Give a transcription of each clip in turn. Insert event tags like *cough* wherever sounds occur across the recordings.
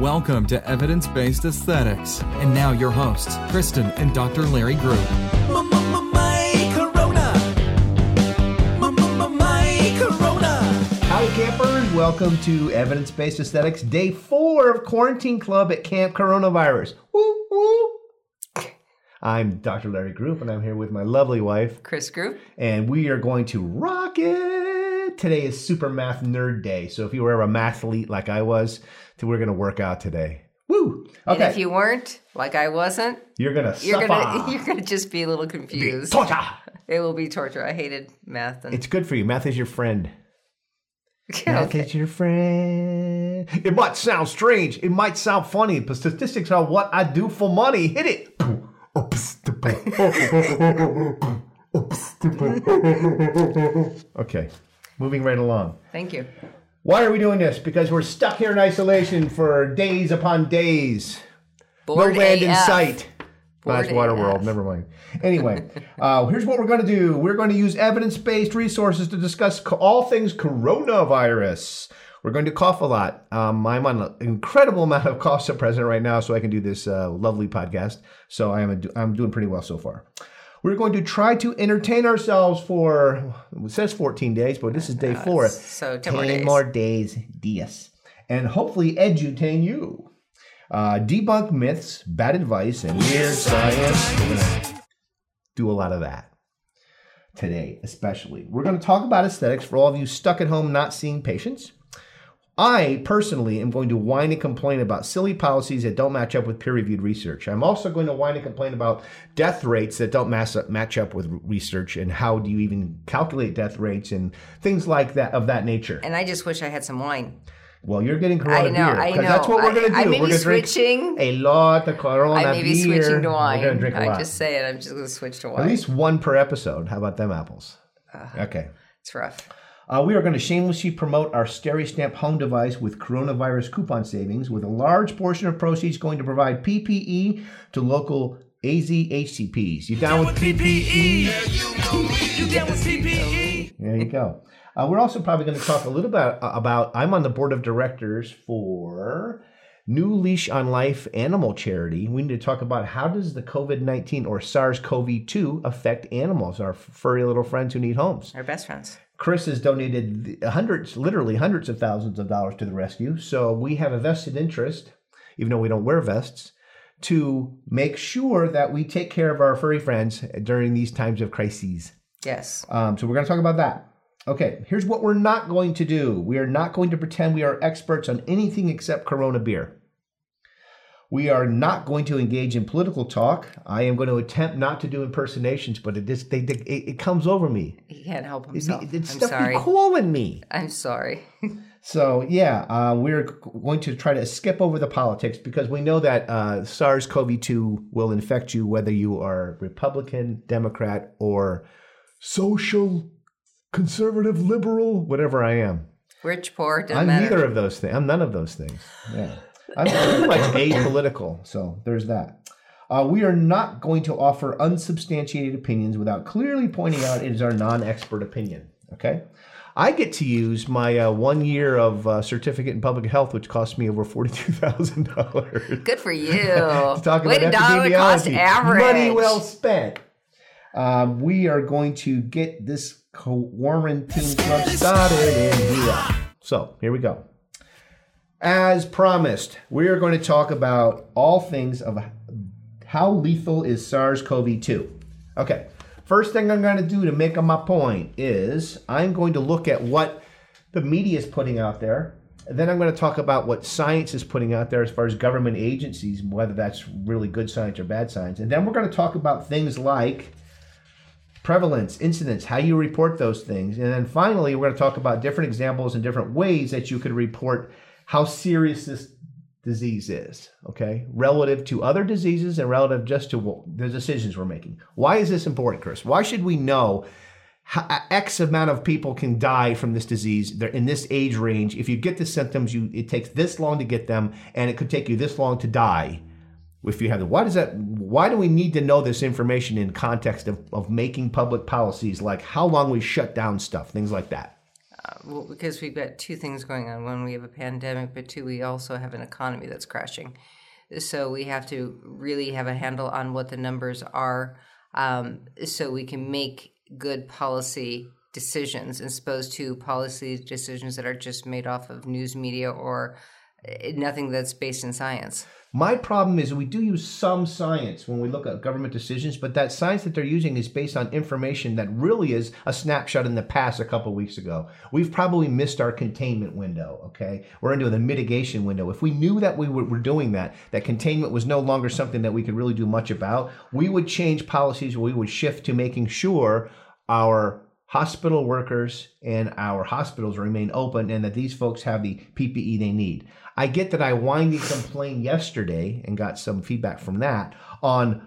Welcome to Evidence Based Aesthetics. And now your hosts, Kristen and Dr. Larry Group. Howdy, campers. Welcome to Evidence Based Aesthetics, day four of Quarantine Club at Camp Coronavirus. Woo, woo. I'm Dr. Larry Group, and I'm here with my lovely wife, Chris Group. and we are going to rock it. Today is Super Math Nerd Day, so if you were ever a mathlete like I was, we're going to work out today. Woo! And Okay, if you weren't, like I wasn't, you're going to you're gonna *laughs* you're gonna just be a little confused. Torture. It will be torture. I hated math and It's good for you. Math is your friend. *laughs* Math is your friend. It might sound strange. It might sound funny, but statistics are what I do for money. Hit it. *laughs* okay, moving right along. Thank you. Why are we doing this? Because we're stuck here in isolation for days upon days. Bored no land in sight. That's Bored Waterworld. AF. Never mind. Anyway, *laughs* uh, here's what we're going to do. We're going to use evidence-based resources to discuss co- all things coronavirus. We're going to cough a lot. Um, I'm on an incredible amount of cough suppressant right now, so I can do this uh, lovely podcast. So I am a, I'm doing pretty well so far. We're going to try to entertain ourselves for it says 14 days, but this is day four. So 10 more days. more days, dias, and hopefully edutain you. Uh, debunk myths, bad advice, and weird science. We're gonna do a lot of that today, especially. We're going to talk about aesthetics for all of you stuck at home not seeing patients. I personally am going to whine and complain about silly policies that don't match up with peer reviewed research. I'm also going to whine and complain about death rates that don't mass up, match up with research and how do you even calculate death rates and things like that of that nature. And I just wish I had some wine. Well, you're getting Corona I know, beer I because know. that's what we're going to do. I may we're be going to switching. a lot of Corona I may be beer. switching to We're wine. going to drink a I lot. just say it. I'm just gonna switch to wine. At least one per episode. How about them apples? okay. It's rough. Uh, we are going to shamelessly promote our SteriStamp home device with coronavirus coupon savings, with a large portion of proceeds going to provide PPE to local AZHCPs. You down with PPE? There you go. Uh, we're also probably going to talk a little bit about, about. I'm on the board of directors for New Leash on Life Animal Charity. We need to talk about how does the COVID 19 or SARS CoV 2 affect animals, our furry little friends who need homes. Our best friends. Chris has donated hundreds, literally hundreds of thousands of dollars to the rescue. So we have a vested interest, even though we don't wear vests, to make sure that we take care of our furry friends during these times of crises. Yes. Um, so we're going to talk about that. Okay, here's what we're not going to do. We are not going to pretend we are experts on anything except Corona beer. We are not going to engage in political talk. I am going to attempt not to do impersonations, but it just they, they, it, it comes over me. He can't help himself. it, it's I'm stuff sorry. calling me. I'm sorry. *laughs* So yeah, uh, we're going to try to skip over the politics because we know that uh, SARS-CoV-2 will infect you whether you are Republican, Democrat, or social, conservative, liberal, whatever I am. Rich, poor, I'm matter. neither of those things. I'm none of those things. Yeah, I'm *laughs* pretty much apolitical. So there's that. Uh, we are not going to offer unsubstantiated opinions without clearly pointing out it is our non-expert opinion. Okay. I get to use my uh, one year of uh, certificate in public health, which cost me over forty-two thousand dollars. Good for you. Talking *laughs* Way to about down the cost epidemiology, average. money well spent. Um, we are going to get this quarantine club started, and we are. So here we go. As promised, we are going to talk about all things of how lethal is SARS-CoV-2. Okay, first thing I'm going to do to make my point is I'm going to look at what the media is putting out there. Then I'm going to talk about what science is putting out there as far as government agencies, whether that's really good science or bad science. And then we're going to talk about things like prevalence, incidence, how you report those things. And then finally, we're going to talk about different examples and different ways that you could report how serious this disease is, okay? Relative to other diseases and relative just to the decisions we're making. Why is this important, Chris? Why should we know how, uh, X amount of people can die from this disease They're in this age range? If you get the symptoms, you it takes this long to get them, and it could take you this long to die if you have the why does that why do we need to know this information in context of, of making public policies like how long we shut down stuff things like that Well, because we've got two things going on. One, we have a pandemic, but two, we also have an economy that's crashing. So we have to really have a handle on what the numbers are um, so we can make good policy decisions as opposed to policy decisions that are just made off of news media or eh, nothing that's based in science. My problem is we do use some science when we look at government decisions, but that science that they're using is based on information that really is a snapshot in the past a couple weeks ago. We've probably missed our containment window, okay? We're into the mitigation window. If we knew that we were, doing that, that containment was no longer something that we could really do much about, we would change policies, we would shift to making sure our hospital workers and our hospitals remain open and that these folks have the PPE they need. I get that I whined and complained yesterday and got some feedback from that on,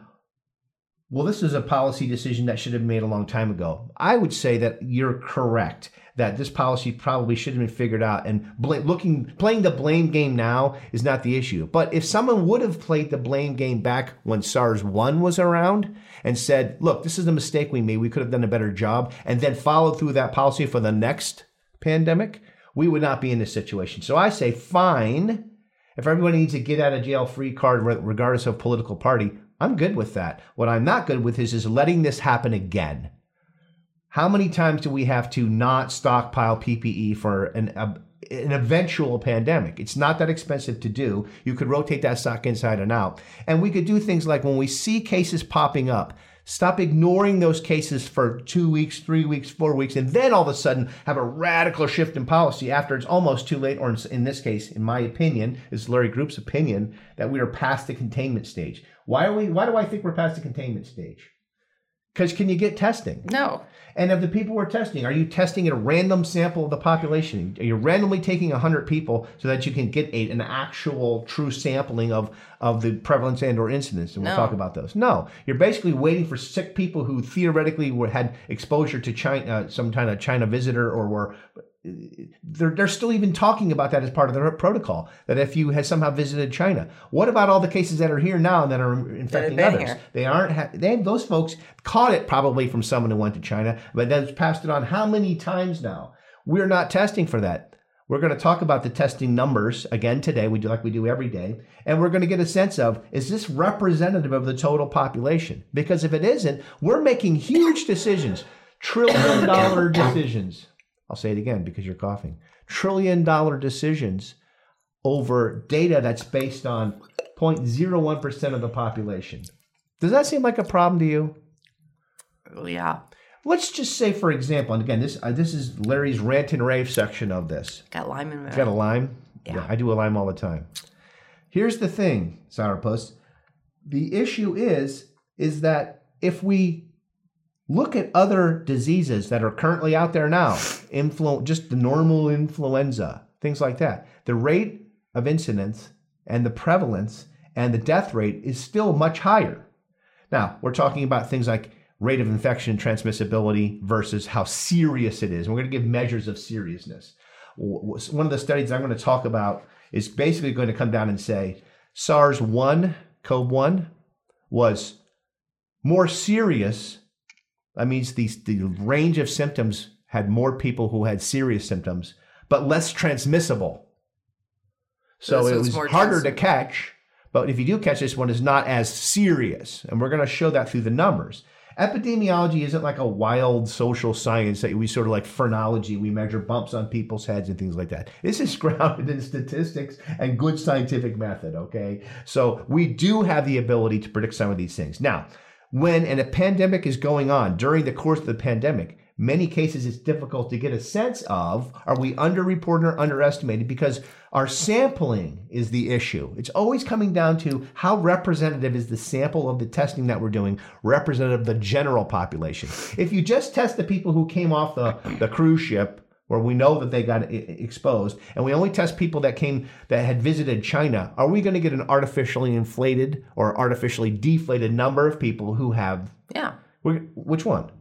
well, this is a policy decision that should have been made a long time ago. I would say that you're correct that this policy probably should have been figured out and bl- looking playing the blame game now is not the issue. But if someone would have played the blame game back when SARS 1 was around and said, "Look, this is a mistake we made. We could have done a better job," and then followed through that policy for the next pandemic, we would not be in this situation. So I say fine. If everybody needs a get out of jail free card regardless of political party, I'm good with that. What I'm not good with is, is letting this happen again. How many times do we have to not stockpile PPE for an, a, an eventual pandemic? It's not that expensive to do. You could rotate that stock inside and out. And we could do things like when we see cases popping up, stop ignoring those cases for two weeks, three weeks, four weeks, and then all of a sudden have a radical shift in policy after it's almost too late, or in this case, in my opinion, is Larry Group's opinion, that we are past the containment stage. Why are we why do I think we're past the containment stage? Because can you get testing? No. And of the people we're testing, are you testing a random sample of the population? Are you randomly taking 100 people so that you can get a, an actual true sampling of, of the prevalence and or incidence? And we'll No. talk about those. No, you're basically waiting for sick people who theoretically were, had exposure to China, uh, some kind of China visitor or were they're, they're still even talking about that as part of their protocol that if you had somehow visited China, what about all the cases that are here now and that are infecting others? here. They aren't. Ha- they those folks caught it probably from someone who went to China, but then passed it on how many times now? We're not testing for that. We're going to talk about the testing numbers again today. We do like we do every day, and we're going to get a sense of is this representative of the total population? Because if it isn't, we're making huge decisions, trillion dollar *coughs* decisions. I'll say it again because you're coughing. Trillion dollar decisions over data that's based on 0.01% of the population. Does that seem like a problem to you? Yeah. Let's just say, for example, and again, this uh, this is Larry's rant and rave section of this. Got lime in You got a lime? Yeah. I do a lime all the time. Here's the thing, Sourpuss. The issue is, is that if we look at other diseases that are currently out there now, influ- just the normal influenza, things like that, the rate of incidence and the prevalence and the death rate is still much higher. Now, we're talking about things like rate of infection and transmissibility versus how serious it is. And we're going to give measures of seriousness. One of the studies I'm going to talk about is basically going to come down and say SARS 1, CoV 1, was more serious. That means the, the range of symptoms had more people who had serious symptoms, but less transmissible. So So it was harder to catch, but if you do catch this one, is not as serious. And we're going to show that through the numbers. Epidemiology isn't like a wild social science that we sort of like phrenology. We measure bumps on people's heads and things like that. This is *laughs* grounded in statistics and good scientific method, okay? So we do have the ability to predict some of these things. Now, when and a pandemic is going on during the course of the pandemic, many cases it's difficult to get a sense of are we underreported or underestimated because our sampling is the issue. It's always coming down to how representative is the sample of the testing that we're doing representative of the general population. If you just test the people who came off the, the cruise ship where we know that they got exposed, and we only test people that came that had visited China, are we going to get an artificially inflated or artificially deflated number of people who have Yeah. which one?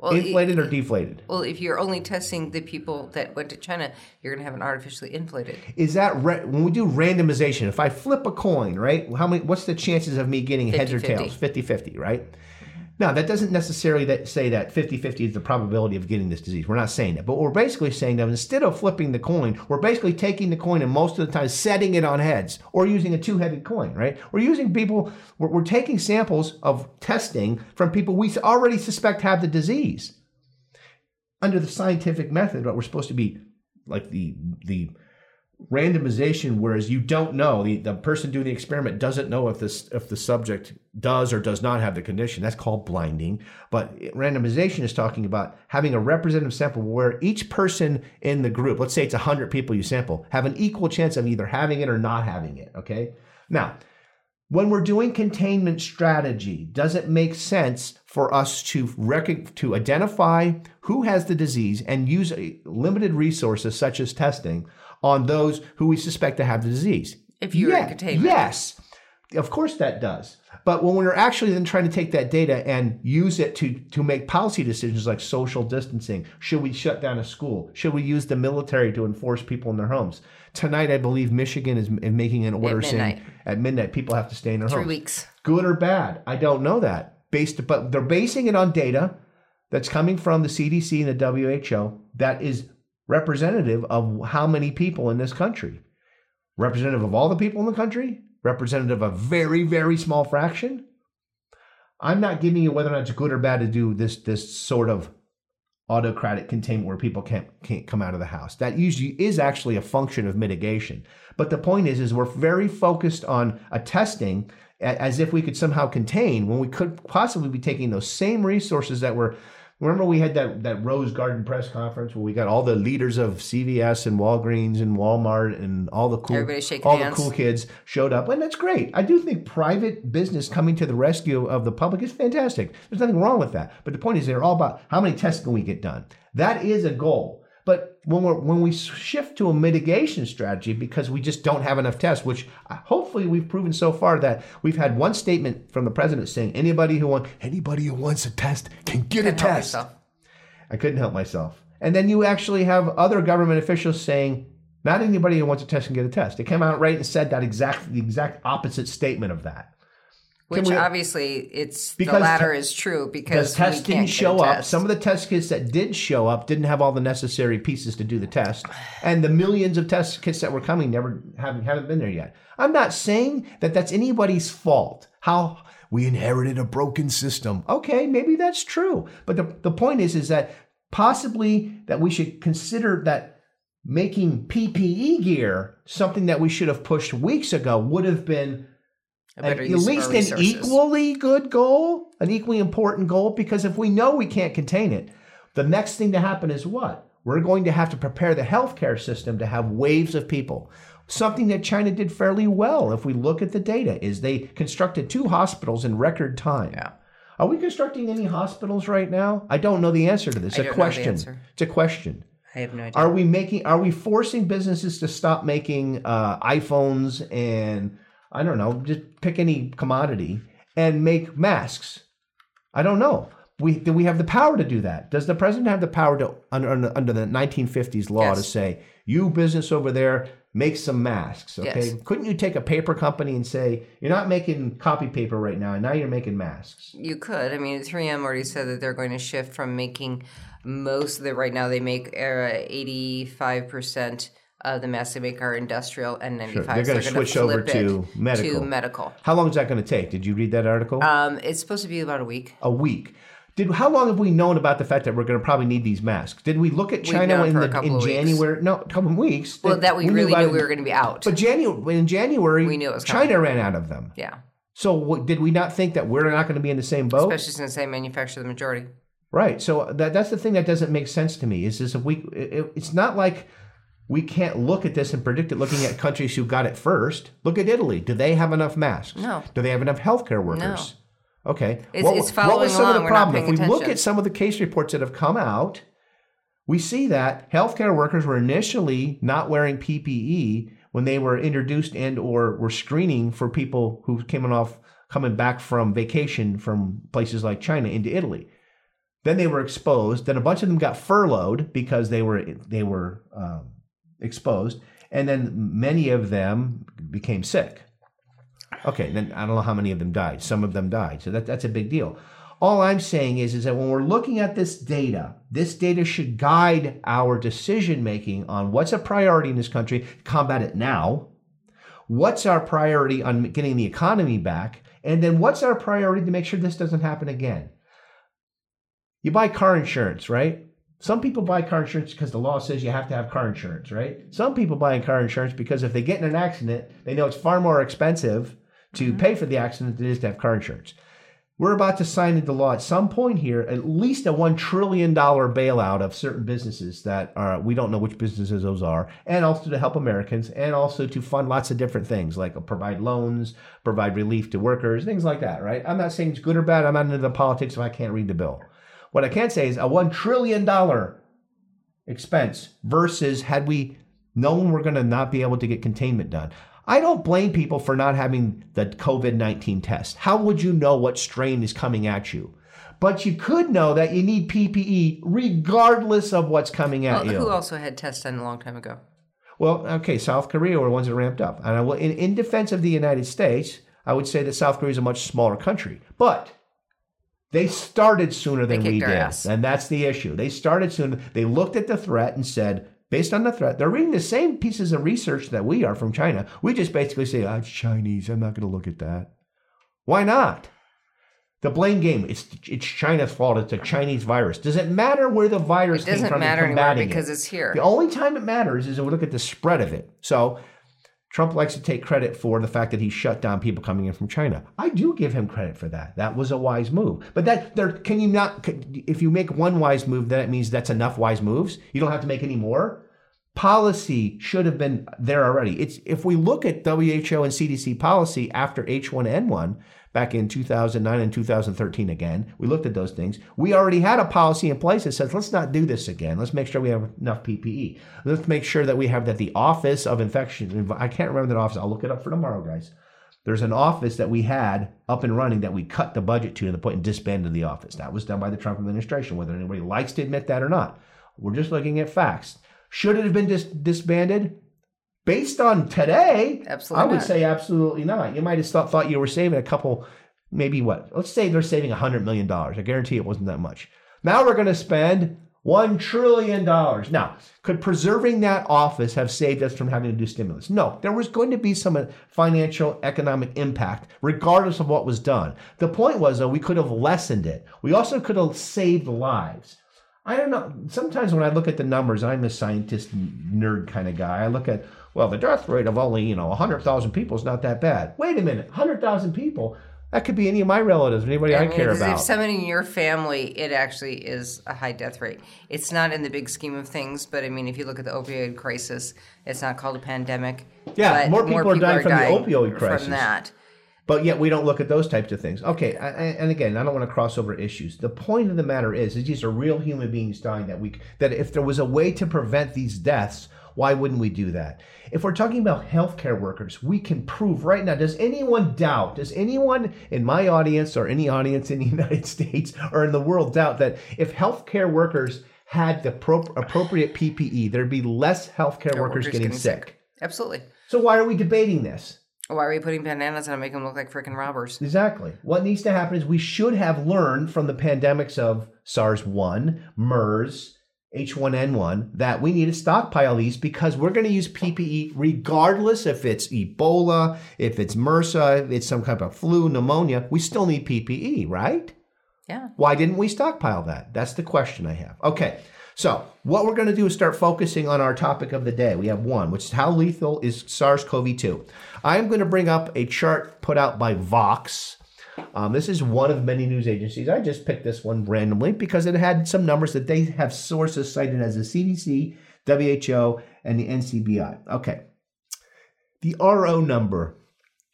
Well, Inflated or deflated? Well, if you're only testing the people that went to China, you're going to have an artificially inflated. Is that ra- when we do randomization? If I flip a coin, right? How many? What's the chances of me getting heads or 50-50. tails? 50-50, right? Now, that doesn't necessarily that say that 50-50 is the probability of getting this disease. We're not saying that. But we're basically saying that instead of flipping the coin, we're basically taking the coin and most of the time setting it on heads or using a two-headed coin, right? We're using people, we're, we're taking samples of testing from people we already suspect have the disease. Under the scientific method, what we're supposed to be like the the randomization whereas you don't know the, the person doing the experiment doesn't know if this if the subject does or does not have the condition. That's called blinding. But randomization is talking about having a representative sample where each person in the group let's say it's 100 people you sample have an equal chance of either having it or not having it okay? Now when we're doing containment strategy does it make sense for us to rec- to identify who has the disease and use limited resources such as testing on those who we suspect to have the disease. If you're yeah, in containment. Yes. Of course that does. But when we're actually then trying to take that data and use it to, to make policy decisions like social distancing, should we shut down a school? Should we use the military to enforce people in their homes? Tonight, I believe Michigan is making an order saying at midnight people have to stay in their Three homes. Three weeks. Good or bad? I don't know that. Based, but they're basing it on data that's coming from the CDC and the WHO that is representative of how many people in this country. Representative of all the people in the country? Representative of a very, very small fraction? I'm not giving you whether or not it's good or bad to do this this sort of autocratic containment where people can't can't come out of the house. That usually is actually a function of mitigation. But the point is, is we're very focused on a testing as if we could somehow contain when we could possibly be taking those same resources that were Remember we had that, that Rose Garden press conference where we got all the leaders of CVS and Walgreens and Walmart and all the cool all hands. the cool kids showed up, and that's great. I do think private business coming to the rescue of the public is fantastic. There's nothing wrong with that. But the point is, they're all about how many tests can we get done. That is a goal. But when we when we shift to a mitigation strategy because we just don't have enough tests, which uh, hopefully we've proven so far that we've had one statement from the president saying anybody who wants anybody who wants a test can get a test. I couldn't help myself. And then you actually have other government officials saying not anybody who wants a test can get a test. They came out right and said that exact the exact opposite statement of that. Which we, obviously it's the latter te- is true because the test didn't show up. Some of the test kits that did show up didn't have all the necessary pieces to do the test, and the millions of test kits that were coming never haven't haven't been there yet. I'm not saying that that's anybody's fault. How we inherited a broken system. Okay, maybe that's true, but the the point is is that possibly that we should consider that making PPE gear something that we should have pushed weeks ago would have been at least an equally good goal, an equally important goal, because if we know we can't contain it, the next thing to happen is what? We're going to have to prepare the healthcare system to have waves of people. Something that China did fairly well, if we look at the data, is they constructed two hospitals in record time. Yeah. Are we constructing any hospitals right now? I don't know the answer to this. It's a question. It's a question. I have no idea. Are we making? Are we forcing businesses to stop making uh, iPhones and I don't know, just pick any commodity and make masks. I don't know. We do we have the power to do that? Does the president have the power to under, under the 1950s law yes. to say, "You business over there, make some masks"? Okay, yes. couldn't you take a paper company and say, "You're not making copy paper right now, and now you're making masks"? You could. I mean, 3M already said that they're going to shift from making most of the right now they make 85 uh, percent uh, the masks they make are industrial and 95 sure. they're going to switch over to medical to medical how long is that going to take did you read that article um, it's supposed to be about a week a week did how long have we known about the fact that we're going to probably need these masks? Did we look at China in, the, in January? No, a couple of weeks. Well, that we, we really knew, knew we were going to be out. But January in January, we knew it was China coming. ran out of them. Yeah. So did we not think that we're not going to be in the same boat? Especially since they manufacture the majority. Right. So that that's the thing that doesn't make sense to me. Is this if we? It, it's not like we can't look at this and predict it looking at countries who got it first. Look at Italy. Do they have enough masks? No. Do they have enough healthcare workers? No. Okay. It's, what, it's following what was some along. of the problem? If we attention. look at some of the case reports that have come out, we see that healthcare workers were initially not wearing PPE when they were introduced and or were screening for people who came off coming back from vacation from places like China into Italy. Then they were exposed. Then a bunch of them got furloughed because they were they were um, exposed, and then many of them became sick. Okay, then I don't know how many of them died. Some of them died, so that, that's a big deal. All I'm saying is, is that when we're looking at this data, this data should guide our decision making on what's a priority in this country, combat it now. What's our priority on getting the economy back? And then what's our priority to make sure this doesn't happen again? You buy car insurance, right? Some people buy car insurance because the law says you have to have car insurance, right? Some people buy car insurance because if they get in an accident, they know it's far more expensive to mm-hmm. pay for the accident than it is to have car insurance. We're about to sign into law at some point here at least a $1 trillion bailout of certain businesses that are, we don't know which businesses those are, and also to help Americans, and also to fund lots of different things like uh, provide loans, provide relief to workers, things like that, right? I'm not saying it's good or bad. I'm not into the politics if I can't read the bill. What I can say is a $1 trillion expense versus had we known we're going to not be able to get containment done. I don't blame people for not having the COVID 19 test. How would you know what strain is coming at you? But you could know that you need PPE regardless of what's coming at Well, you. who also had tests done a long time ago? Well, okay, South Korea were ones that ramped up. And I will, in, in defense of the United States, I would say that South Korea is a much smaller country. But they started sooner than we did. ass. And that's the issue. They started sooner. They looked at the threat and said, based on the threat, they're reading the same pieces of research that we are from China. We just basically say, ah, it's Chinese. I'm not going to look at that. Why not? The blame game. It's it's China's fault. It's a Chinese virus. Does it matter where the virus It came doesn't from? in matter anymore because it? it's here. The only time it matters is when we look at the spread of it. So Trump likes to take credit for the fact that he shut down people coming in from China. I do give him credit for that. That was a wise move. But that there can you not if you make one wise move, then it means that's enough wise moves. You don't have to make any more. Policy should have been there already. It's if we look at WHO and CDC policy after H1N1 back in 2009 and 2013 again, we looked at those things. We already had a policy in place that says let's not do this again. Let's make sure we have enough PPE. Let's make sure that we have that the Office of Infection. I can't remember that office. I'll look it up for tomorrow, guys. There's an office that we had up and running that we cut the budget to and the point and disbanded the office. That was done by the Trump administration, whether anybody likes to admit that or not. We're just looking at facts. Should it have been dis- disbanded? Based on today, Absolutely I would not. say absolutely not. You might have thought, you were saving a couple, maybe what? Let's say they're saving $100 million. I guarantee it wasn't that much. Now we're going to spend $1 trillion. Now, could preserving that office have saved us from having to do stimulus? No, there was going to be some uh, financial economic impact regardless of what was done. The point was, though, we could have lessened it. We also could have saved lives. I don't know. Sometimes when I look at the numbers, I'm a scientist nerd kind of guy. I look at, well, the death rate of only, you know, 100,000 people is not that bad. Wait a minute, 100,000 people? That could be any of my relatives, anybody I, mean, care about. If somebody in your family, it actually is a high death rate. It's not in the big scheme of things, but I mean, if you look at the opioid crisis, it's not called a pandemic. Yeah, but more people are dying from the opioid crisis. From that. But yet we don't look at those types of things. Okay, I- I- and again, I don't want to cross over issues. The point of the matter is, is these are real human beings dying. That we that if there was a way to prevent these deaths, why wouldn't we do that? If we're talking about healthcare workers, we can prove right now. Does anyone doubt? Does anyone in my audience or any audience in the *laughs* United States or in the world doubt that if healthcare workers had the pro- appropriate PPE, there'd be less healthcare Or workers, getting, sick. Absolutely. So why are we debating this? Why are we putting bananas on and make them look like freaking robbers? Exactly. What needs to happen is we should have learned from the pandemics of SARS 1, MERS, H1N1 that we need to stockpile these because we're going to use PPE regardless if it's Ebola, if it's MRSA, if it's some kind of flu, pneumonia. We still need PPE, right? Yeah. Why didn't we stockpile that? That's the question I have. Okay, so what we're going to do is start focusing on our topic of the day. We have one, which is how lethal is SARS CoV 2. I'm going to bring up a chart put out by Vox. Um, this is one of many news agencies. I just picked this one randomly because it had some numbers that they have sources cited as the CDC, WHO, and the NCBI. Okay. The RO number,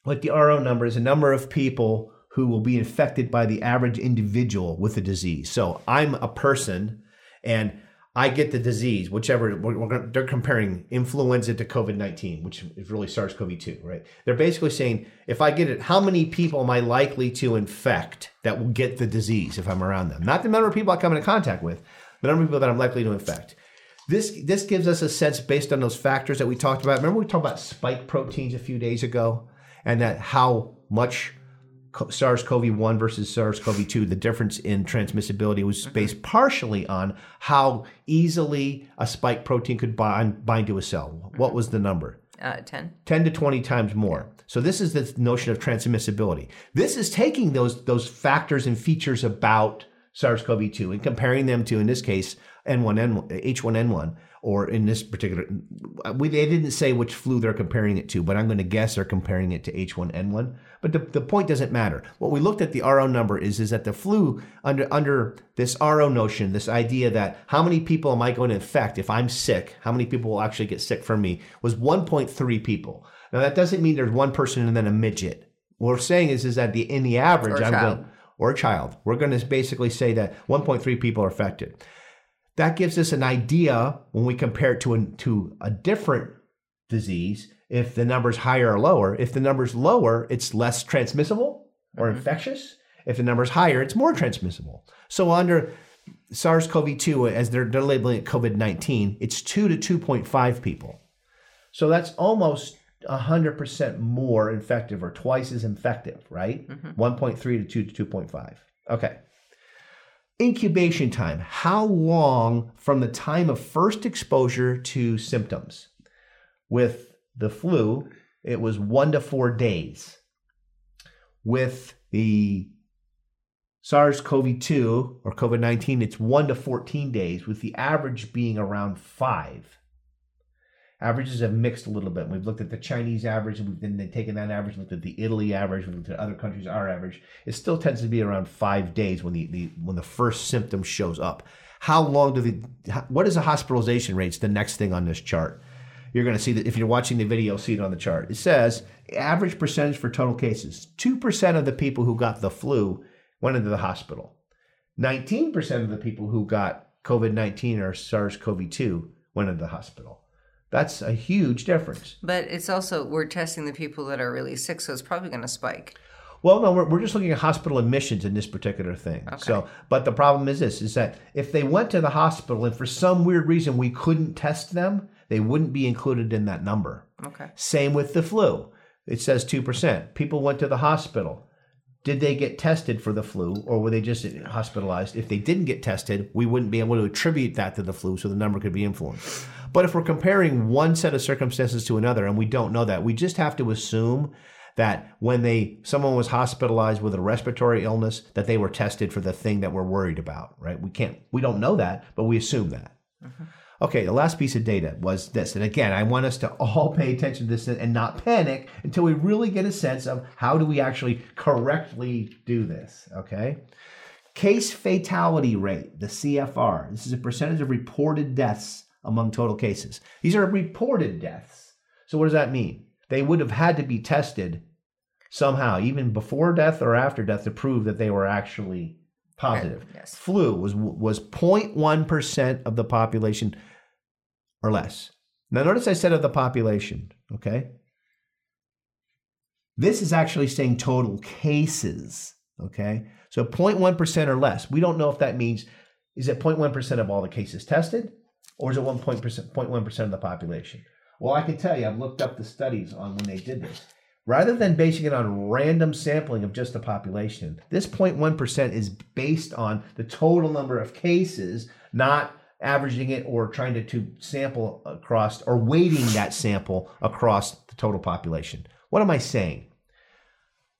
what the RO number is a number of people who will be infected by the average individual with the disease. So I'm a person and I get the disease, whichever we're, we're they're comparing influenza to COVID 19, which is really SARS CoV 2, right? They're basically saying if I get it, how many people am I likely to infect that will get the disease if I'm around them? Not the number of people I come into contact with, the number of people that I'm likely to infect. This this gives us a sense based on those factors that we talked about. Remember we talked about spike proteins a few days ago, and that how much SARS-CoV-1 versus SARS-CoV-2, the difference in transmissibility was based partially on how easily a spike protein could bind, bind to a cell. What was the number? Uh, 10. 10 to 20 times more. So this is the notion of transmissibility. This is taking those those factors and features about SARS-CoV-2 and comparing them to, in this case, N1N H1N1, or in this particular, we, they didn't say which flu they're comparing it to, but I'm going to guess they're comparing it to H1N1. But the, the point doesn't matter. What we looked at the RO number is is that the flu under under this RO notion, this idea that how many people am I going to infect if I'm sick? How many people will actually get sick from me? Was 1.3 people. Now that doesn't mean there's one person and then a midget. What we're saying is is that the in the average, Or I'm child. going or a child. We're going to basically say that 1.3 people are affected. That gives us an idea when we compare it to a, to a different disease if the number's higher or lower. If the number's lower, it's less transmissible or mm-hmm. infectious. If the number's higher, it's more transmissible. So under SARS-CoV-2, as they're, they're labeling it COVID-19, it's 2 to 2.5 people. So that's almost 100% more infective or twice as infective, right? Mm-hmm. 1.3 to 2 to 2.5. Okay. Incubation time. How long from the time of first exposure to symptoms? With the flu, it was one to four days. With the SARS CoV 2 or COVID 19, it's one to 14 days, with the average being around five. Averages have mixed a little bit. We've looked at the Chinese average, and we've then taken that average, looked at the Italy average, we've looked at other countries, our average. It still tends to be around five days when the, the when the first symptom shows up. How long do the what is the hospitalization rates? The next thing on this chart, you're going to see that if you're watching the video, see it on the chart. It says average percentage for total cases. Two percent of the people who got the flu went into the hospital. 19% of the people who got COVID 19 or SARS CoV 2 went into the hospital. That's a huge difference. But it's also, we're testing the people that are really sick, so it's probably going to spike. Well, no, we're, we're just looking at hospital admissions in this particular thing. So, but the problem is this: is that if they went to the hospital and for some weird reason we couldn't test them, they wouldn't be included in that number. Okay. Same with the flu. It says two percent. People went to the hospital. Did they get tested for the flu, or were they just hospitalized? If they didn't get tested, we wouldn't be able to attribute that to the flu, so the number could be influenced. But if we're comparing one set of circumstances to another, and we don't know that, we just have to assume that when they someone was hospitalized with a respiratory illness, that they were tested for the thing that we're worried about. Right? We can't, we don't know that, but we assume that. Mm-hmm. Okay, the last piece of data was this. And again, I want us to all pay attention to this and not panic until we really get a sense of how do we actually correctly do this. Okay? Case fatality rate, the CFR. This is a percentage of reported deaths among total cases. These are reported deaths. So what does that mean? They would have had to be tested somehow, even before death or after death, to prove that they were actually positive. yes. Flu was was 0.1% of the population or less. Now notice I said of the population, okay? This is actually saying total cases, okay? So 0.1% or less. We don't know if that means is it 0.1% of all the cases tested or is it 1.1% 0.1% of the population? Well, I can tell you, I've looked up the studies on when they did this. Rather than basing it on random sampling of just the population, this 0.1% is based on the total number of cases, not averaging it or trying to, to sample across or weighting that sample across the total population. What am I saying?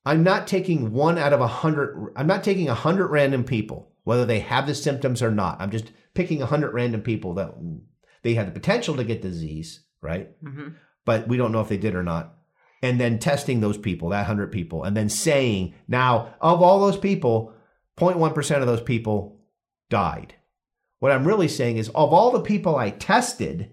I'm not taking one out of a hundred. I'm not taking a hundred random people, whether they have the symptoms or not. I'm just picking a hundred random people that they had the potential to get disease, right? Mm-hmm. But we don't know if they did or not. And then testing those people, that hundred people, and then saying, now of all those people, 0.1% of those people died. What I'm really saying is, of all the people I tested,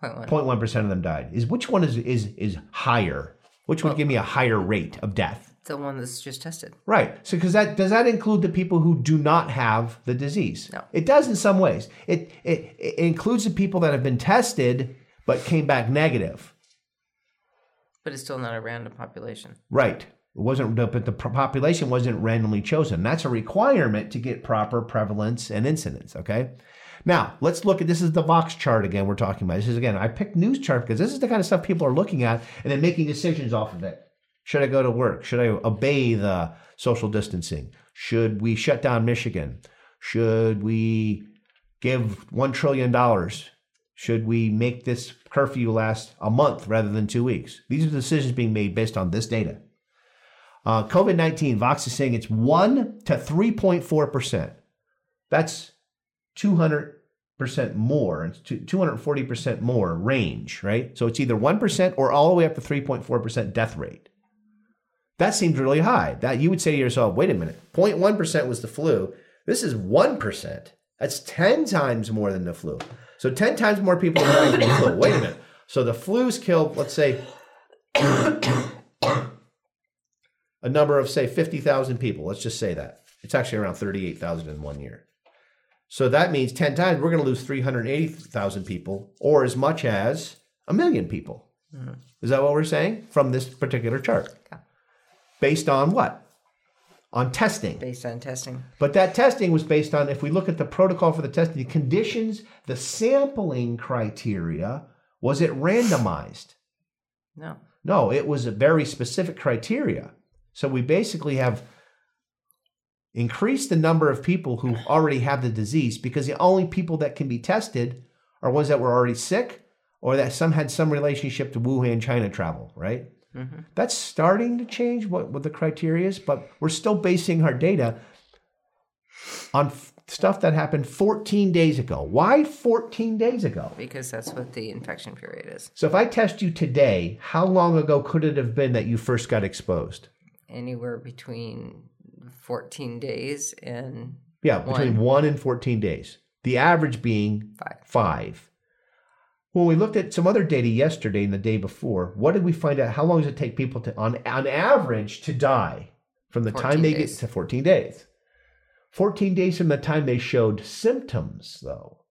Point one. 0.1% of them died. Is which one is is is higher? Which would give me a higher rate of death? The one that's just tested. Right. So, because that does that include the people who do not have the disease? No. It does in some ways. It, it it includes the people that have been tested but came back negative. But it's still not a random population. Right. It wasn't, but the population wasn't randomly chosen. That's a requirement to get proper prevalence and incidence. Okay. Now let's look at this is the Vox chart again. We're talking about this is again. I picked news chart because this is the kind of stuff people are looking at and then making decisions off of it. Should I go to work? Should I obey the social distancing? Should we shut down Michigan? Should we give $1 trillion? Should we make this curfew last a month rather than two weeks? These are decisions being made based on this data. Uh, COVID 19, Vox is saying it's 1 to 3.4%. That's 200% more, it's 240% more range, right? So it's either 1% or all the way up to 3.4% death rate. That seems really high. That you would say to yourself, wait a minute, 0.1% was the flu. This is 1%. That's 10 times more than the flu. So 10 times more people are dying from the flu. Wait a minute. So the flu's killed, let's say, a number of, say, 50,000 people. Let's just say that. It's actually around 38,000 in one year. So that means 10 times we're going to lose 380,000 people or as much as a million people. Mm-hmm. Is that what we're saying from this particular chart? Yeah. Based on what? On testing. Based on testing. But that testing was based on, if we look at the protocol for the testing, the conditions, the sampling criteria, was it randomized? No. No, it was a very specific criteria. So we basically have increased the number of people who already have the disease because the only people that can be tested are ones that were already sick or that some had some relationship to Wuhan, China travel, right? Mm-hmm. That's starting to change what, what the criteria is, but we're still basing our data on f- stuff that happened 14 days ago. Why 14 days ago? Because that's what the infection period is. So if I test you today, how long ago could it have been that you first got exposed? Anywhere between 14 days and yeah, between one, one and 14 days. The average being five. five. When we looked at some other data yesterday and the day before, what did we find out? How long does it take people to, on, on average, to die from the time they days. get to 14 days? 14 days from the time they showed symptoms, though.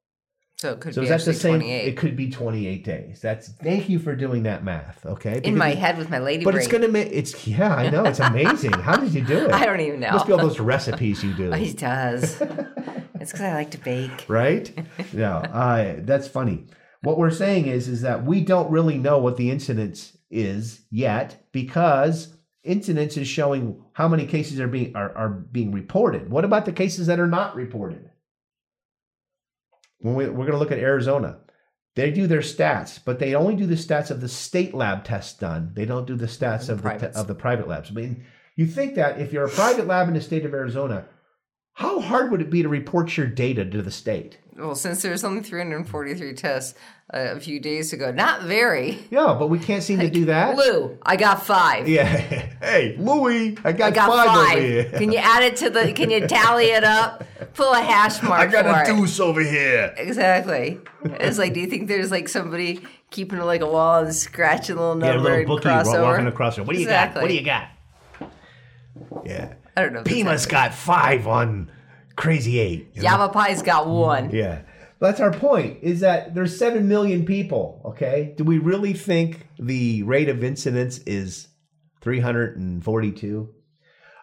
So it could so be that's the same. 28. It could be 28 days. That's thank you for doing that math. Okay, because in my head with my lady. But brain. it's gonna make it's yeah. I know it's amazing. How did you do it? *laughs* I don't even know. It must be all those recipes you do. *laughs* he does. *laughs* it's because I like to bake. Right? Yeah. Uh, that's funny. What we're saying is, is that we don't really know what the incidence is yet because incidence is showing how many cases are being are, are being reported. What about the cases that are not reported? When we, we're going to look at Arizona, they do their stats, but they only do the stats of the state lab tests done. They don't do the stats of the, of the private labs. I mean, you think that if you're a private lab in the state of Arizona, how hard would it be to report your data to the state? Well, since there's only 343 tests uh, a few days ago, not very. Yeah, but we can't seem like, to do that. Lou, I got five. Yeah. *laughs* Hey, Louie, I got, I got five, five. over here. Can you add it to the? Can you tally it up? Pull a hash *laughs* mark. I got a it. deuce over here. Exactly. It's like, do you think there's like somebody keeping like a wall and scratching a little number yeah, a little bookie crossover? walking across it. What do you exactly. got? What do you got? Yeah. I don't know. Pima's got five on Crazy Eight. Yavapai's got one. Yeah. That's our point. Is that there's seven million people. Okay. Do we really think the rate of incidence is 342?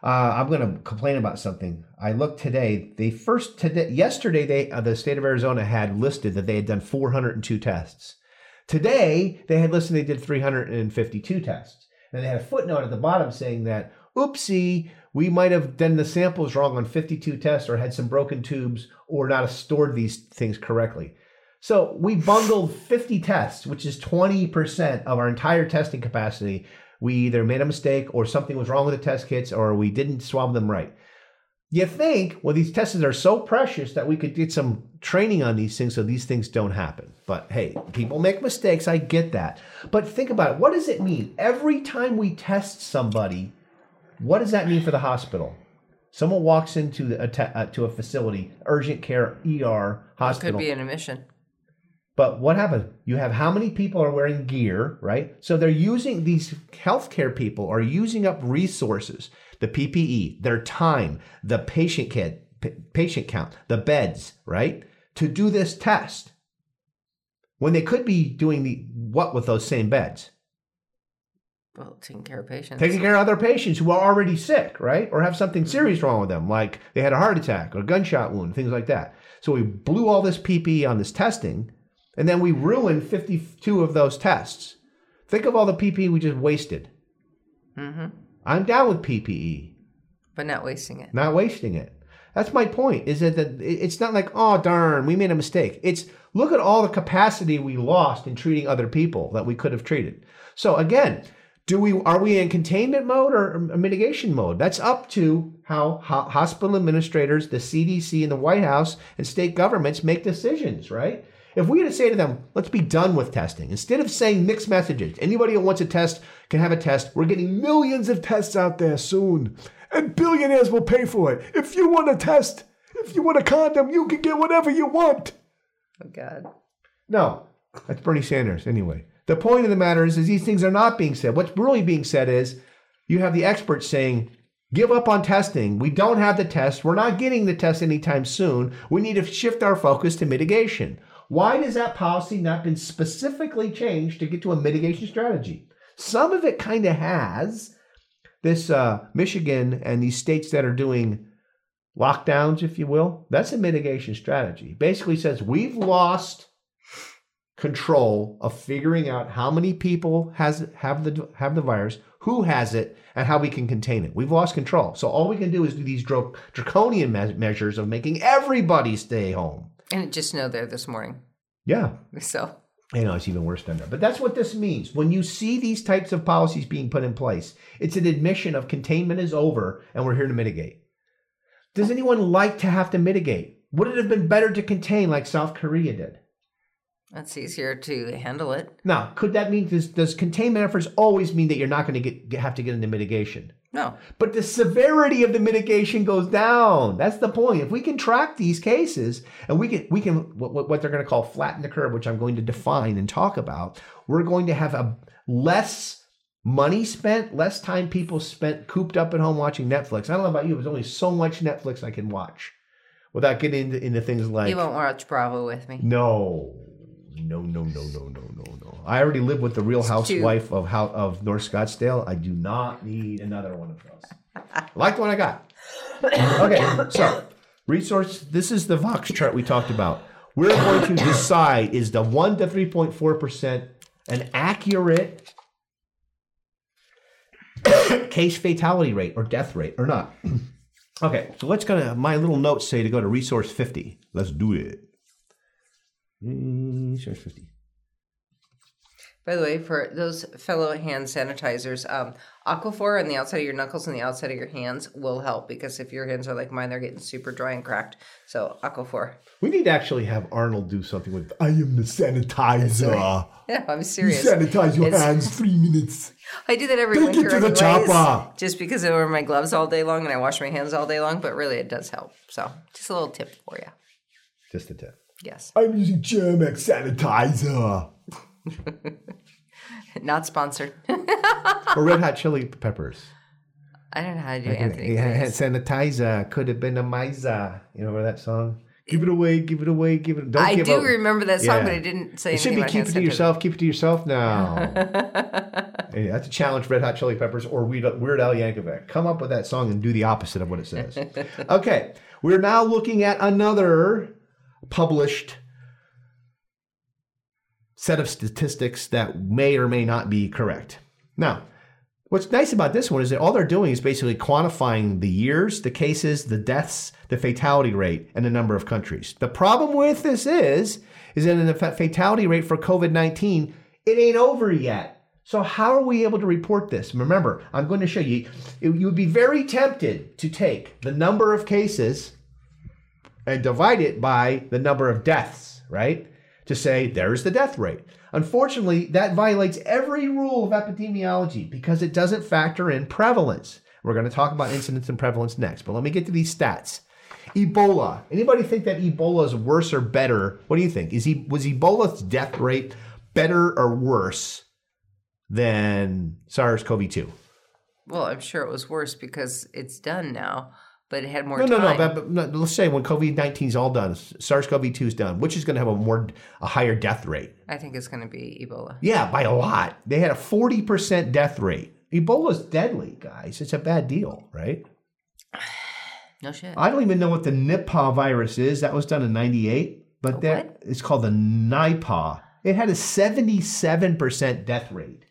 Uh, I'm going to complain about something. I looked today. They first today, yesterday, they uh, the state of Arizona had listed that they had done 402 tests. Today, they had listed they did 352 tests. And they had a footnote at the bottom saying that, oopsie, we might have done the samples wrong on 52 tests or had some broken tubes or not stored these things correctly. So we bungled *laughs* 50 tests, which is 20% of our entire testing capacity. We either made a mistake or something was wrong with the test kits or we didn't swab them right. You think, well, these tests are so precious that we could get some training on these things so these things don't happen. But hey, people make mistakes. I get that. But think about it. What does it mean? Every time we test somebody, what does that mean for the hospital? Someone walks into a te- uh, to a facility, urgent care, ER, hospital. It could be an admission. But what happens? You have how many people are wearing gear, right? So they're using these healthcare people are using up resources, the PPE, their time, the patient kit, p- patient count, the beds, right, to do this test. When they could be doing the what with those same beds? Well, taking care of patients. Taking care of other patients who are already sick, right? Or have something serious wrong with them, like they had a heart attack or a gunshot wound, things like that. So we blew all this PPE on this testing, and then we ruined 52 of those tests. Think of all the PPE we just wasted. Mm-hmm. I'm down with PPE, But not wasting it. not wasting it. That's my point. Is that the, it's not like oh darn we made a mistake. It's look at all the capacity we lost in treating other people that we could have treated. So again, do we are we in containment mode or mitigation mode? That's up to how ho- hospital administrators, the CDC, and the White House and state governments make decisions. Right? If we were to say to them, let's be done with testing, instead of saying mixed messages, anybody who wants a test can have a test. We're getting millions of tests out there soon, and billionaires will pay for it. If you want a test, if you want a condom, you can get whatever you want. Oh God. No, that's Bernie Sanders anyway. The point of the matter is, is these things are not being said. What's really being said is you have the experts saying, give up on testing. We don't have the test. We're not getting the test anytime soon. We need to shift our focus to mitigation. Why has that policy not been specifically changed to get to a mitigation strategy? Some of it kind of has. This uh, Michigan and these states that are doing lockdowns, if you will, that's a mitigation strategy. Basically says we've lost control of figuring out how many people has have the have the virus, who has it, and how we can contain it. We've lost control. So all we can do is do these dra- draconian me- measures of making everybody stay home. And it just snowed there this morning. Yeah, So you know, it's even worse than that. But that's what this means. When you see these types of policies being put in place, it's an admission of containment is over and we're here to mitigate. Does anyone like to have to mitigate? Would it have been better to contain like South Korea did? That's easier to handle it. Now, could that mean does, does containment efforts always mean that you're not going to get have to get into mitigation? No. But the severity of the mitigation goes down. That's the point. If we can track these cases and we can we can what, what they're going to call flatten the curve, which I'm going to define and talk about, we're going to have a less money spent, less time people spent cooped up at home watching Netflix. I don't know about you, but there's only so much Netflix I can watch without getting into, into things like you won't watch Bravo with me. no, no, no, no, no, no, no, no. I already live with the Real Housewife of how of North Scottsdale. I do not need another one of those. I like the one I got. *coughs* Okay, so resource. This is the Vox chart we talked about. We're going to decide is the one to three point four percent an accurate *coughs* case fatality rate or death rate or not. *coughs* Okay, so let's gonna my little notes say to go to resource 50. Let's do it. Resource 50. By the way, for those fellow hand sanitizers, um, Aquaphor on the outside of your knuckles and the outside of your hands will help because if your hands are like mine, they're getting super dry and cracked. So Aquaphor. We need to actually have Arnold do something with I am the sanitizer. *laughs* Yeah, I'm serious. You sanitize your It's- hands three minutes. I do that every Take it winter to the anyways, chopper. just because I wear my gloves all day long and I wash my hands all day long. But really, it does help. So just a little tip for you. Just a tip. Yes, I'm using Germ-X sanitizer. *laughs* not sponsored. *laughs* or red hot chili peppers. I don't know how to do Anthony. Yeah, sanitizer could have been a miser. You know that song? Give it away, give it away, give it. Don't I give do up. remember that song, Yeah. but I didn't say It should be about keep it to yourself. Keep it to yourself now. *laughs* Hey, that's a challenge, Red Hot Chili Peppers or Weird, Weird Al Yankovic. Come up with that song and do the opposite of what it says. okay, we're now looking at another published set of statistics that may or may not be correct. Now, what's nice about this one is that all they're doing is basically quantifying the years, the cases, the deaths, the fatality rate, and the number of countries. The problem with this is, is that in the fatality rate for COVID-19, it ain't over yet. So how are we able to report this? Remember, I'm going to show you. You would be very tempted to take the number of cases and divide it by the number of deaths, right? To say there's the death rate. Unfortunately, that violates every rule of epidemiology because it doesn't factor in prevalence. We're going to talk about incidence and prevalence next, but let me get to these stats. Ebola. Anybody think that Ebola is worse or better? What do you think? Is he was Ebola's death rate better or worse than SARS-CoV-2? Well, I'm sure it was worse because it's done now, but it had more No, no, time. no, but, but no, Let's say when COVID nineteen is all done, SARS-CoV-2 is done, which is going to have a more a higher death rate. I think it's going to be Ebola. Yeah, by a lot. They had a forty percent death rate. Ebola's deadly, guys. It's a bad deal, right? *sighs* No shit. I don't even know what the Nipah virus is. That was done in '98, but that it's called the Nipah. It had a seventy-seven percent death rate.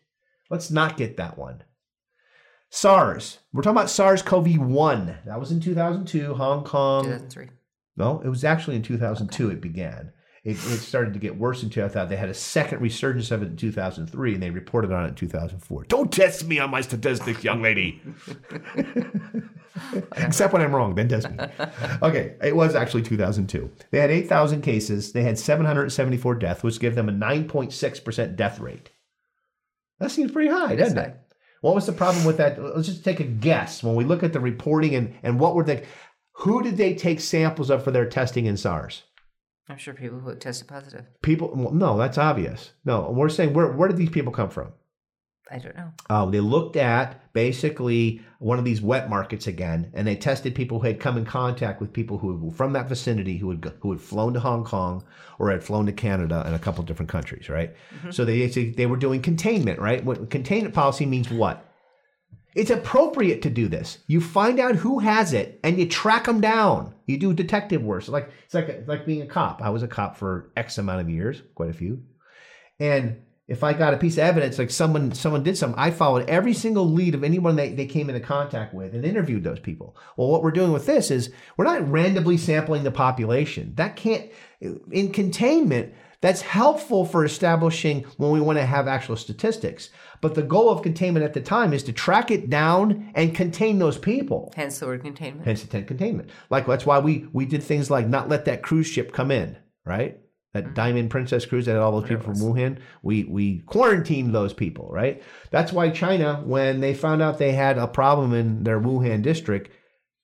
Let's not get that one. SARS. We're talking about SARS-CoV-1. That was in 2002, Hong Kong. 2003. No, it was actually in 2002 it began. It, it started to get worse in 2000. They had a second resurgence of it in 2003, and they reported on it in 2004. Don't test me on my statistics, young lady. *laughs* Except when I'm wrong, then test me. Okay, it was actually 2002. They had 8,000 cases. They had 774 deaths, which gave them a 9.6% death rate. That seems pretty high, doesn't it? What was the problem with that? Let's just take a guess. When we look at the reporting and, and what were they, who did they take samples of for their testing in SARS? I'm sure people who tested positive. People, well, no, that's obvious. No, we're saying where where did these people come from? I don't know. Uh, they looked at basically one of these wet markets again, and they tested people who had come in contact with people who were from that vicinity, who had who had flown to Hong Kong or had flown to Canada and a couple of different countries, right? Mm-hmm. So they they were doing containment, right? What containment policy means what? It's appropriate to do this. You find out who has it and you track them down. You do detective work. So like it's like it's like being a cop. I was a cop for X amount of years, quite a few. And if I got a piece of evidence, like someone someone did something, I followed every single lead of anyone they, they came into contact with and interviewed those people. Well, what we're doing with this is we're not randomly sampling the population. That can't in containment, that's helpful for establishing when we want to have actual statistics. But the goal of containment at the time is to track it down and contain those people. Hence the word containment. Hence the tent containment. Like that's why we we did things like not let that cruise ship come in, right? That Diamond Princess cruise that had all those people from Wuhan. We we quarantined those people, right? That's why China, when they found out they had a problem in their Wuhan district,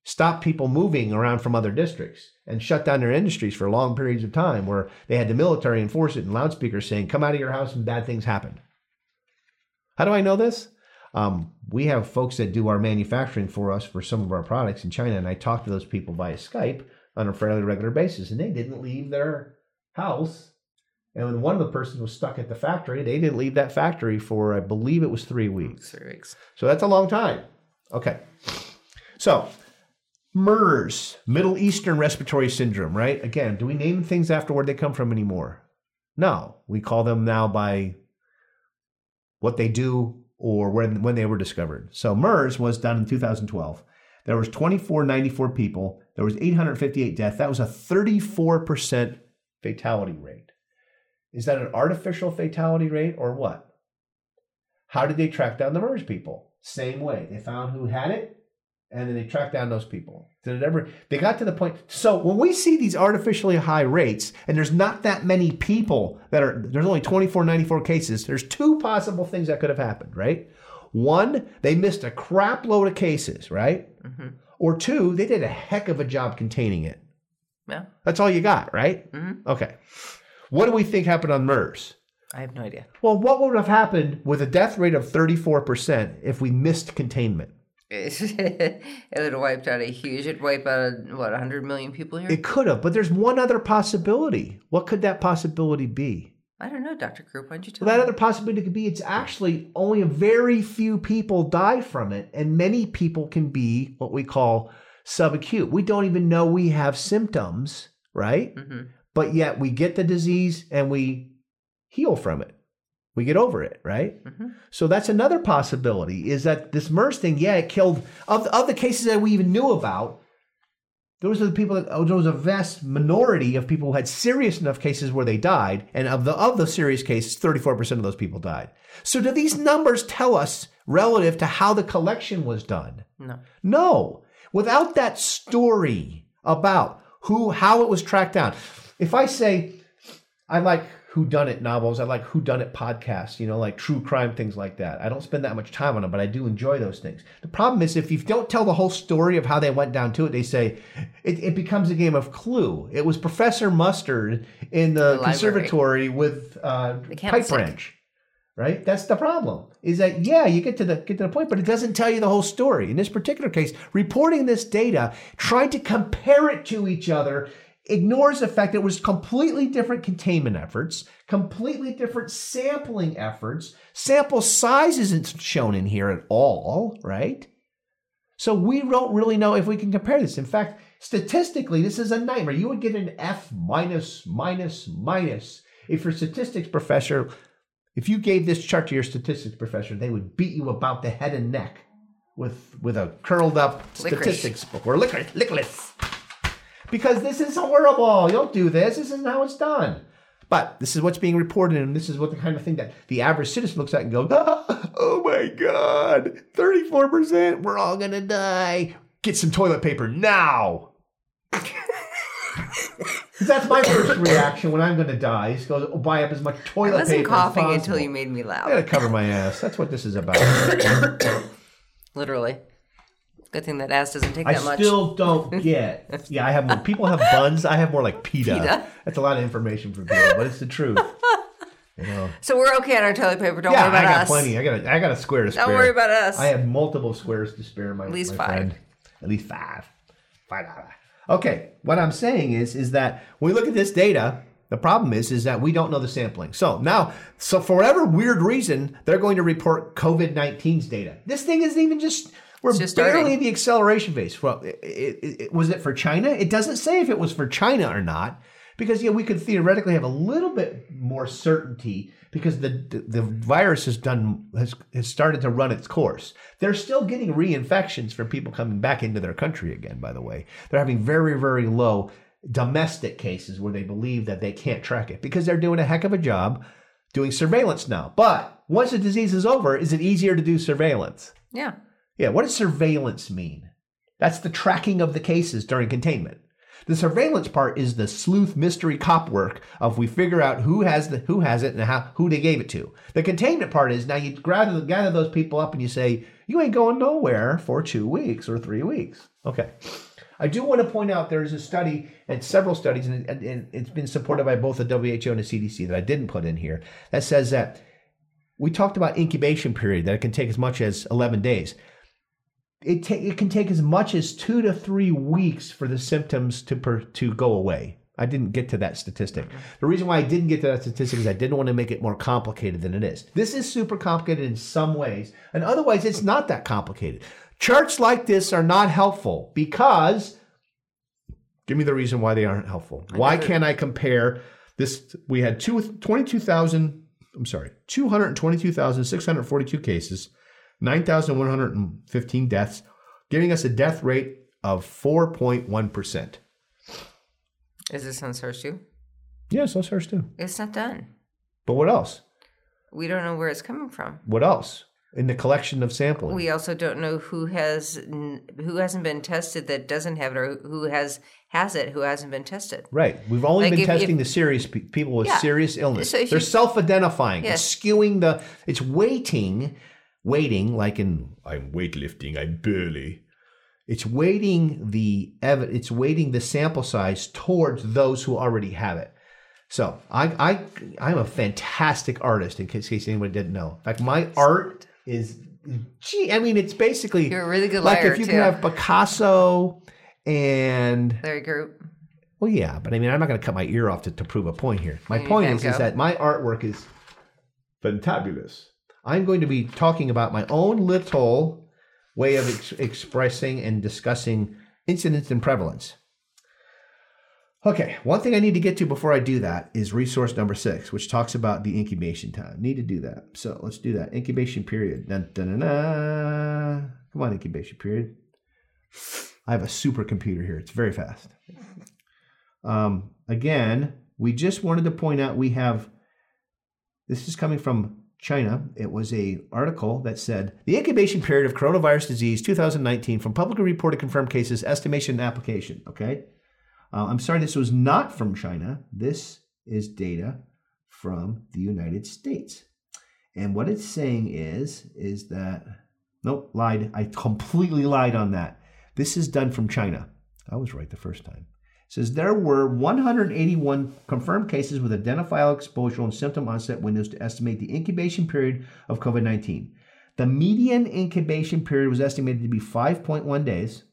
stopped people moving around from other districts and shut down their industries for long periods of time where they had the military enforce it and loudspeakers saying, come out of your house and bad things happen. How do I know this? Um, we have folks that do our manufacturing for us for some of our products in China, and I talk to those people via Skype on a fairly regular basis, and they didn't leave their house. And when one of the persons was stuck at the factory, they didn't leave that factory for, I believe it was three weeks. Three weeks. So that's a long time. Okay. So, MERS, Middle Eastern Respiratory Syndrome, right? Again, do we name things after where they come from anymore? No. We call them now by what they do or when, when they were discovered. So, MERS was done in 2012. There was 2494 people. There was 858 deaths. That was a 34% fatality rate. Is that an artificial fatality rate or what? How did they track down the MERS people? Same way. They found who had it, and then they tracked down those people. Did it ever? They got to the point. So when we see these artificially high rates, and there's not that many people that are, there's only 24, 94 cases. There's two possible things that could have happened, right? One, they missed a crap load of cases, right? Mm-hmm. Or two, they did a heck of a job containing it. Yeah. That's all you got, right? Mm-hmm. Okay. What do we think happened on MERS? I have no idea. Well, what would have happened with a death rate of 34% if we missed containment? *laughs* it would have wiped out a huge. It wipe out what 100 million people here. It could have, but there's one other possibility. What could that possibility be? I don't know, Doctor Group. Why don't you tell Well, that me? other possibility could be it's actually only a very few people die from it, and many people can be what we call subacute. We don't even know we have symptoms, right? Mhm. But yet we get the disease and we heal from it. We get over it, right? Mhm. So that's another possibility is that this MERS thing, yeah, it killed, of, of the cases that we even knew about, those are the people that, oh, there was a vast minority of people who had serious enough cases where they died. And of the, of the serious cases, 34% of those people died. So do these numbers tell us relative to how the collection was done? No. No. Without that story about who how it was tracked down. If I say I like who done it novels, I like who done it podcasts, you know, like true crime things like that. I don't spend that much time on them, but I do enjoy those things. The problem is if you don't tell the whole story of how they went down to it, they say it, it becomes a game of clue. It was Professor Mustard in the, library. conservatory with uh, The pipe branch right? That's the problem. Is that yeah, you get to the get to the point, but it doesn't tell you the whole story. In this particular case, reporting this data, trying to compare it to each other, ignores the fact that it was completely different containment efforts, completely different sampling efforts. Sample size isn't shown in here at all, right? So we don't really know if we can compare this. In fact, statistically, this is a nightmare. You would get an F minus, minus, minus if your statistics professor if you gave this chart to your statistics professor, they would beat you about the head and neck with with a curled up Licorice. statistics book or licorice, licorice. Because this is horrible. You don't do this. This isn't how it's done. But this is what's being reported, and this is what the kind of thing that the average citizen looks at and goes, *laughs* "Ah, "Oh my God, thirty-four percent. We're all gonna die. Get some toilet paper now." That's my first reaction when I'm going to die. Is go oh, buy up as much toilet paper. I wasn't paper coughing as until you made me laugh. I gotta cover my ass. That's what this is about. Literally. Good thing that ass doesn't take I that much. I still don't get. Yeah, I have more. People have buns. I have more like pita. Pita? That's a lot of information for people, but it's the truth. You know. So we're okay on our toilet paper. Don't Yeah, worry about us. I got us. plenty. I got. A, I got a square to spare. Don't worry about us. I have multiple squares to spare. My At least my five. friend. At least five. Five. Okay. What I'm saying is, is that when we look at this data, the problem is, is that we don't know the sampling. So now, so for whatever weird reason, they're going to report COVID 19's data. This thing isn't even just. We're just barely starting. in the acceleration phase. Well, it, it, it, was it for China? It doesn't say if it was for China or not, because yeah, we could theoretically have a little bit more certainty because the the, the virus has done has, has started to run its course. They're still getting reinfections from people coming back into their country again. By the way, they're having very very low domestic cases where they believe that they can't track it because they're doing a heck of a job doing surveillance now. But once the disease is over, is it easier to do surveillance? yeah. Yeah, what does surveillance mean? That's the tracking of the cases during containment. The surveillance part is the sleuth mystery cop work of we figure out who has the who has it and how who they gave it to. The containment part is now you gather gather those people up and you say you ain't going nowhere for two weeks or three weeks. Okay. I do want to point out there's a study and several studies, and, and, and it's been supported by both the WHO and the CDC that I didn't put in here that says that we talked about incubation period that it can take as much as 11 days it, ta- it can take as much as two to three weeks for the symptoms to per- to go away. I didn't get to that statistic. The reason why I didn't get to that statistic is I didn't want to make it more complicated than it is. This is super complicated in some ways, and otherwise it's not that complicated. Charts like this are not helpful because give me the reason why they aren't helpful. Why can't I compare this? We had two, 22,000, I'm sorry, 222,642 cases. 9,115 deaths, giving us a death rate of 4.1%. Is this on source two? Yes, on ours too. It's not done. But what else? We don't know where it's coming from. What else? In the collection of sampling. We also don't know who has who hasn't been tested that doesn't have it, or who has has it who hasn't been tested. right. We've only Like been if- testing if- the serious pe- people with Yeah. serious illness. So They're you- self-identifying. Yes. It's skewing the. It's weighting, weighting like in I'm weightlifting. I'm burly. It's weighting the ev- It's weighting the sample size towards those who already have it. So I I I'm a fantastic artist. In case, in case anyone didn't know. In fact, my art is. Gee, I mean, it's basically You're a really good like liar if you too. can have Picasso and Larry Group. well, yeah, but I mean, I'm not going to cut my ear off to, to prove a point here. My point is, is that my artwork is fantabulous. I'm going to be talking about my own little way of ex- expressing and discussing incidence and prevalence. Okay, one thing I need to get to before I do that is resource number six, which talks about the incubation time. Need to do that. So let's do that. Incubation period. Dun, dun, dun. Come on, incubation period. I have a supercomputer here. It's very fast. Um, again, we just wanted to point out we have this is coming from China. It was a article that said the incubation period of coronavirus disease 2019 from publicly reported confirmed cases, estimation, and application. Okay, uh, I'm sorry, this was not from China. This is data from the United States, and what it's saying is is that nope, lied. I completely lied on that. This is done from China. I was right the first time says there were 181 confirmed cases with identifiable exposure and symptom onset windows to estimate the incubation period of COVID 19. The median incubation period was estimated to be 5.1 days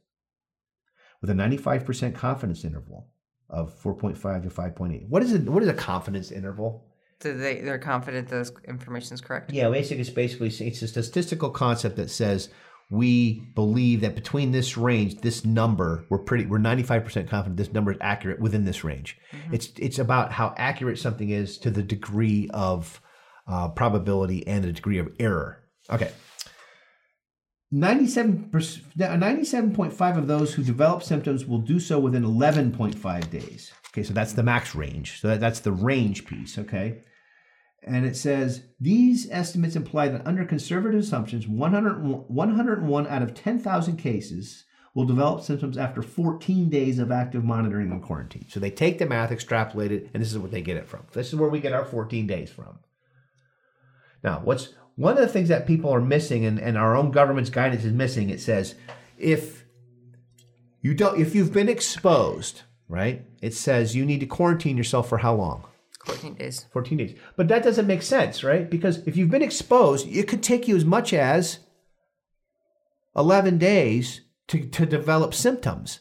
with a 95% confidence interval of 4.5 to 5.8. What is it? What is a confidence interval? So they they're confident this information is correct. Yeah, basically, it's basically it's a statistical concept that says we believe that between this range, this number, we're pretty, we're ninety five percent confident this number is accurate within this range. It's it's about how accurate something is to the degree of uh, probability and the degree of error. Okay. 97 97.5 of those who develop symptoms will do so within 11.5 days. Okay, so that's the max range. So that, that's the range piece, okay? And it says these estimates imply that under conservative assumptions, 100, 101 out of 10,000 cases will develop symptoms after 14 days of active monitoring and quarantine. So they take the math, extrapolate it, and this is what they get it from. This is where we get our 14 days from. Now, what's one of the things that people are missing and, and our own government's guidance is missing, it says if you don't if you've been exposed, right? It says you need to quarantine yourself for how long? 14 days. 14 days. But that doesn't make sense, right? Because if you've been exposed, it could take you as much as 11 days to, to develop symptoms.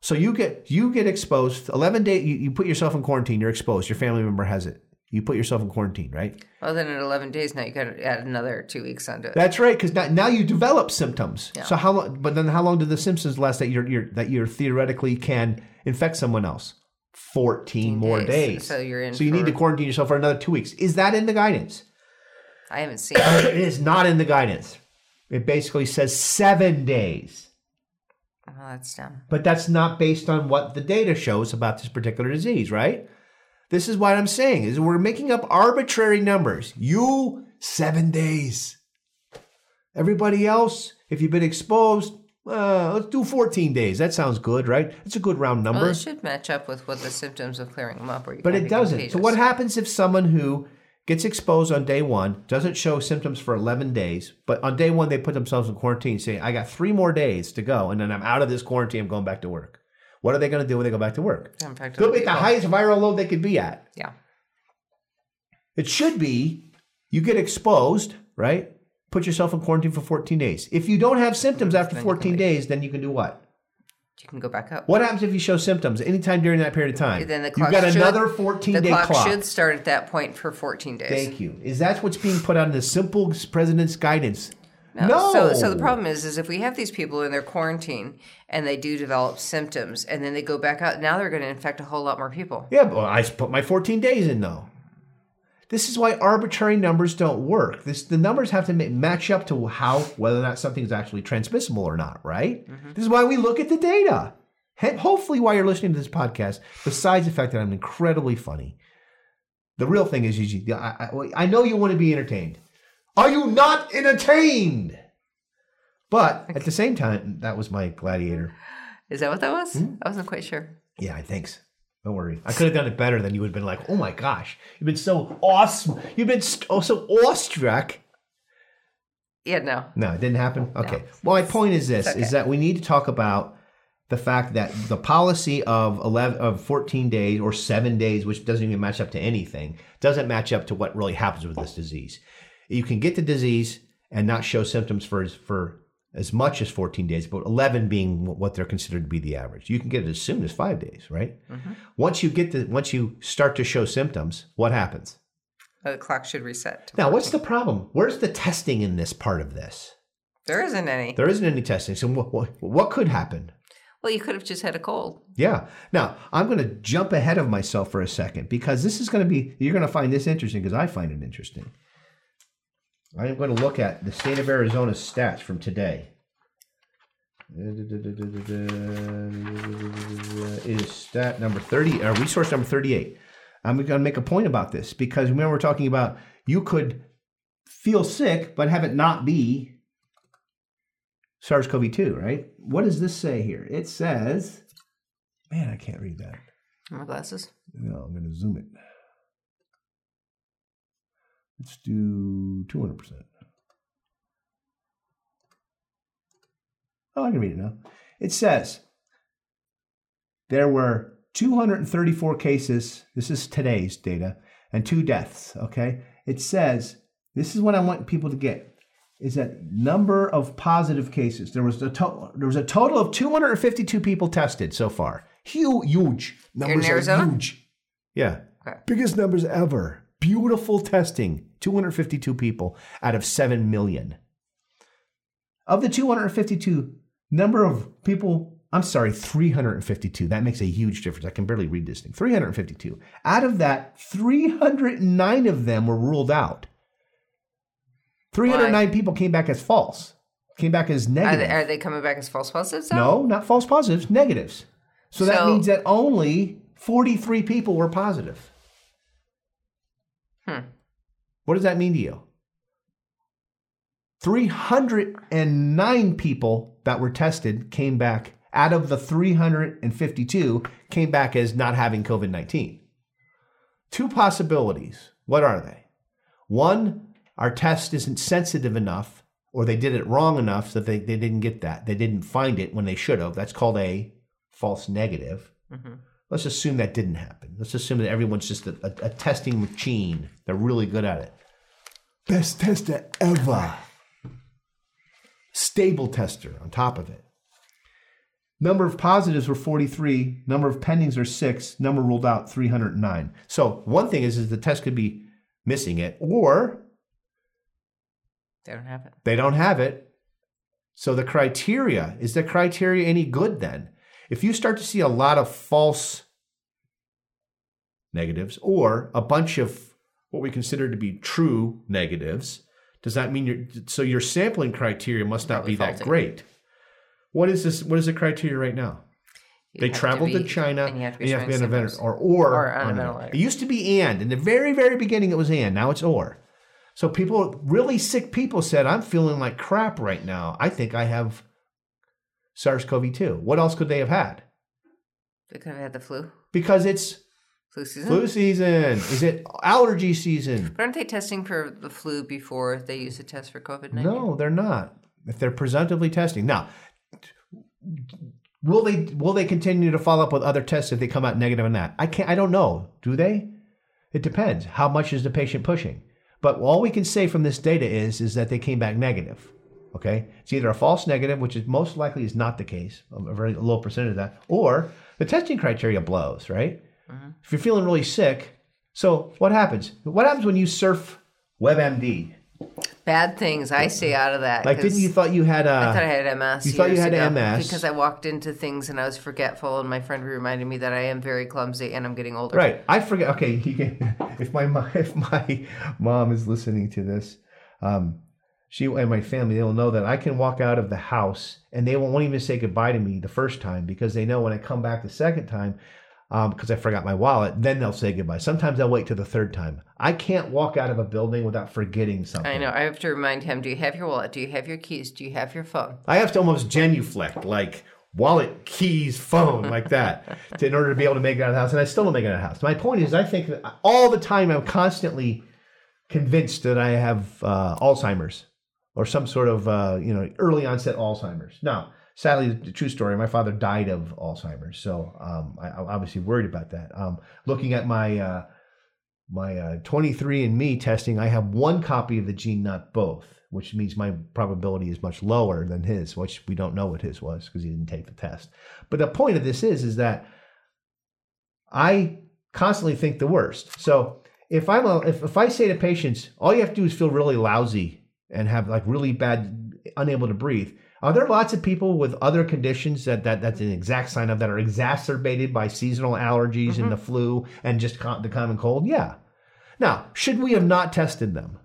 So you get you get exposed 11 days you, you put yourself in quarantine, you're exposed, your family member has it. You put yourself in quarantine, right? Well, then in 11 days now you got to add another two weeks onto it. That's right, because now, now you develop symptoms. Yeah. So how long? But then how long do the symptoms last that you're, you're that you're theoretically can infect someone else? Fourteen more days. days. So you're in So you need to quarantine yourself for another two weeks. Is that in the guidance? I haven't seen it. *coughs* it is not in the guidance. It basically says seven days, Well, that's dumb. but that's not based on what the data shows about this particular disease, right? This is what I'm saying is we're making up arbitrary numbers. You seven days. Everybody else, if you've been exposed, uh, let's do 14 days. That sounds good, right? It's a good round number. Well, it should match up with what the symptoms of clearing them up are. But it doesn't. So what happens if someone who gets exposed on day one doesn't show symptoms for 11 days, but on day one they put themselves in quarantine, saying, "I got three more days to go, and then I'm out of this quarantine. I'm going back to work." What are they going to do when they go back to work? They'll be at the highest viral load they could be at. Yeah. It should be you get exposed, right? Put yourself in quarantine for 14 days. If you don't have symptoms after Then you can 14 days, then you can do what? You can go back up. What happens if you show symptoms anytime during that period of time? Then the clock You've got should, another 14 The day clock, clock. should start at that point for 14 days. Thank you. Is that what's being put on the simple president's guidance? No. So, so the problem is, is if we have these people in their quarantine and they do develop symptoms and then they go back out, now they're going to infect a whole lot more people. Yeah, but I put my 14 days in though. This is why arbitrary numbers don't work. This the numbers have to match up to how whether or not something is actually transmissible or not, right? This is why we look at the data. Hopefully, while you're listening to this podcast, besides the fact that I'm incredibly funny, the real thing is, you, I, I, I know you want to be entertained. Are you not entertained? But at the same time, that was my gladiator. Is that what that was? Hmm? I wasn't quite sure. Yeah, thanks. Don't worry. I could have done it better than you would have been like, oh my gosh, you've been so awesome. You've been st- oh, so awestruck. Yeah, no. No, it didn't happen. Okay. Well, my point is this: okay. is that we need to talk about the fact that the policy of eleven of fourteen days or seven days, which doesn't even match up to anything, doesn't match up to what really happens with this disease. You can get the disease and not show symptoms for for as much as 14 days, but 11 being what they're considered to be the average. You can get it as soon as five days, right? Mm-hmm. Once you get the once you start to show symptoms, what happens? Oh, the clock should reset. Now, what's the problem? Where's the testing in this part of this? There isn't any. There isn't any testing. So what, what, what could happen? Well, you could have just had a cold. Yeah. Now, I'm going to jump ahead of myself for a second because this is going to be, you're going to find this interesting because I find it interesting. I am going to look at the state of Arizona's stats from today. Is stat number 30, uh, resource number 38. I'm going to make a point about this because remember, we're talking about you could feel sick but have it not be SARS CoV 2, right? What does this say here? It says, man, I can't read that. My glasses. No, I'm going to zoom it. Let's do 200%. Oh, I can read it now. It says there were 234 cases. This is today's data, and two deaths. Okay. It says this is what I want people to get is that number of positive cases. There was a to- there was a total of 252 people tested so far. Huge, huge numbers. are Arizona? Huge. Yeah. Okay. Biggest numbers ever. Beautiful testing. 252 people out of 7 million. Of the 252, number of people, I'm sorry, 352. That makes a huge difference. I can barely read this thing. 352. Out of that, 309 of them were ruled out. 309 people came back as false. came back as Are negative. they, are they coming back as false positives? though? no, not false positives, negatives. So that means that only 43 people were positive. What does that mean to you? 309 people that were tested came back out of the 352 came back as not having COVID 19. Two possibilities. What are they? One, our test isn't sensitive enough, or they did it wrong enough that they, they didn't get that. They didn't find it when they should have. That's called a false negative. Mhm. Let's assume that didn't happen. Let's assume that everyone's just a, a, a testing machine. They're really good at it. Best tester ever. Ah. Stable tester on top of it. Number of positives were 43. Number of pendings are six. Number ruled out 309. So one thing is, is the test could be missing it, or They don't have it. they don't have it. So the criteria is the criteria any good then? If you start to see a lot of false negatives or a bunch of what we consider to be true negatives, does that mean your so your sampling criteria must not be that great? What is this? What is the criteria right now? You they traveled to, be- China and you have to be, have to be on a or or, Or on on a-. It used to be and in the very very beginning it was and now it's or. So people really sick people said I'm feeling like crap right now. I think I have SARS-CoV-2. What else could they have had? They could have had the flu. Because it's Flu season. flu season. Is it allergy season? But aren't they testing for the flu before they use a test for COVID 19? No, they're not. If they're presumptively testing. Now, will they will they continue to follow up with other tests if they come out negative on that? I can't I don't know. Do they? It depends. How much is the patient pushing? But all we can say from this data is is that they came back negative. Okay? It's either a false negative, which is most likely is not the case, a very low percentage of that, or the testing criteria blows, right? If you're feeling really sick, so what happens? What happens when you surf WebMD? Bad things. I see out of that. Like, didn't you thought you had I uh, thought I had MS. you thought you had MS. because I walked into things and I was forgetful, and my friend reminded me that I am very clumsy and I'm getting older. Right. I forget. Okay. *laughs* Can, if my *laughs* if my mom is listening to this, um, she and my family, they'll know that I can walk out of the house and they won't even say goodbye to me the first time because they know when I come back the second time, because I forgot my wallet, then they'll say goodbye. Sometimes they'll wait till the third time. I can't walk out of a building without forgetting something. I know. I have to remind him. Do you have your wallet? Do you have your keys? Do you have your phone? I have to almost genuflect, like wallet, keys, phone, like that, *laughs* to, in order to be able to make it out of the house. And I still don't make it out of the house. My point is, I think that all the time I'm constantly convinced that I have uh, Alzheimer's or some sort of uh, you know early onset Alzheimer's. Now, sadly, the true story: my father died of Alzheimer's, so um, I, I'm obviously worried about that. Um, looking at my uh, my uh, 23andMe testing, I have one copy of the gene, not both, which means my probability is much lower than his, which we don't know what his was because he didn't take the test. But the point of this is, is that I constantly think the worst. So if I'm a, if, if I say to patients, all you have to do is feel really lousy and have like really bad, unable to breathe. Are there lots of people with other conditions that, that that's an exact sign of that are exacerbated by seasonal allergies and the mm-hmm. flu and just con- the common cold? Yeah. Now, should we have not tested them?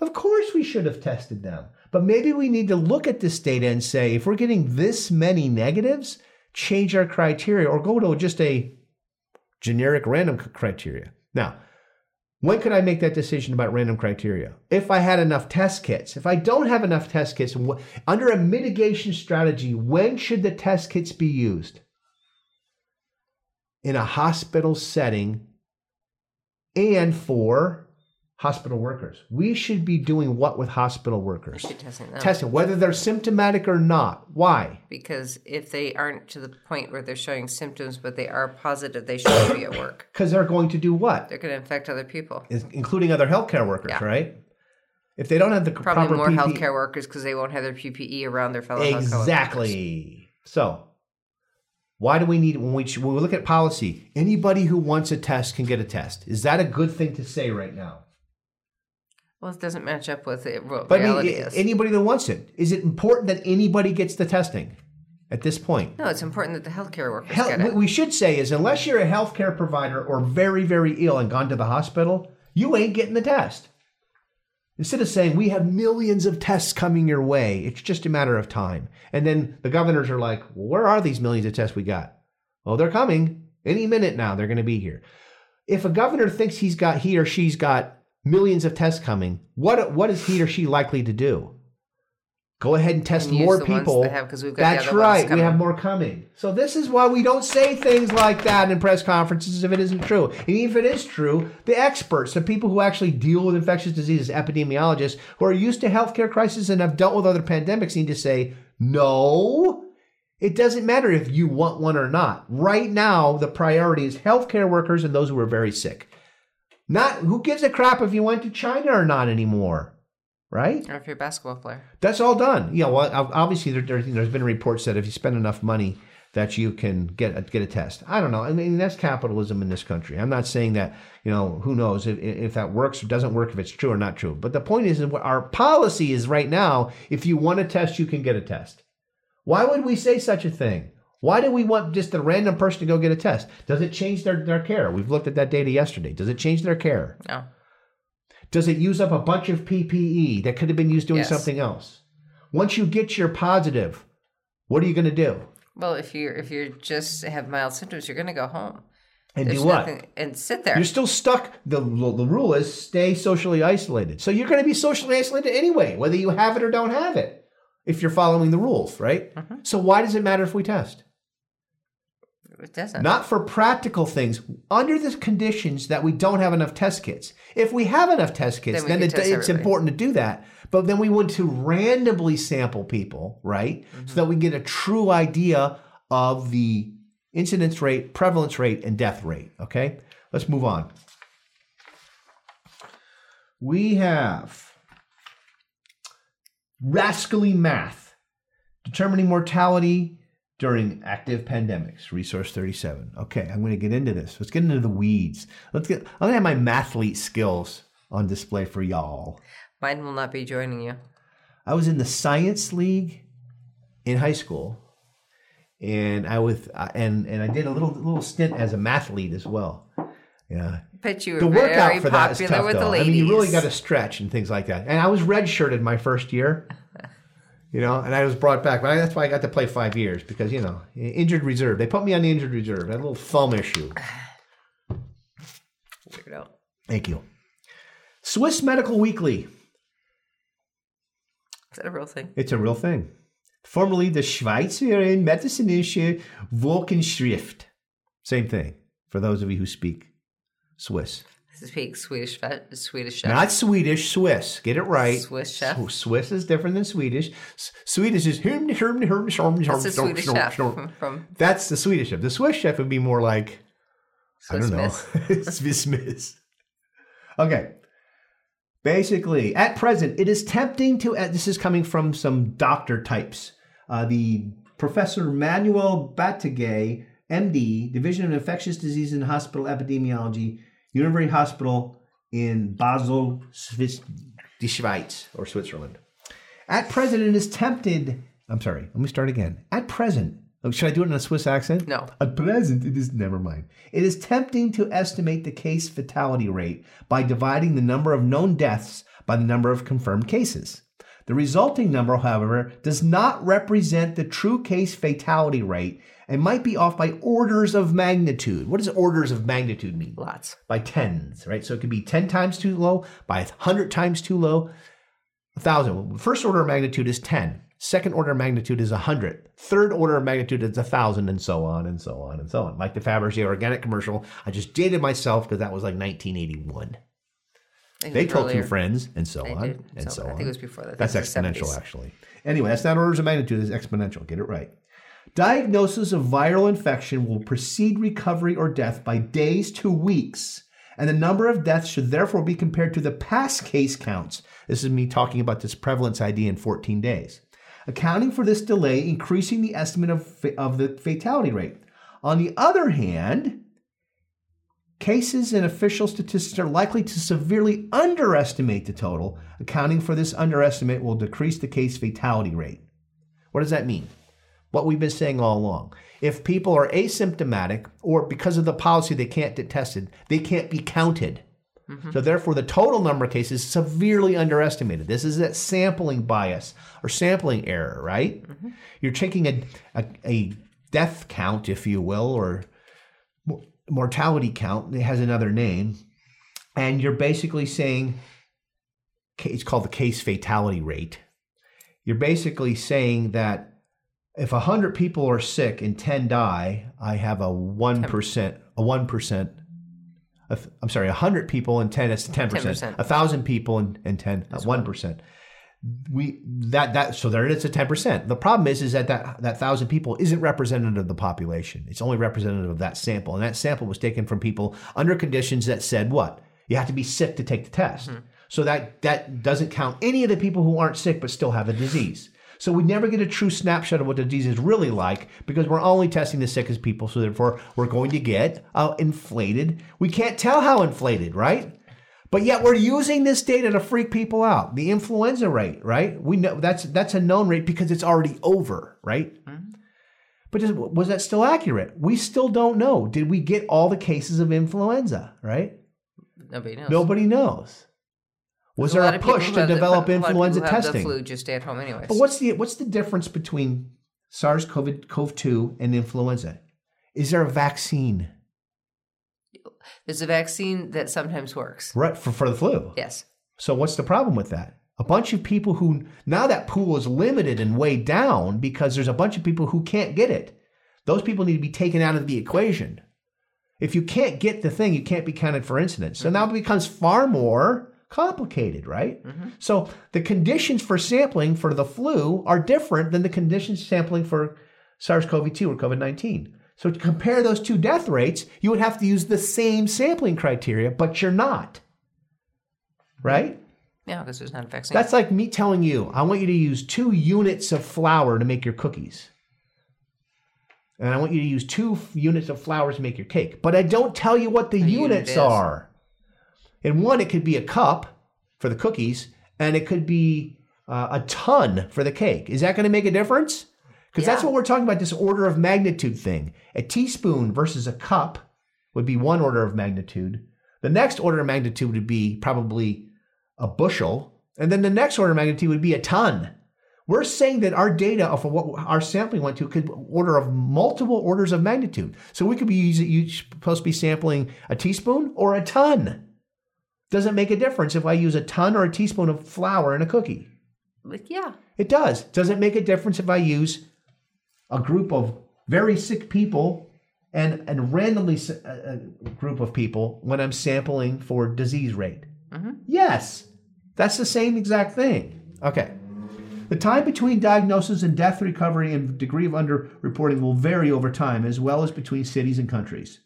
Of course, we should have tested them. But maybe we need to look at this data and say, if we're getting this many negatives, change our criteria or go to just a generic random criteria. Now, when could I make that decision about random criteria? If I had enough test kits. If I don't have enough test kits, under a mitigation strategy, when should the test kits be used? In a hospital setting and for hospital workers. We should be doing what with hospital workers? Should testing them. Testing, whether they're symptomatic or not. Why? because if they aren't to the point where they're showing symptoms, but they are positive, they shouldn't be at work. *coughs* Because they're going to do what? They're going to infect other people. Including other healthcare workers, Yeah. right? If they don't have the Probably more PPE healthcare workers because they won't have their PPE around their fellow. Exactly. So, why do we need when we when we look at policy? Anybody who wants a test can get a test. Is that a good thing to say right now? Well, it doesn't match up with it, what But I reality mean, is. anybody that wants it. Is it important that anybody gets the testing at this point? no, it's important that the healthcare workers Hel- get what it. we should say is, unless you're a healthcare provider or very, very ill and gone to the hospital, you ain't getting the test. Instead of saying, we have millions of tests coming your way, it's just a matter of time. And then the governors are like, well, where are these millions of tests we got? Oh, they're coming. Any minute now, they're going to be here. If a governor thinks he's got, he or she's got millions of tests coming, what, what is he or she likely to do? Go ahead and test And more people. they we've got the That's right. We have more coming. So this is why we don't say things like that in press conferences if it isn't true. And even if it is true, the experts, the people who actually deal with infectious diseases, epidemiologists who are used to healthcare crises and have dealt with other pandemics, need to say no. It doesn't matter if you want one or not. Right now, the priority is healthcare workers and those who are very sick. Not who gives a crap if you went to China or not anymore, right? Or if you're a basketball player. That's all done. You know, well, obviously there, there's been reports that if you spend enough money, that you can get a, get a test. I don't know. I mean, that's capitalism in this country. I'm not saying that you know who knows if, if that works or doesn't work, if it's true or not true. But the point is, what our policy is right now. If you want a test, you can get a test. Why would we say such a thing? Why do we want just a random person to go get a test? Does it change their, their care? We've looked at that data yesterday. Does it change their care? No. Does it use up a bunch of PPE that could have been used doing Yes. something else? Once you get your positive, what are you going to do? Well, if you're if you're just have mild symptoms, you're going to go home And There's do what? nothing- and sit there. You're still stuck. The, the rule is stay socially isolated. So you're going to be socially isolated anyway, whether you have it or don't have it, if you're following the rules, right? Mm-hmm. So why does it matter if we test? It doesn't. Not for practical things, under the conditions that we don't have enough test kits. If we have enough test kits, Then then, it, test it's important to do that. But then we want to randomly sample people, right? Mm-hmm. So that we get a true idea of the incidence rate, prevalence rate, and death rate. Okay, let's move on. We have rascally math determining mortality during active pandemics resource 37 okay i'm going to get into this. Let's get into the weeds. Let's get i'm going to have my mathlete skills on display for y'all. Mine will not be joining you. i was in the science league in high school and i was uh, and and i did a little little stint as a mathlete as well. Yeah. Bet you were the very workout for that is tough with though. The i mean you really got to stretch and things like that. And i was redshirted my first year you know, and I was brought back. But I, that's why I got to play five years because you know, injured reserve. They put me on the injured reserve. I had a little thumb issue. *sighs* Weirdo. Thank you. Swiss Medical Weekly. Is that a real thing? It's a real thing. Formerly the Schweizerische Medizinische Wochenschrift. Same thing for those of you who speak Swiss. Speak Swedish, Swedish chef. Not Swedish, Swiss. Get it right. Swiss chef. So Swiss is different than Swedish. S- Swedish is hum, That's the Swedish chef from, from That's the Swedish chef. The Swiss chef would be more like I Swiss don't know. *laughs* Swiss Miss. Okay. Basically, at present, it is tempting to. uh, This is coming from some doctor types. Uh, the Professor Manuel Battegay, MD, Division of Infectious Disease and Hospital Epidemiology, University Hospital in Basel, Swiss, die Schweiz, or Switzerland. At present, it is tempted. I'm sorry. Let me start again. At present, oh, should I do it in a Swiss accent? No. At present, it is never mind. It is tempting to estimate the case fatality rate by dividing the number of known deaths by the number of confirmed cases. The resulting number, however, does not represent the true case fatality rate and might be off by orders of magnitude. What does orders of magnitude mean? lots. by tens, right? So it could be 10 times too low, by 100 times too low, 1,000. First order of magnitude is 10. Second order of magnitude is 100. Third order of magnitude is 1,000, and so on, and so on, and so on. Like the Fabergé organic commercial. I just dated myself because that was like 1981. I think it They told two friends, and so They on, did. and so, I on. think it was before that. I That's think it was the exponential, 70s. actually. Anyway, that's not orders of magnitude, it's exponential. Get it right. Diagnosis of viral infection will precede recovery or death by days to weeks, and the number of deaths should therefore be compared to the past case counts. This is me talking about this prevalence ID in 14 days. Accounting for this delay, increasing the estimate of, fa- of the fatality rate. On the other hand, Cases and official statistics are likely to severely underestimate the total. Accounting for this underestimate will decrease the case fatality rate. What does that mean? What we've been saying all along. If people are asymptomatic or because of the policy they can't get tested, they can't be counted. Mm-hmm. So therefore, the total number of cases is severely underestimated. This is that sampling bias or sampling error, right? Mm-hmm. You're taking a, a, a death count, if you will, or mortality count. It has another name, and you're basically saying it's called the case fatality rate. You're basically saying that if 100 people are sick and 10 die, I have a 1%, a 1%. a I'm sorry, 100 people and 10, it's 10%. 10%. A 1,000 people and, and 10, uh, 1%. We that that so there it's a 10%. The problem is is that that that 1000 people isn't representative of the population. It's only representative of that sample. And that sample was taken from people under conditions that said what? You have to be sick to take the test. So that that doesn't count any of the people who aren't sick but still have a disease. So we never get a true snapshot of what the disease is really like because we're only testing the sickest people. So therefore, we're going to get uh, inflated. We can't tell how inflated, right? But yet we're using this data to freak people out. The influenza rate, right? We know that's that's a known rate because it's already over, right? But is, was that still accurate? We still don't know. Did we get all the cases of influenza, right? Nobody knows. Nobody knows. Was There's there lot a push to the- develop a lot of people influenza testing? The flu just stay at home anyways. But what's the what's the difference between SARS-CoV-2 and influenza? Is there a vaccine There's a vaccine that sometimes works. right for, for the flu? Yes. So what's the problem with that? A bunch of people who now that pool is limited and way down because there's a bunch of people who can't get it. Those people need to be taken out of the equation. If you can't get the thing, you can't be counted for incidents. So mm-hmm. now it becomes far more complicated, right? Mm-hmm. So the conditions for sampling for the flu are different than the conditions sampling for SARS-CoV-2 or COVID-19. So to compare those two death rates, you would have to use the same sampling criteria, but you're not. Right? Yeah, because there's not a vaccine. That's like me telling you, I want you to use two units of flour to make your cookies. And I want you to use two units of flour to make your cake. But I don't tell you what the, The units is. are. In one, it could be a cup for the cookies, and it could be uh, a ton for the cake. Is that going to make a difference? Because that's what we're talking about this order of magnitude thing. A teaspoon versus a cup would be one order of magnitude. The next order of magnitude would be probably a bushel, and then the next order of magnitude would be a ton. We're saying that our data of what our sampling went to could order of multiple orders of magnitude. So we could be using, you supposed to be sampling a teaspoon or a ton. Doesn't make a difference if I use a ton or a teaspoon of flour in a cookie. Yeah. It does. Does it make a difference if I use a group of very sick people and and randomly a, a group of people when I'm sampling for disease rate? Mm-hmm. Yes, that's the same exact thing. Okay. The time between diagnosis and death recovery and degree of underreporting will vary over time, as well as between cities and countries.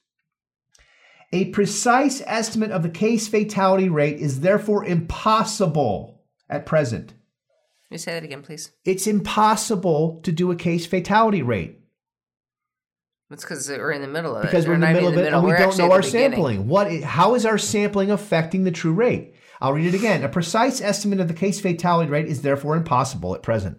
A precise estimate of the case fatality rate is therefore impossible at present. You say that again, please? It's impossible to do a case fatality rate It's because we're in the middle of because it. Because we're in the middle of it and we We're don't know our sampling. What? How is our sampling affecting the true rate? I'll read it again. A precise estimate of the case fatality rate is therefore impossible at present.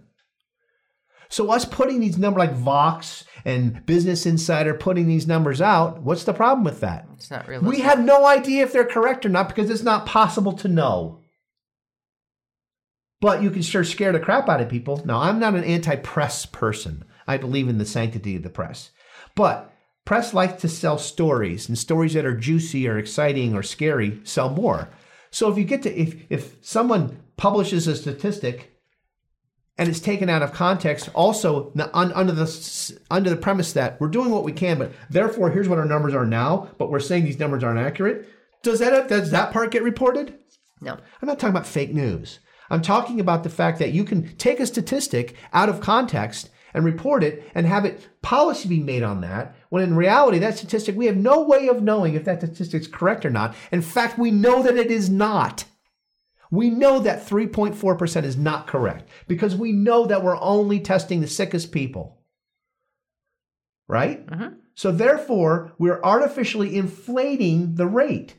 So us putting these numbers like Vox and Business Insider putting these numbers out, what's the problem with that? It's not realistic. We have no idea if they're correct or not because it's not possible to know. But you can sure scare the crap out of people. Now, I'm not an anti press person. I believe in the sanctity of the press. But press likes to sell stories, and stories that are juicy or exciting or scary sell more. So if you get to, if, if someone publishes a statistic and it's taken out of context. Also, under the under the premise that we're doing what we can, but therefore here's what our numbers are now. But we're saying these numbers aren't accurate. Does that does that part get reported? No. I'm not talking about fake news. I'm talking about the fact that you can take a statistic out of context and report it and have it policy be made on that, when in reality, that statistic, we have no way of knowing if that statistic is correct or not. In fact, we know that it is not. We know that 3.4% is not correct because we know that we're only testing the sickest people. Right? Mm-hmm. So therefore, we're artificially inflating the rate.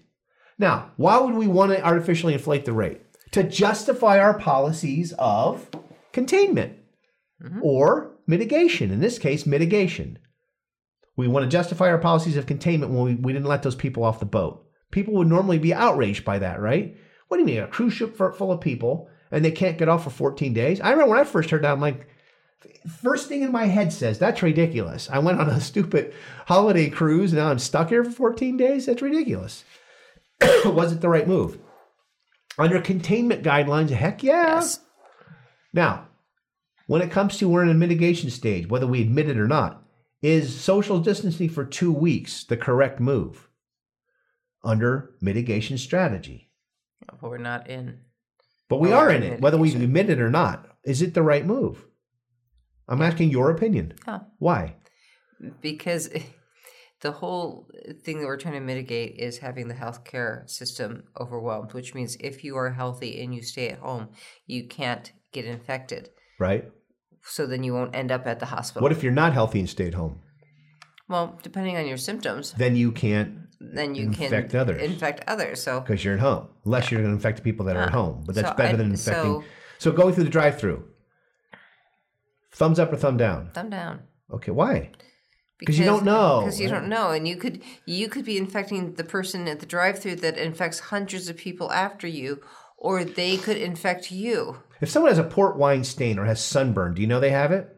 Now, why would we want to artificially inflate the rate? To justify our policies of containment mm-hmm. or mitigation. In this case, mitigation. We want to justify our policies of containment when we, we didn't let those people off the boat. People would normally be outraged by that, right? What do you mean, a cruise ship for, full of people and they can't get off for 14 days? I remember when I first heard that, I'm like, first thing in my head says, that's ridiculous. I went on a *laughs* stupid holiday cruise and now I'm stuck here for 14 days? That's ridiculous. *coughs* Was it the right move? Under containment guidelines, heck yeah. Yes. Now, when it comes to we're in a mitigation stage, whether we admit it or not, is social distancing for two weeks the correct move under mitigation strategy? But we're not in. But we are in it, whether we admit it or not. Is it the right move? I'm asking your opinion. Yeah. Why? because *laughs* the whole thing that we're trying to mitigate is having the healthcare system overwhelmed, which means if you are healthy and you stay at home, you can't get infected. Right? So then you won't end up at the hospital. What if you're not healthy and stay at home? well, depending on your symptoms, Then you can't then you Infect can infect others. infect others. So because you're at home, unless you're going to infect the people that are at Ah. home. But that's So better I- than infecting. so- So, going through the drive-through, thumbs up or thumb down? thumb down. Okay, why? 'Cause you don't know, Because you don't know, and you could you could be infecting the person at the drive-through that infects hundreds of people after you, or they could infect you. If someone has a port wine stain or has sunburn, do you know they have it?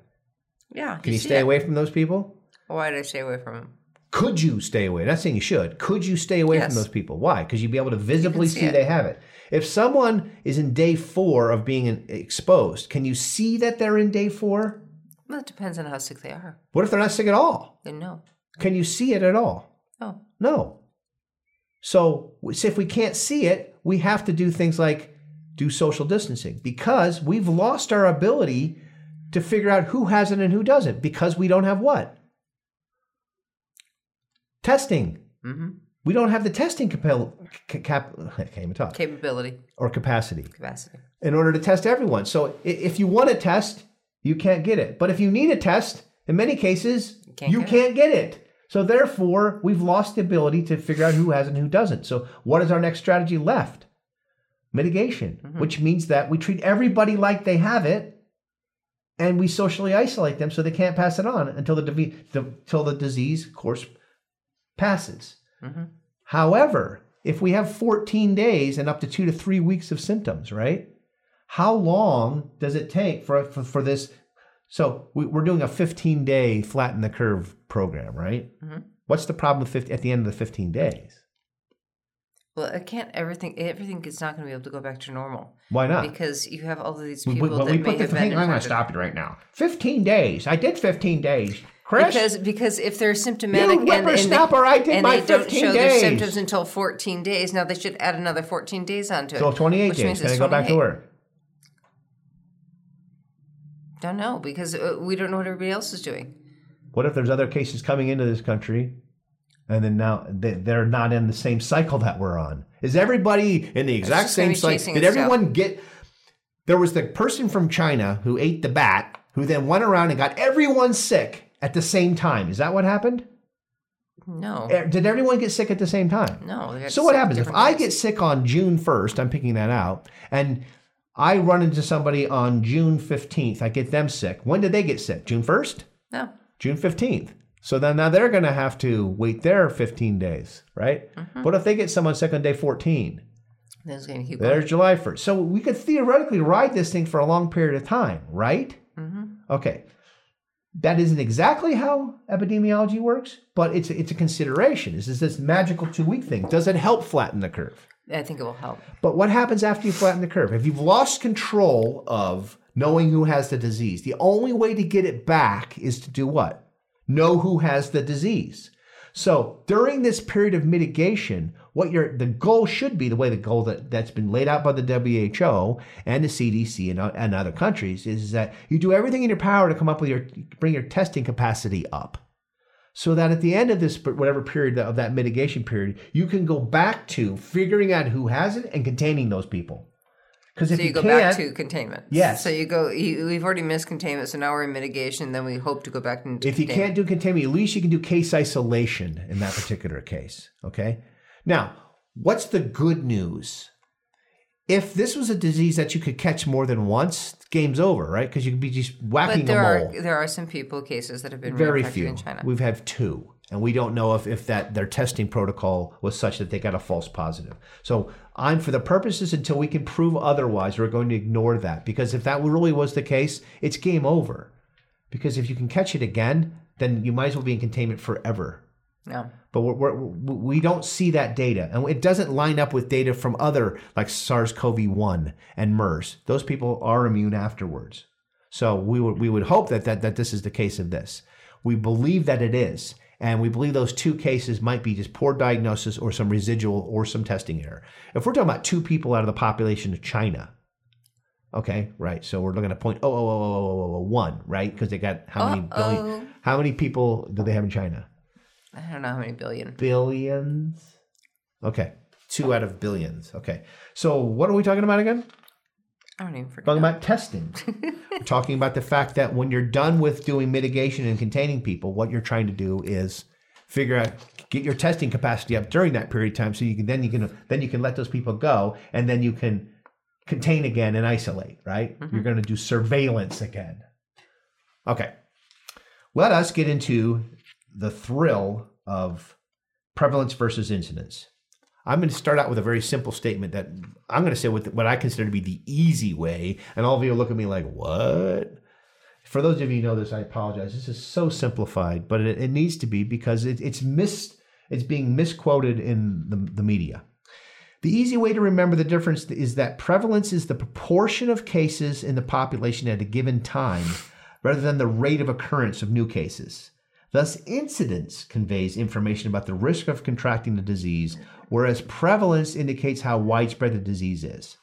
Yeah. Can you, see stay it. away from those people? Why did I stay away from them? Could you stay away? Not saying you should. Could you stay away from those people? Why? Because you'd be able to visibly see see they have it. If someone is in day four of being exposed, can you see that they're in day four? Well, it depends on how sick they are. What if they're not sick at all? Then no. Can you see it at all? Oh, No. So so if we can't see it, we have to do things like do social distancing because we've lost our ability to figure out who has it and who doesn't because we don't have what? Testing. mm-hmm. We don't have the testing capel, ca- cap, *laughs* talk, capability, or capacity capacity. in order to test everyone. So if you want a test, you can't get it. But if you need a test, in many cases, can't you get can't get it. So therefore, we've lost the ability to figure out who has and who doesn't. So what is our next strategy left? Mitigation, Mm-hmm. which means that we treat everybody like they have it, and we socially isolate them so they can't pass it on until the, divi- the until the disease course passes. Mhm. However, if we have 14 days and up to two to three weeks of symptoms, right? How long does it take for for, for this? So we, we're doing a 15 day flatten the curve program, right? Mhm. What's the problem with 50, at the end of the 15 days? Well, it can't everything. Everything is not going to be able to go back to normal Why not? because you have all of these people we, but that we may put the have thing. I'm going to stop it right now. 15 days. I did 15 days. Chris, Because because if they're symptomatic and, and, they, whippersnapper, I did and my they don't 15 show their symptoms until 14 days, now they should add another 14 days onto it. so 28 which days. means Can I it's go back to work? Don't know because uh, we don't know what everybody else is doing. What if there's other cases coming into this country and then now they- they're not in the same cycle that we're on? Is everybody in the exact same cycle? Did everyone get. There was the person from China who ate the bat who then went around and got everyone sick at the same time. Is that what happened? No, Eh, Did everyone get sick at the same time? no. So what happens if I days. get sick on June 1st? I'm picking that out. And I run into somebody on June 15th. I get them sick. When did they get sick? June 1st? no? June 15th. So then now they're going to have to wait their 15 days, right? Mm-hmm. What if they get someone sick on day 14? Then it's going to keep going. There's July 1st. So we could theoretically ride this thing for a long period of time, right? Mm-hmm. Okay. That isn't exactly how epidemiology works, but it's it's a consideration. Is this this magical two week thing? Does it help flatten the curve? I think it will help. But what happens after you flatten the curve? If you've lost control of knowing who has the disease, the only way to get it back is to do what? Know who has the disease. So during this period of mitigation, what your the goal should be, the way the goal that, that's been laid out by the WHO and the CDC and, uh, and other countries is that you do everything in your power to come up with your bring your testing capacity up so that at the end of this whatever period of that mitigation period you can go back to figuring out who has it and containing those people because if So you, you, go back to containment. Yes. So you go. You, we've already missed containment, so now we're in mitigation. Then we hope to go back into. if you can't do containment at least you can do case isolation in that particular case okay now what's the good news if this was a disease that you could catch more than once game's over right because you could be just whacking But there all are there are some people cases that have been very few in China. we've had two And we don't know if, if that their testing protocol was such that they got a false positive. So I'm for the purposes until we can prove otherwise, we're going to ignore that. Because if that really was the case, it's game over. Because if you can catch it again, then you might as well be in containment forever. Yeah. But we're, we're, we don't see that data, and it doesn't line up with data from other like SARS-CoV-1 and MERS. Those people are immune afterwards. So we would we would hope that that that this is the case of this. We believe that it is, and we believe those two cases might be just poor diagnosis or some residual or some testing error. If we're talking about two people out of the population of China, okay, right? So we're looking at point oh oh oh oh oh oh oh one, right? Because they got how many billion? How many people do they have in China? I don't know how many billion. billions. Okay, two out of billions. Okay, so what are we talking about again? I don't even forget. Talking about testing. We're talking about the fact that when you're done with doing mitigation and containing people, what you're trying to do is figure out get your testing capacity up during that period of time, so you can then you can then you can let those people go, and then you can contain again and isolate. Right? Mm-hmm. You're going to do surveillance again. Okay. Let us get into the thrill of prevalence versus incidence. I'm going to start out with a very simple statement that I'm going to say what, what I consider to be the easy way, and all of you look at me like, what? For those of you who know this, I apologize. This is so simplified, but it, it needs to be because it, it's mis, it's being misquoted in the, the media. The easy way to remember the difference is that prevalence is the proportion of cases in the population at a given time rather than the rate of occurrence of new cases. Thus, incidence conveys information about the risk of contracting the disease, whereas prevalence indicates how widespread the disease is.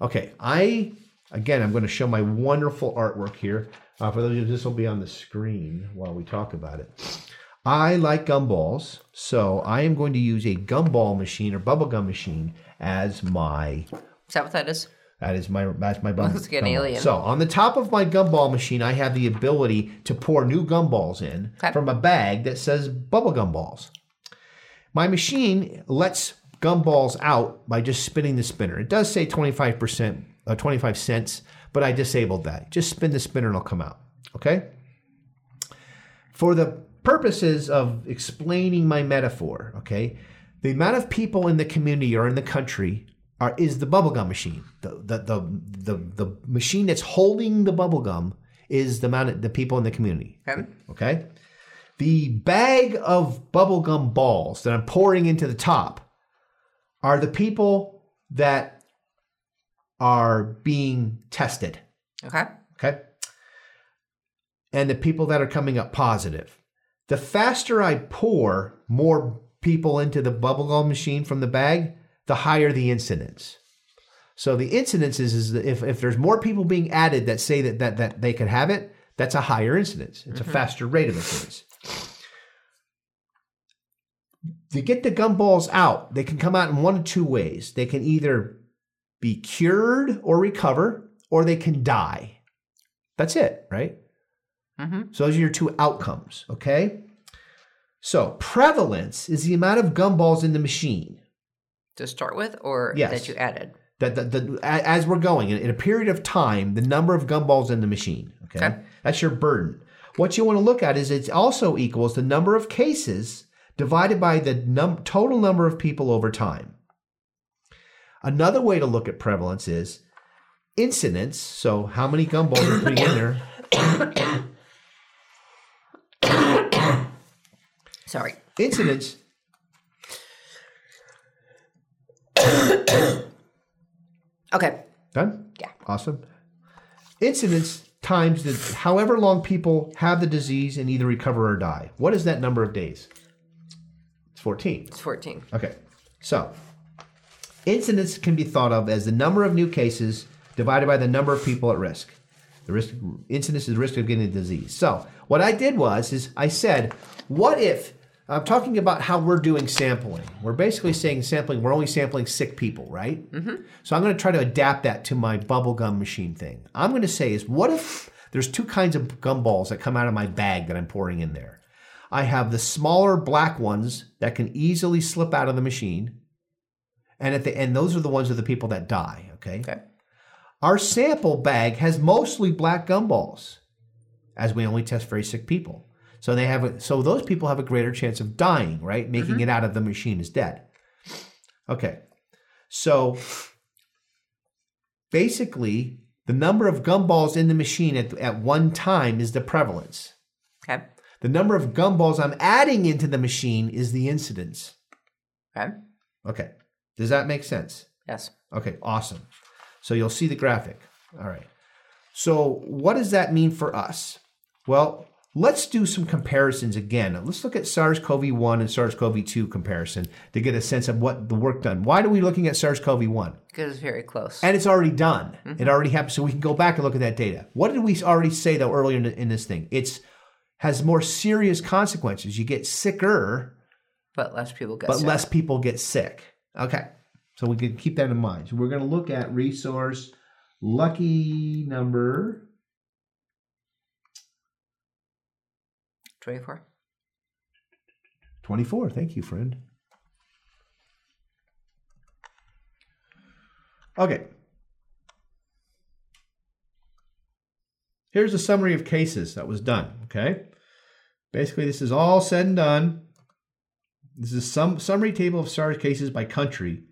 Okay, I, again, I'm going to show my wonderful artwork here. Uh, for those of you, this will be on the screen while we talk about it. I like gumballs, so I am going to use a gumball machine or bubblegum machine as my Is that what that is? That is my that's my bum, Looks like an alien. So on the top of my gumball machine, I have the ability to pour new gumballs in Okay. from a bag that says bubblegum balls. My machine lets gumballs out by just spinning the spinner. It does say 25%, uh, 25 cents, but I disabled that. Just spin the spinner and it'll come out. Okay? For the purposes of explaining my metaphor, okay, the amount of people in the community or in the country are is the bubblegum machine. The, the the the the machine that's holding the bubblegum is the amount of the people in the community. Okay. Okay. The bag of bubblegum balls that I'm pouring into the top are the people that are being tested. Okay. Okay. And the people that are coming up positive. The faster I pour more people into the bubblegum machine from the bag, the higher the incidence. So the incidence is, is if, if there's more people being added that say that, that, that they could have it, that's a higher incidence. It's a faster rate of incidence. To get the gumballs out, they can come out in one of two ways. They can either be cured or recover, or they can die. That's it, right? Mm-hmm. So those are your two outcomes, okay? So prevalence is the amount of gumballs in the machine. To start with, or Yes. that you added? That the, the, as we're going in, in a period of time, the number of gumballs in the machine. Okay? Okay. that's your burden. What you want to look at is it also equals the number of cases divided by the num- total number of people over time. Another way to look at prevalence is incidence. So how many gumballs you're putting in there? *coughs* Sorry. Incidence *coughs* Okay. Done? Yeah. Awesome. Incidence times the however long people have the disease and either recover or die. What is that number of days? It's 14. It's 14. Okay. So, incidence can be thought of as the number of new cases divided by the number of people at risk. The risk incidence is the risk of getting the disease. So, what I did was is I said, what if I'm talking about how we're doing sampling. We're basically saying sampling, we're only sampling sick people, right? Mm-hmm. So I'm going to try to adapt that to my bubblegum machine thing. I'm going to say is what if there's two kinds of gumballs that come out of my bag that I'm pouring in there. I have the smaller black ones that can easily slip out of the machine. And at the end, those are the ones of the people that die, okay? Okay. Our sample bag has mostly black gumballs, as we only test very sick people. So they have a, so those people have a greater chance of dying, right? Making mm-hmm. it out of the machine is dead. Okay. So basically, the number of gumballs in the machine at, at one time is the prevalence. Okay. The number of gumballs I'm adding into the machine is the incidence. Okay. Okay. Does that make sense? Yes. Okay, awesome. So you'll see the graphic. All right. So what does that mean for us? Well, let's do some comparisons again. Let's look at SARS-CoV-1 and SARS-CoV-2 comparison to get a sense of what the work done. Why are we looking at SARS-CoV-1? Because it's very close. And it's already done. Mm-hmm. It already happened. So we can go back and look at that data. What did we already say though earlier in, in this thing? It's has more serious consequences. You get sicker, but less people get sick. but sick. less people get sick. Okay. So we can keep that in mind. So we're going to look at resource lucky number 24. 24. Thank you, friend. Okay. Here's a summary of cases that was done. Okay. Basically, this is all said and done. This is some summary table of SARS cases by country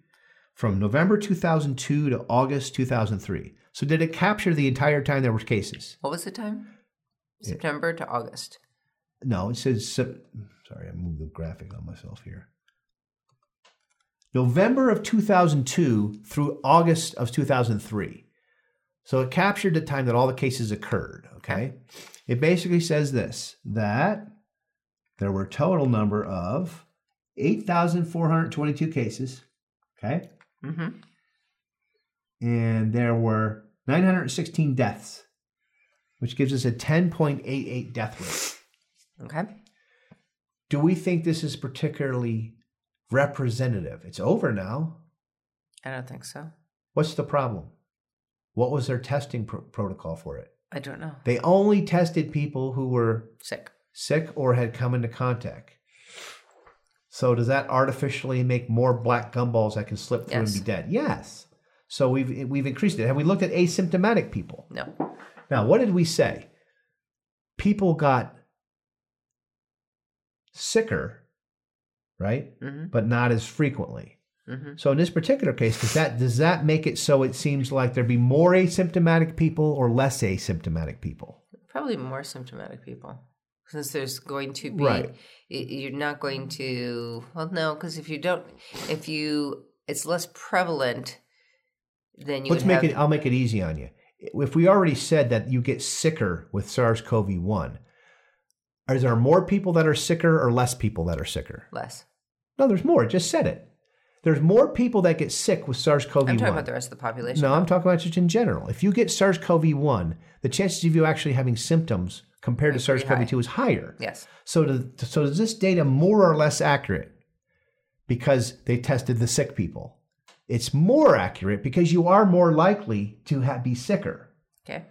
from November 2002 to August 2003. So, did it capture the entire time there were cases? What was the time? September to August. No, it says. Sorry, I moved the graphic on myself here. November of 2002 through August of 2003. So it captured the time that all the cases occurred. Okay. It basically says this that there were a total number of 8,422 cases. Okay. Mm-hmm. And there were 916 deaths, which gives us a 10.88 death rate. Okay. Do we think this is particularly representative? It's over now. I don't think so. What's the problem? What was their testing pro- protocol for it? I don't know. They only tested people who were Sick. sick or had come into contact. So does that artificially make more black gumballs that can slip through Yes. and be dead? Yes. So we've we've increased it. Have we looked at asymptomatic people? No. Now, what did we say? People got sicker, right? Mm-hmm. But not as frequently. Mm-hmm. So in this particular case, does that does that make it so it seems like there'd be more asymptomatic people or less asymptomatic people? Probably more symptomatic people. Since there's going to be, Right. you're not going to, well, no, because if you don't, if you, it's less prevalent, then you Let's make have, it. I'll make it easy on you. If we already said that you get sicker with SARS-CoV-1, are there more people that are sicker or less people that are sicker? less. No, there's more. Just said it. There's more people that get sick with SARS-CoV-1. I'm talking about the rest of the population. No, I'm talking about just in general. If you get SARS-CoV-1, the chances of you actually having symptoms compared to SARS-CoV-2 is higher. Yes. So, to, so is this data more or less accurate because they tested the sick people? It's more accurate because you are more likely to ha be sicker. Okay.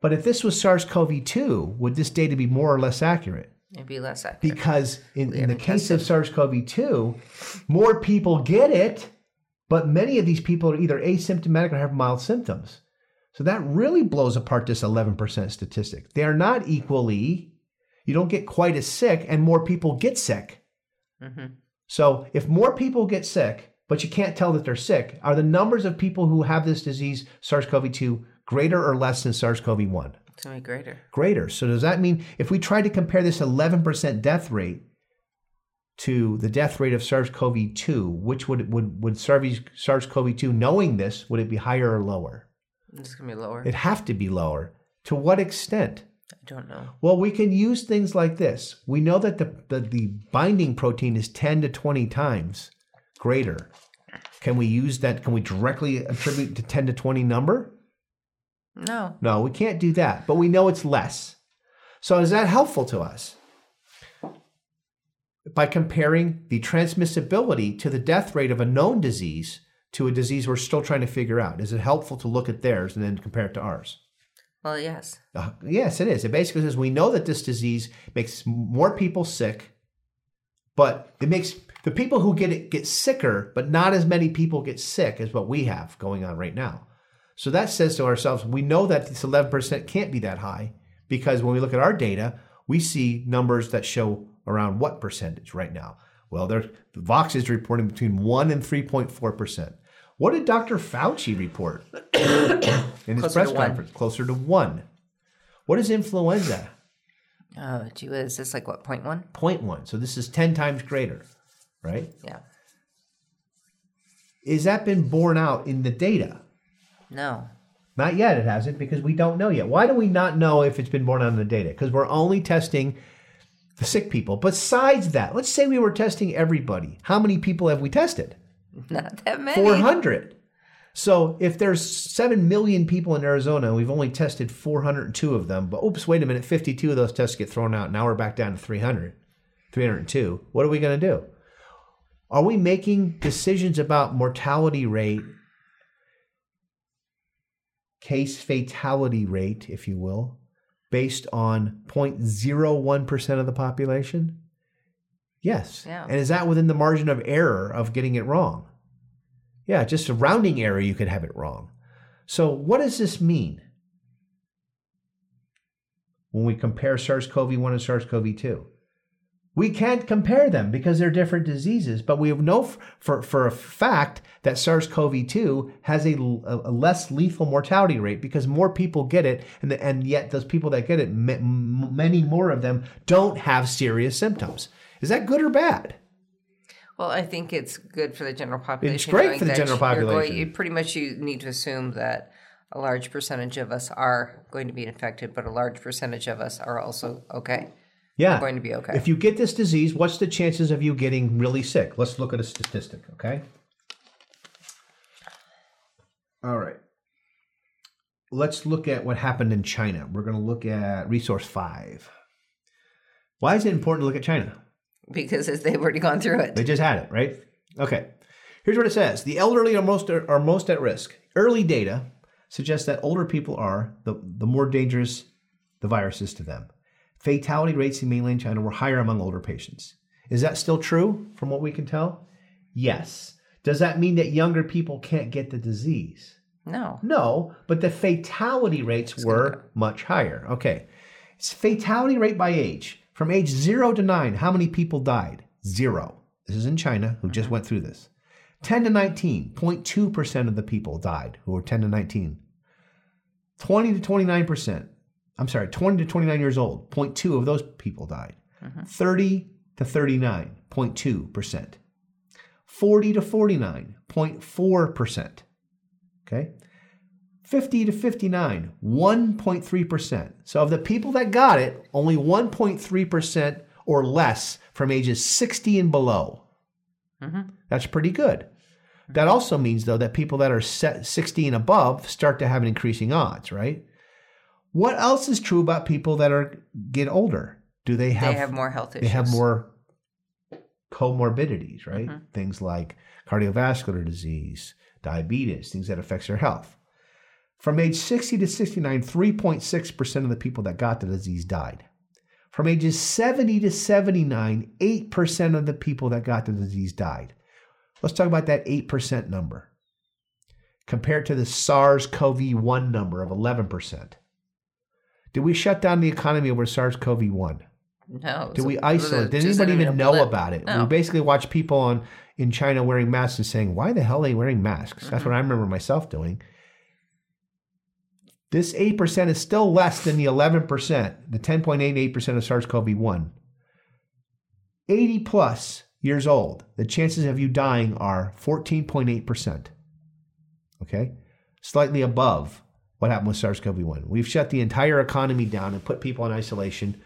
But if this was SARS-CoV-2, would this data be more or less accurate? It'd be less accurate. Because in, in the case of. SARS-CoV-2, more people get it, but many of these people are either asymptomatic or have mild symptoms. So that really blows apart this 11% statistic. They are not equally, you don't get quite as sick, and more people get sick. hmm So if more people get sick, but you can't tell that they're sick, are the numbers of people who have this disease, SARS-CoV-2, greater or less than SARS-CoV-1? It's going to be greater. greater. So does that mean if we try to compare this 11% death rate to the death rate of SARS-CoV-2, which would would would SARS- SARS-CoV-2 knowing this would it be higher or lower? It's going to be lower. It'd have to be lower. To what extent? I don't know. Well, we can use things like this. We know that the, the, the binding protein is 10 to 20 times greater. Can we use that? Can we directly attribute to 10 to 20 number? No. No, we can't do that, but we know it's less. So is that helpful to us? By comparing the transmissibility to the death rate of a known disease to a disease we're still trying to figure out, is it helpful to look at theirs and then compare it to ours? Well, yes. Uh, yes, it is. It basically says we know that this disease makes more people sick, but it makes the people who get it get sicker, but not as many people get sick as what we have going on right now. So that says to ourselves, we know that this 11% can't be that high because when we look at our data, we see numbers that show around what percentage right now? Well, there, Vox is reporting between 1 and 3.4%. What did Dr. Fauci report in his Closer press conference? Closer to 1. What is influenza? Oh, gee whiz, this like what, point one? 0.1. So this is 10 times greater, right? Yeah. Is that been borne out in the data? No. Not yet, it hasn't, because we don't know yet. Why do we not know if it's been born out in the data? Because we're only testing the sick people. Besides that, let's say we were testing everybody. How many people have we tested? *laughs* Not that many. 400. So if there's 7 million people in Arizona, we've only tested 402 of them. But oops, wait a minute, 52 of those tests get thrown out. Now we're back down to 300, 302. What are we going to do? Are we making decisions about mortality rate, case fatality rate, if you will, based on 0.01% of the population? Yes. Yeah. And is that within the margin of error of getting it wrong? Yeah, just a rounding error, you could have it wrong. So, what does this mean when we compare SARS CoV 1 and SARS CoV 2? We can't compare them because they're different diseases, but we know f- for, for a fact that SARS CoV 2 has a, a less lethal mortality rate because more people get it, and, the, and yet those people that get it, m- many more of them don't have serious symptoms. Is that good or bad? Well, I think it's good for the general population. It's great for the general going- population. you pretty much you need to assume that a large percentage of us are going to be infected, but a large percentage of us are also okay. Yeah. going to be okay. If you get this disease, what's the chances of you getting really sick? Let's look at a statistic, okay? All right. Let's look at what happened in China. We're going to look at resource five. Why is it important to look at China? Because as *laughs* they've already gone through it. They just had it, right? Okay. Here's what it says: the elderly are most are most at risk. Early data suggests that older people are the, the more dangerous the virus is to them. Fatality rates in mainland China were higher among older patients. Is that still true from what we can tell? Yes. Does that mean that younger people can't get the disease? No. No, but the fatality rates were much higher. Okay. It's fatality rate by age. From age 0 to 9, how many people died? Zero. This is in China, who just went through this. 10 to 19, 0.2% of the people died who were 10 to 19. 20 to 29%, I'm sorry, 20 to 29 years old, 0.2 of those people died. Mm-hmm. 30 to 39, 0.2%. 40 to 49, 0.4%. Okay. 50 to 59, 1.3%. So of the people that got it, only 1.3% or less from ages 60 and below. Mm-hmm. That's pretty good. That mm-hmm. also means, though, that people that are set 60 and above start to have an increasing odds, right? What else is true about people that are get older? Do they have, they have more health issues. they have more comorbidities, right? Mm-hmm. Things like cardiovascular disease, diabetes, things that affects their health. From age 60 to 69, 3.6% of the people that got the disease died. From ages 70 to 79, 8% of the people that got the disease died. Let's talk about that 8% number compared to the SARS CoV 1 number of 11%. Did we shut down the economy over SARS CoV 1? No. Did we isolate? Did anybody even know blip. about it? No. We basically watched people on in China wearing masks and saying, "Why the hell are they wearing masks?" That's Mm-hmm. what I remember myself doing. This eight percent is still less than the eleven percent, the ten point eight eight percent of SARS-CoV-1. Eighty plus years old, the chances of you dying are fourteen point eight percent. Okay, slightly above what happened with SARS-CoV-1. We've shut the entire economy down and put people in isolation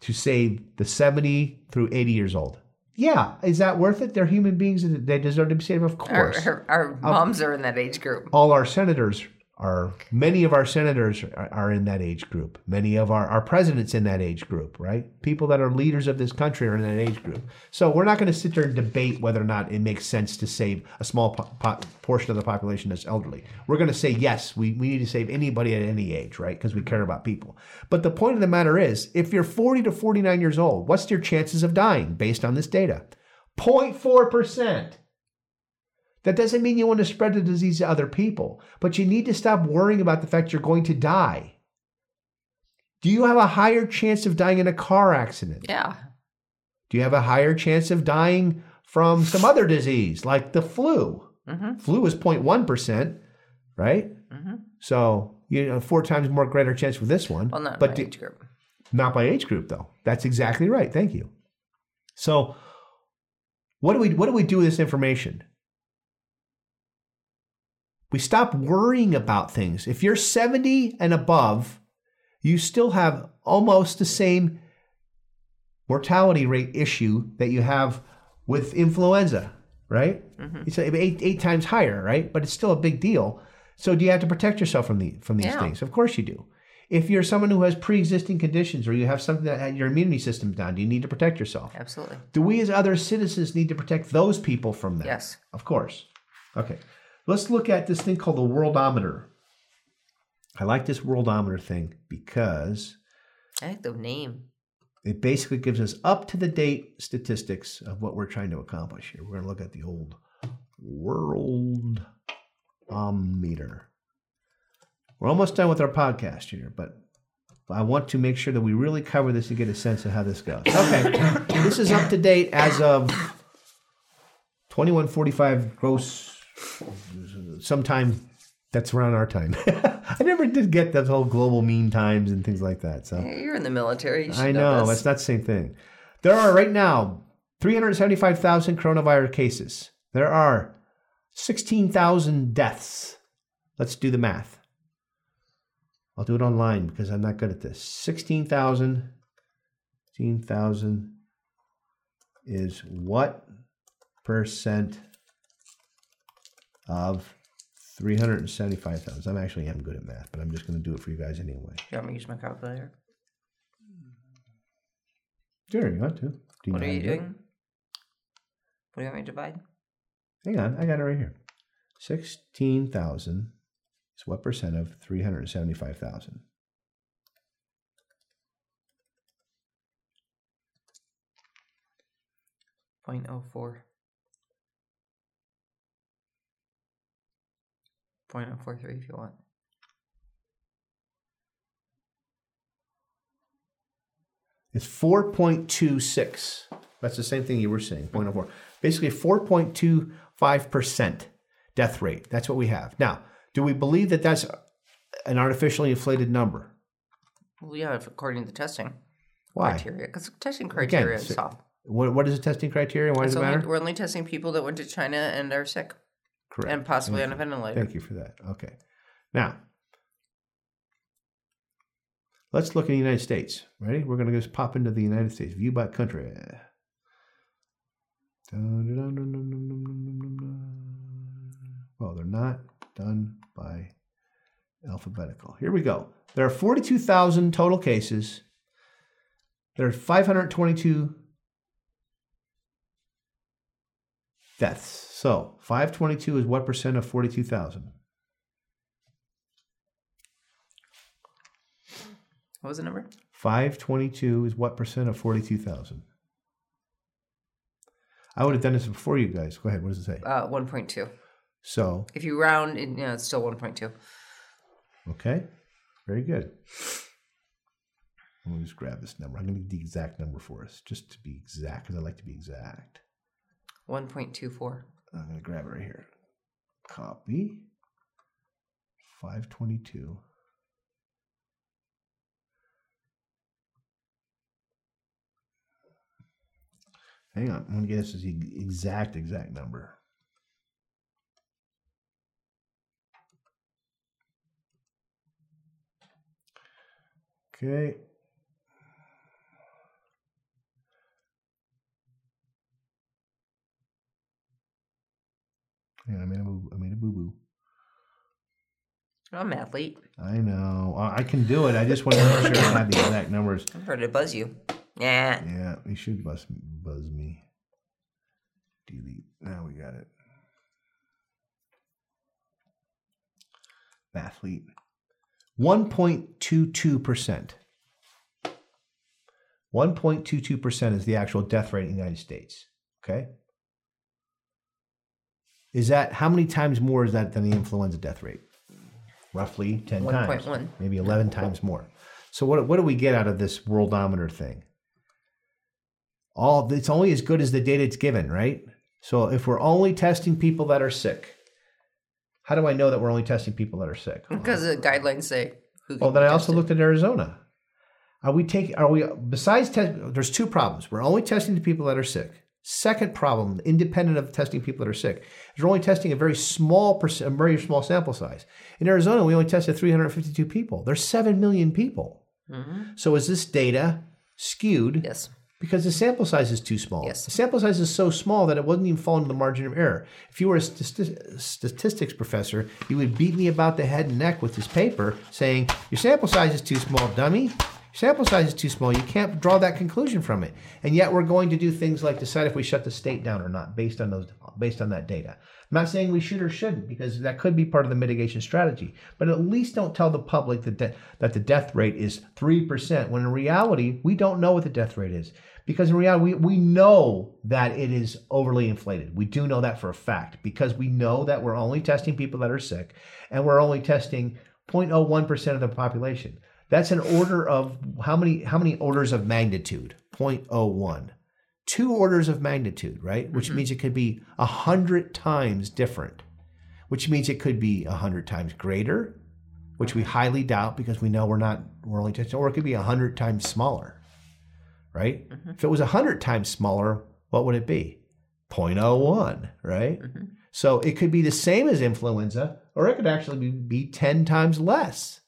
to save the 70 through 80 years old. Yeah, is that worth it? They're human beings and they deserve to be saved, of course. our, our moms are in that age group. All our senators are, many of our senators are, are in that age group. Many of our, our presidents in that age group, right? People that are leaders of this country are in that age group. So we're not going to sit there and debate whether or not it makes sense to save a small po- po- portion of the population that's elderly. We're going to say, yes, we, we need to save anybody at any age, right? Because we care about people. But the point of the matter is, if you're 40 to 49 years old, what's your chances of dying based on this data? 0.4%. That doesn't mean you want to spread the disease to other people, but you need to stop worrying about the fact you're going to die. Do you have a higher chance of dying in a car accident? Yeah. Do you have a higher chance of dying from some other disease like the flu? Mm-hmm. Flu is 0.1%, right? Mm-hmm. So, you know, four times more greater chance with this one. Well, not but my do- age group. not by age group though. That's exactly right. Thank you. So, what do we what do we do with this information? We stop worrying about things. If you're 70 and above, you still have almost the same mortality rate issue that you have with influenza, right? Mm-hmm. It's eight, eight times higher, right? But it's still a big deal. So do you have to protect yourself from the from these Yeah. things? Of course you do. If you're someone who has pre-existing conditions or you have something that had your immunity system's down, do you need to protect yourself? Absolutely. Do we as other citizens need to protect those people from that? Yes. Of course. Okay. Let's look at this thing called the worldometer. I like this worldometer thing because I like the name. it basically gives us up to the date statistics of what we're trying to accomplish here. We're going to look at the old worldometer. We're almost done with our podcast here, but I want to make sure that we really cover this to get a sense of how this goes. Okay. *coughs* this is up to date as of 2145 gross sometime that's around our time. *laughs* I never did get those whole global mean times and things like that. So You're in the military. You I know, this. it's not the same thing. There are right now 375,000 coronavirus cases. There are 16,000 deaths. Let's do the math. I'll do it online because I'm not good at this. 16,000 16,000 is what percent of 375,000? I'm actually am good at math, but I'm just going to do it for you guys anyway. You want me to use my calculator? Sure, you want to. Do you What know are you to do it? doing? What do you want me to divide? Hang on, I got it right here. 16,000 is what percent of 375,000? Point oh four. Point four three if you want. It's 4.26. That's the same thing you were saying, 0.04. Basically, 4.25% death rate. That's what we have. Now, do we believe that that's an artificially inflated number? Well, yeah, according to the testing Why? criteria, because testing criteria is so- soft. What, what is the testing criteria? Why does It's it only, matter? we're only testing people that went to China and are sick Correct. and possibly Thank on a ventilator. Thank you for that. Okay. Now, let's look at the United States. Ready? We're going to just pop into the United States. View by country. Well, they're not done by alphabetical. Here we go. There are 42,000 total cases. There are 522 deaths. So 522 is what percent of 42,000? What was the number? 522 is what percent of 42,000? I would have done this before you guys. Go ahead. What does it say? Uh, one point two. So, If you round, it, you know, it's still one point two. okay. Very good. Let me just grab this number. I'm going to get the exact number for us, just to be exact, because I like to be exact. One point two four. I'm going to grab it right here. Copy. 522. Hang on. I'm going to get this as the exact, exact number. Okay. Yeah, I made a boo. I made a boo boo. I'm an athlete. I know. I can do it. I just want to make sure I have the exact numbers. I'm ready to buzz you. Yeah. Yeah, you should buzz, buzz me. Delete. Now we got it. Athlete. 1.22%. 1.22% is the actual death rate in the United States. Okay? Is that how many times more is that than the influenza death rate? Roughly 10 times. 1.1. Maybe 11 times more. So what what do we get out of this worldometer thing? All it's only as good as the data it's given, right? So if we're only testing people that are sick, how do I know that we're only testing people that are sick? Because the guidelines say. Who Well, then I also looked at Arizona. Are we taking? Are we besides test? There's two problems. We're only testing the people that are sick. Second problem, independent of testing people that are sick, is we're only testing a very small percent, a very small sample size. In Arizona, we only tested 352 people. There's seven million people. Mm-hmm. So is this data skewed? Yes. Because the sample size is too small. Yes. The sample size is so small that it wasn't even falling in the margin of error. If you were a stati- statistics professor, you would beat me about the head and neck with this paper saying, Your sample size is too small, dummy. Sample size is too small. You can't draw that conclusion from it. And yet we're going to do things like decide if we shut the state down or not based on those based on that data. I'm not saying we should or shouldn't because that could be part of the mitigation strategy. But at least don't tell the public that de- that the death rate is 3% when in reality we don't know what the death rate is. Because in reality, we, we know that it is overly inflated. We do know that for a fact because we know that we're only testing people that are sick and we're only testing 0.01% of the population. That's an order of how many how many orders of magnitude? 0.01. Two orders of magnitude, right? Which mm-hmm. means it could be a hundred times different. Which means it could be a hundred times greater, which we highly doubt because we know we're not we're only testing, or it could be a hundred times smaller right? Mm-hmm. If it was a 100 times smaller, what would it be? 0.01, right? Mm-hmm. So it could be the same as influenza, or it could actually be, be 10 times less.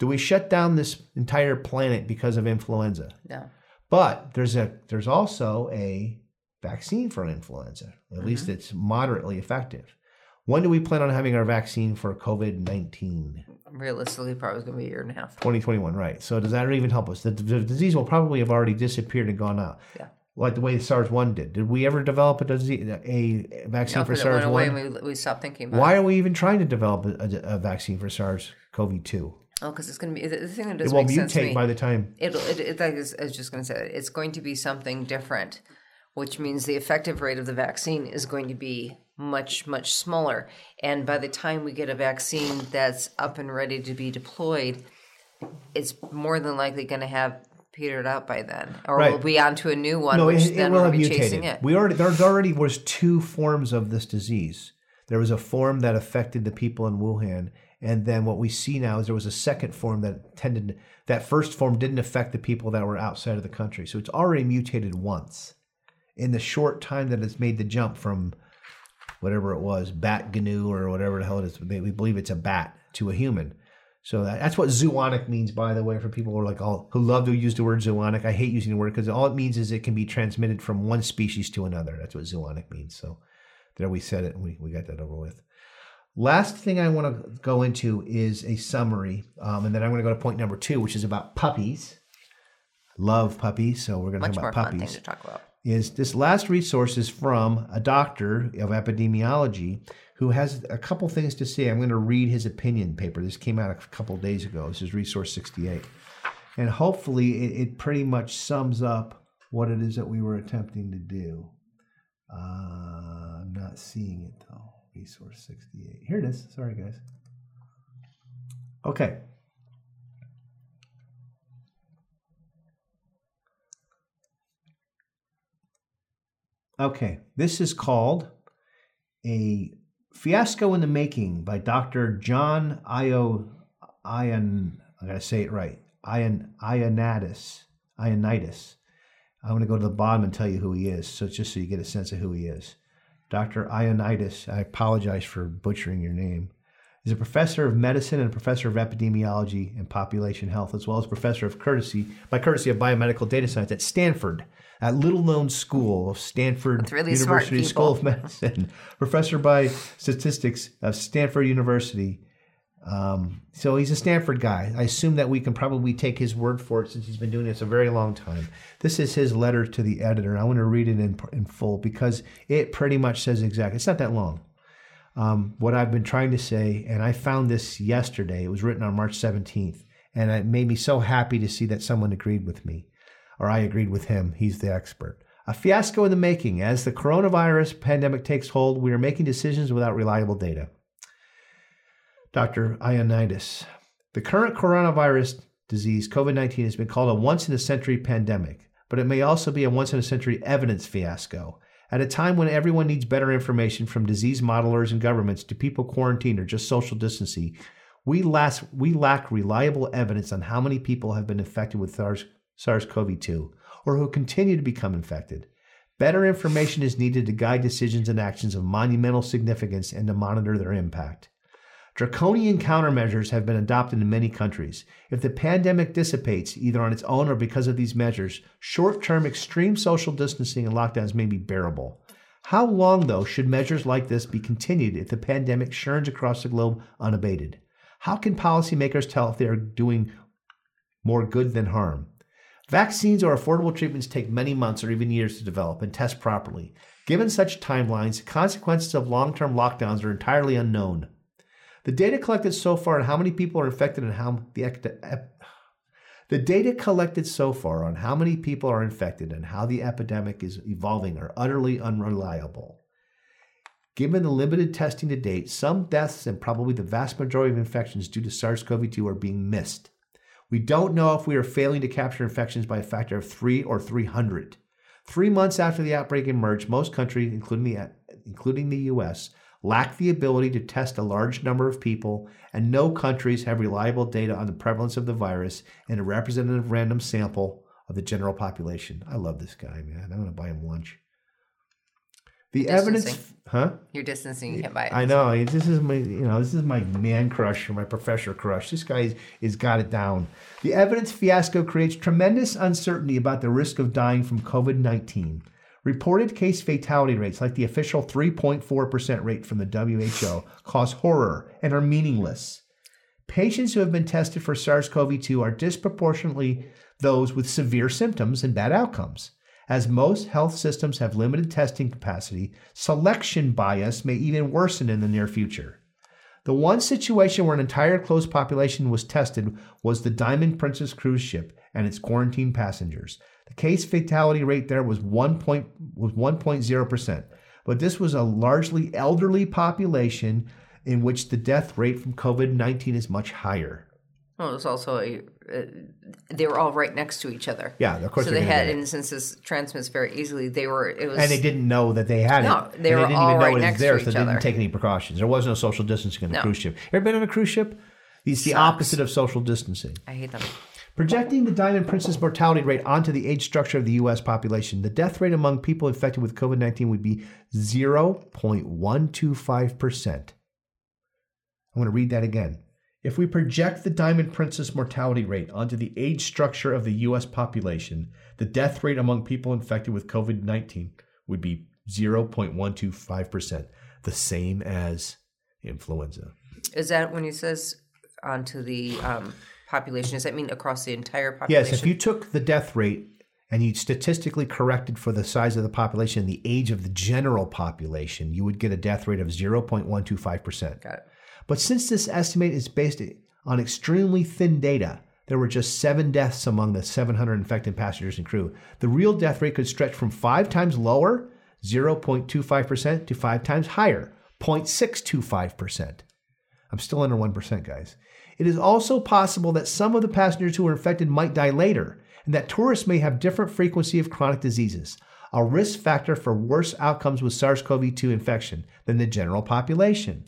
Do we shut down this entire planet because of influenza? No. But there's a there's also a vaccine for influenza. At mm-hmm. least it's moderately effective. When do we plan on having our vaccine for COVID 19? Realistically, probably going to be a year and a half. 2021, right. So does that even help us? The, the disease will probably have already disappeared and gone out. Yeah. Like the way SARS 1 did. Did we ever develop a, disease, a vaccine No, for because it went SARS away 1? and we, we stopped thinking about Why it. are we even trying to develop a, a, a vaccine for SARS CoV 2? Oh, because it's going to be the, thing that It doesn't will make sense to mutate me. by the time. It'll, it, it, like I was I was just going to say that it's going to be something different, which means the effective rate of the vaccine is going to be much, much smaller. And by the time we get a vaccine that's up and ready to be deployed, it's more than likely going to have petered out by then, or Right. we'll be onto a new one, No, which it, it will we'll have be mutated. chasing it. We already there already was two forms of this disease. There was a form that affected the people in Wuhan, and then what we see now is there was a second form that tended that first form didn't affect the people that were outside of the country. So it's already mutated once in the short time that it's made the jump from whatever it was, bat GNU or whatever the hell it is. They, we believe it's a bat to a human. So that, that's what zoonic means, by the way, for people who are like all who love to use the word zoonic. I hate using the word because all it means is it can be transmitted from one species to another. That's what zoonic means. So there we said it and we, we got that over with. Last thing I want to go into is a summary, um, and then I'm going to go to point number two, which is about puppies. Love puppies, so we're going to Much talk about fun thing puppies to talk about. is this last resource is from a doctor of epidemiology who has a couple things to say. I'm going to read his opinion paper. This came out a couple days ago. This is resource 68. And hopefully it, it pretty much sums up what it is that we were attempting to do. Uh, I'm not seeing it though. Resource 68. Here it is. Sorry, guys. Okay. Okay, this is called a fiasco in the making by Dr. John Io Ion. I gotta say it right. Ion Ionitis. Ionitis. I'm gonna go to the bottom and tell you who he is, so just so you get a sense of who he is. Dr. Ionitis. I apologize for butchering your name. is a professor of medicine and a professor of epidemiology and population health, as well as professor of courtesy by courtesy of biomedical data science at Stanford, at little known school of Stanford really University School of Medicine, *laughs* professor by statistics of Stanford University. Um, so he's a Stanford guy. I assume that we can probably take his word for it since he's been doing this a very long time. This is his letter to the editor. I want to read it in, in full because it pretty much says exactly. It's not that long um, what I've been trying to say, and I found this yesterday. It was written on March 17th, and it made me so happy to see that someone agreed with me, or I agreed with him. He's the expert. A fiasco in the making. As the coronavirus pandemic takes hold, we are making decisions without reliable data. Dr. Ionitis. The current coronavirus disease, COVID 19 has been called a once in a century pandemic, but it may also be a once in a century evidence fiasco. At a time when everyone needs better information from disease modelers and governments to people quarantined or just social distancing, we, last, we lack reliable evidence on how many people have been infected with SARS CoV 2 or who continue to become infected. Better information is needed to guide decisions and actions of monumental significance and to monitor their impact. Draconian countermeasures have been adopted in many countries. If the pandemic dissipates, either on its own or because of these measures, short term extreme social distancing and lockdowns may be bearable. How long, though, should measures like this be continued if the pandemic churns across the globe unabated? How can policymakers tell if they are doing more good than harm? Vaccines or affordable treatments take many months or even years to develop and test properly. Given such timelines, the consequences of long term lockdowns are entirely unknown. The data collected so far on how many people are infected and how the the data collected so far on how many people are infected and how the epidemic is evolving are utterly unreliable. Given the limited testing to date, some deaths and probably the vast majority of infections due to SARS CoV 2 are being missed. We don't know if we are failing to capture infections by a factor of 3 or 300. Three months after the outbreak emerged, most countries, including the, including the US, lack the ability to test a large number of people, and no countries have reliable data on the prevalence of the virus in a representative random sample of the general population. I love this guy, man. I'm going to buy him lunch. The evidence, huh? You're distancing. You can't buy it. I know. This is my, you know, this is my man crush or my professor crush. This guy is got it down. The evidence fiasco creates tremendous uncertainty about the risk of dying from COVID 19. Reported case fatality rates, like the official 3.4% rate from the WHO, cause horror and are meaningless. Patients who have been tested for SARS CoV 2 are disproportionately those with severe symptoms and bad outcomes. As most health systems have limited testing capacity, selection bias may even worsen in the near future. The one situation where an entire closed population was tested was the Diamond Princess cruise ship and its quarantined passengers. The case fatality rate there was 1. Point, was 1.0%, but this was a largely elderly population in which the death rate from COVID 19 is much higher. Well, it was also a, uh, they were all right next to each other. Yeah, of course. So they had, and since this transmits very easily, they were. It was, and they didn't know that they had no, it. No, they were they didn't all even know right it next was there, to so each they other. didn't take any precautions. There was no social distancing on the No. cruise ship. Ever been on a cruise ship? It's the Sucks. opposite of social distancing. I hate them. Projecting the Diamond Princess mortality rate onto the age structure of the U.S. population, the death rate among people infected with COVID 19 would be 0.125%. I'm going to read that again. If we project the Diamond Princess mortality rate onto the age structure of the U.S. population, the death rate among people infected with COVID 19 would be 0.125%, the same as influenza. Is that when he says onto the um, population? Does that mean across the entire population? Yes, if you took the death rate and you statistically corrected for the size of the population and the age of the general population, you would get a death rate of 0.125%. Got it. But since this estimate is based on extremely thin data, there were just seven deaths among the 700 infected passengers and crew. The real death rate could stretch from five times lower, 0.25%, to five times higher, 0.625%. I'm still under 1%, guys. It is also possible that some of the passengers who were infected might die later, and that tourists may have different frequency of chronic diseases, a risk factor for worse outcomes with SARS CoV 2 infection than the general population.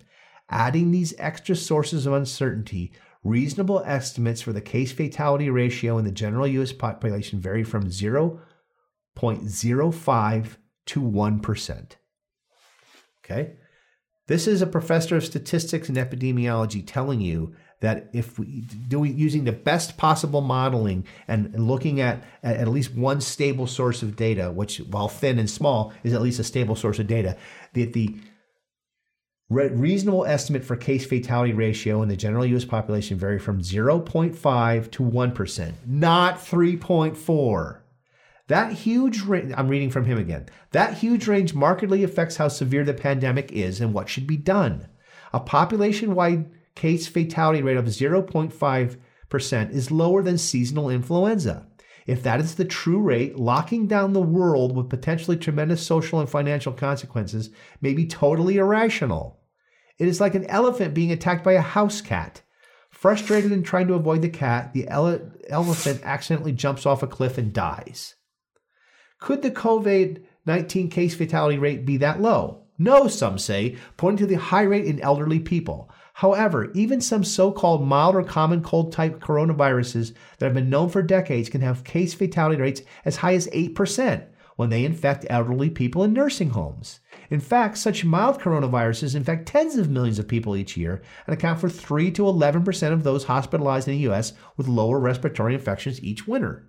Adding these extra sources of uncertainty, reasonable estimates for the case fatality ratio in the general U.S. population vary from 0.05 to 1%. Okay? This is a professor of statistics and epidemiology telling you that if we doing using the best possible modeling and, looking at, at at least one stable source of data, which while thin and small is at least a stable source of data, that the re- reasonable estimate for case fatality ratio in the general U.S. population vary from 0.5 to 1%, not 3.4. That huge range, I'm reading from him again. That huge range markedly affects how severe the pandemic is and what should be done. A population wide case fatality rate of 0.5% is lower than seasonal influenza. If that is the true rate, locking down the world with potentially tremendous social and financial consequences may be totally irrational. It is like an elephant being attacked by a house cat. Frustrated and trying to avoid the cat, the ele- elephant accidentally jumps off a cliff and dies. Could the COVID 19 case fatality rate be that low? No, some say, pointing to the high rate in elderly people. However, even some so called mild or common cold type coronaviruses that have been known for decades can have case fatality rates as high as 8% when they infect elderly people in nursing homes. In fact, such mild coronaviruses infect tens of millions of people each year and account for 3 to 11% of those hospitalized in the US with lower respiratory infections each winter.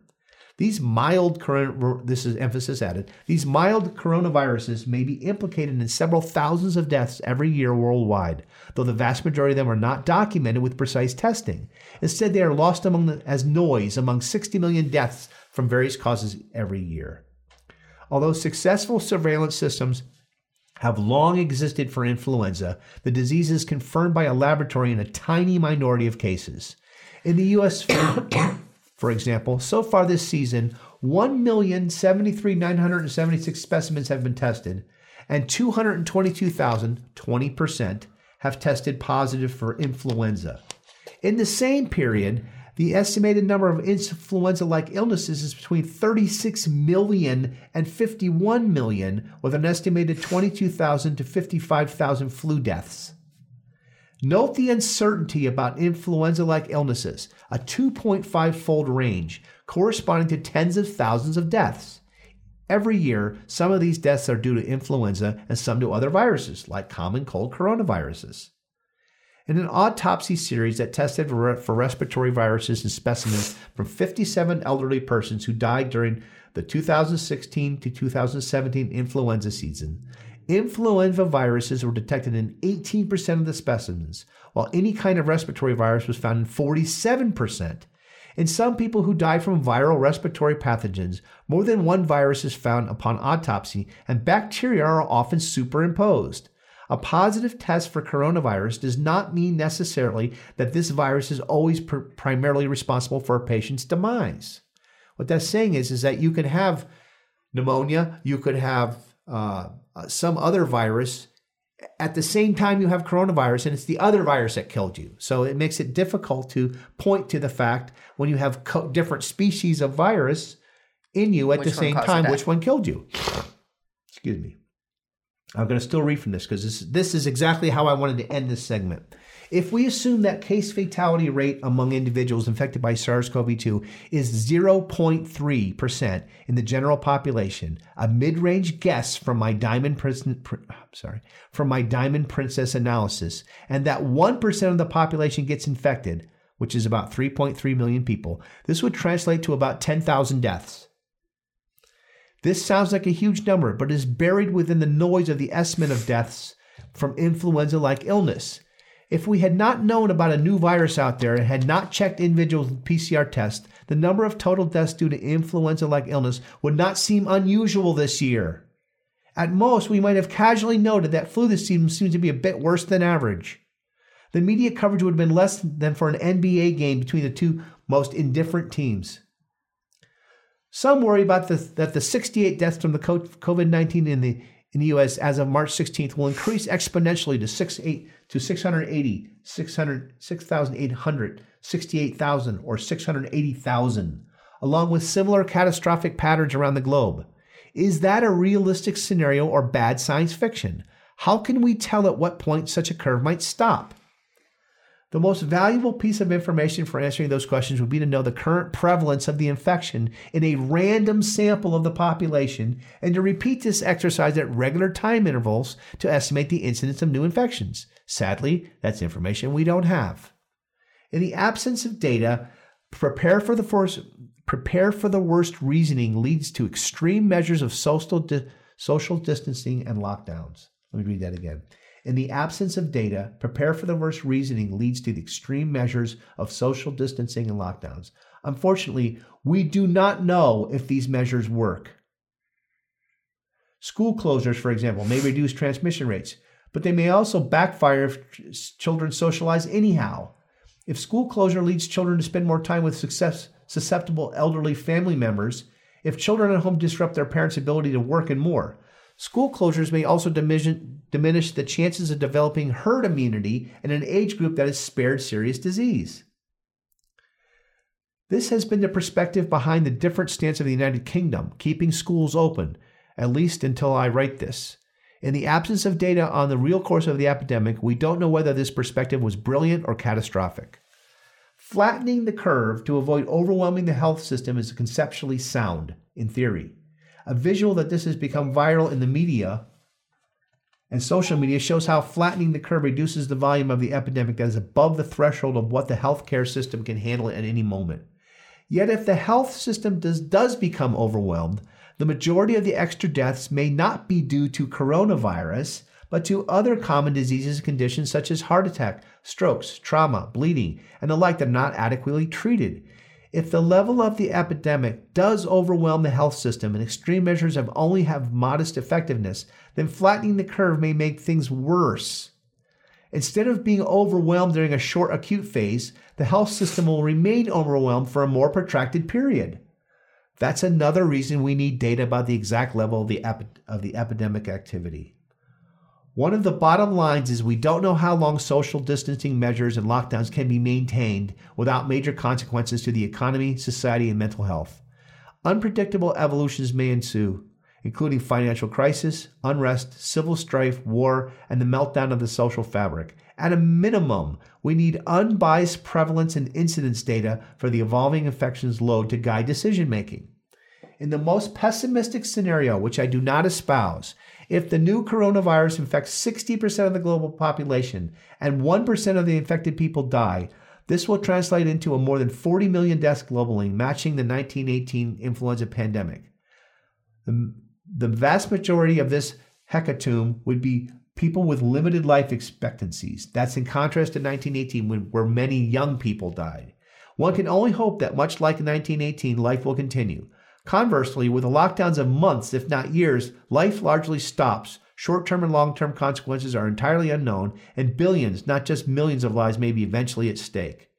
These mild current this is emphasis added. These mild coronaviruses may be implicated in several thousands of deaths every year worldwide, though the vast majority of them are not documented with precise testing. Instead, they are lost among the, as noise among 60 million deaths from various causes every year. Although successful surveillance systems have long existed for influenza, the disease is confirmed by a laboratory in a tiny minority of cases. In the US, for example, so far this season, 1,073,976 specimens have been tested, and 222,000, 20%, have tested positive for influenza. In the same period, the estimated number of influenza like illnesses is between 36 million and 51 million, with an estimated 22,000 to 55,000 flu deaths. Note the uncertainty about influenza like illnesses, a 2.5 fold range, corresponding to tens of thousands of deaths. Every year, some of these deaths are due to influenza and some to other viruses, like common cold coronaviruses. In an autopsy series that tested for respiratory viruses in specimens from 57 elderly persons who died during the 2016 to 2017 influenza season, influenza viruses were detected in 18% of the specimens, while any kind of respiratory virus was found in 47%. In some people who die from viral respiratory pathogens, more than one virus is found upon autopsy, and bacteria are often superimposed. A positive test for coronavirus does not mean necessarily that this virus is always pr- primarily responsible for a patient's demise. What that's saying is, is that you can have pneumonia, you could have uh, uh, some other virus at the same time you have coronavirus and it's the other virus that killed you. So it makes it difficult to point to the fact when you have co- different species of virus in you at which the same time which one killed you. Excuse me. I'm going to still read from this because this, this is exactly how I wanted to end this segment. If we assume that case fatality rate among individuals infected by SARS-CoV-2 is 0.3% in the general population, a mid-range guess from my Diamond Princess, sorry, from my Diamond Princess analysis, and that 1% of the population gets infected, which is about 3.3 million people, this would translate to about 10,000 deaths. This sounds like a huge number, but is buried within the noise of the estimate of deaths from influenza like illness. If we had not known about a new virus out there and had not checked individuals with PCR tests, the number of total deaths due to influenza like illness would not seem unusual this year. At most, we might have casually noted that flu this season seems to be a bit worse than average. The media coverage would have been less than for an NBA game between the two most indifferent teams. Some worry about the, that the 68 deaths from the COVID 19 in the, in the U.S. as of March 16th will increase exponentially to, 6, 8, to 680, 600, 6,800, 68,000, or 680,000, along with similar catastrophic patterns around the globe. Is that a realistic scenario or bad science fiction? How can we tell at what point such a curve might stop? The most valuable piece of information for answering those questions would be to know the current prevalence of the infection in a random sample of the population and to repeat this exercise at regular time intervals to estimate the incidence of new infections. Sadly, that's information we don't have. In the absence of data, prepare for the force, prepare for the worst reasoning leads to extreme measures of social di- social distancing and lockdowns. Let me read that again. In the absence of data, prepare for the worst reasoning leads to the extreme measures of social distancing and lockdowns. Unfortunately, we do not know if these measures work. School closures, for example, may reduce transmission rates, but they may also backfire if children socialize anyhow. If school closure leads children to spend more time with success, susceptible elderly family members, if children at home disrupt their parents' ability to work and more, School closures may also diminish, the chances of developing herd immunity in an age group that is spared serious disease. This has been the perspective behind the different stance of the United Kingdom, keeping schools open, at least until I write this. In the absence of data on the real course of the epidemic, we don't know whether this perspective was brilliant or catastrophic. Flattening the curve to avoid overwhelming the health system is conceptually sound, in theory. A visual that this has become viral in the media and social media shows how flattening the curve reduces the volume of the epidemic that is above the threshold of what the healthcare system can handle at any moment. Yet, if the health system does, does become overwhelmed, the majority of the extra deaths may not be due to coronavirus, but to other common diseases and conditions such as heart attack, strokes, trauma, bleeding, and the like that are not adequately treated. If the level of the epidemic does overwhelm the health system and extreme measures have only have modest effectiveness, then flattening the curve may make things worse. Instead of being overwhelmed during a short acute phase, the health system will remain overwhelmed for a more protracted period. That's another reason we need data about the exact level of the, epi- of the epidemic activity. One of the bottom lines is we don't know how long social distancing measures and lockdowns can be maintained without major consequences to the economy, society, and mental health. Unpredictable evolutions may ensue, including financial crisis, unrest, civil strife, war, and the meltdown of the social fabric. At a minimum, we need unbiased prevalence and incidence data for the evolving infections load to guide decision making. In the most pessimistic scenario, which I do not espouse, if the new coronavirus infects 60% of the global population and 1% of the infected people die, this will translate into a more than 40 million deaths globally, matching the 1918 influenza pandemic. The, the vast majority of this hecatomb would be people with limited life expectancies. That's in contrast to 1918, when, where many young people died. One can only hope that, much like in 1918, life will continue. Conversely, with the lockdowns of months, if not years, life largely stops. Short term and long term consequences are entirely unknown, and billions, not just millions of lives, may be eventually at stake.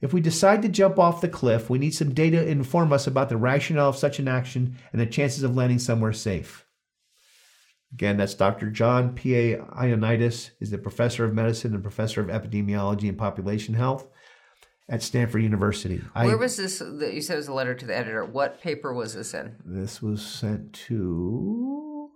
If we decide to jump off the cliff, we need some data to inform us about the rationale of such an action and the chances of landing somewhere safe. Again, that's Dr. John P.A. Ioannidis, is the professor of medicine and professor of epidemiology and population health at Stanford University. Where I, was this? That you said it was a letter to the editor. What paper was this in? This was sent to.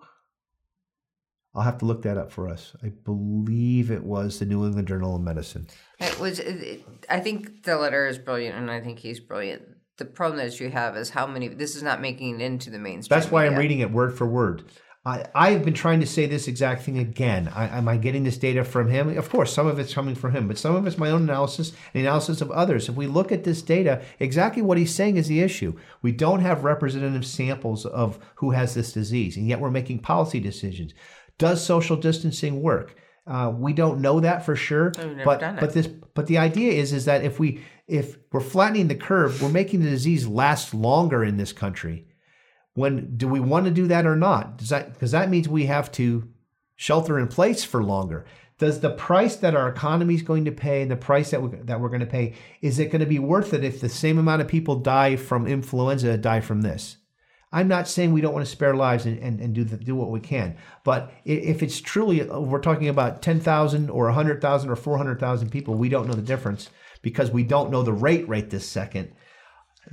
I'll have to look that up for us. I believe it was the New England Journal of Medicine. It was. It, I think the letter is brilliant, and I think he's brilliant. The problem that you have is how many. This is not making it into the mainstream. That's why media. I'm reading it word for word. I, I've been trying to say this exact thing again. I, am I getting this data from him? Of course, some of it's coming from him, but some of it's my own analysis and analysis of others. If we look at this data, exactly what he's saying is the issue. We don't have representative samples of who has this disease, and yet we're making policy decisions. Does social distancing work? Uh, we don't know that for sure, but but this but the idea is is that if we if we're flattening the curve, we're making the disease last longer in this country when do we want to do that or not? Does that because that means we have to shelter in place for longer. Does the price that our economy is going to pay and the price that we, that we're going to pay is it going to be worth it if the same amount of people die from influenza die from this? I'm not saying we don't want to spare lives and, and, and do the, do what we can, but if it's truly uh, we're talking about 10,000 or 100,000 or 400,000 people, we don't know the difference because we don't know the rate right this second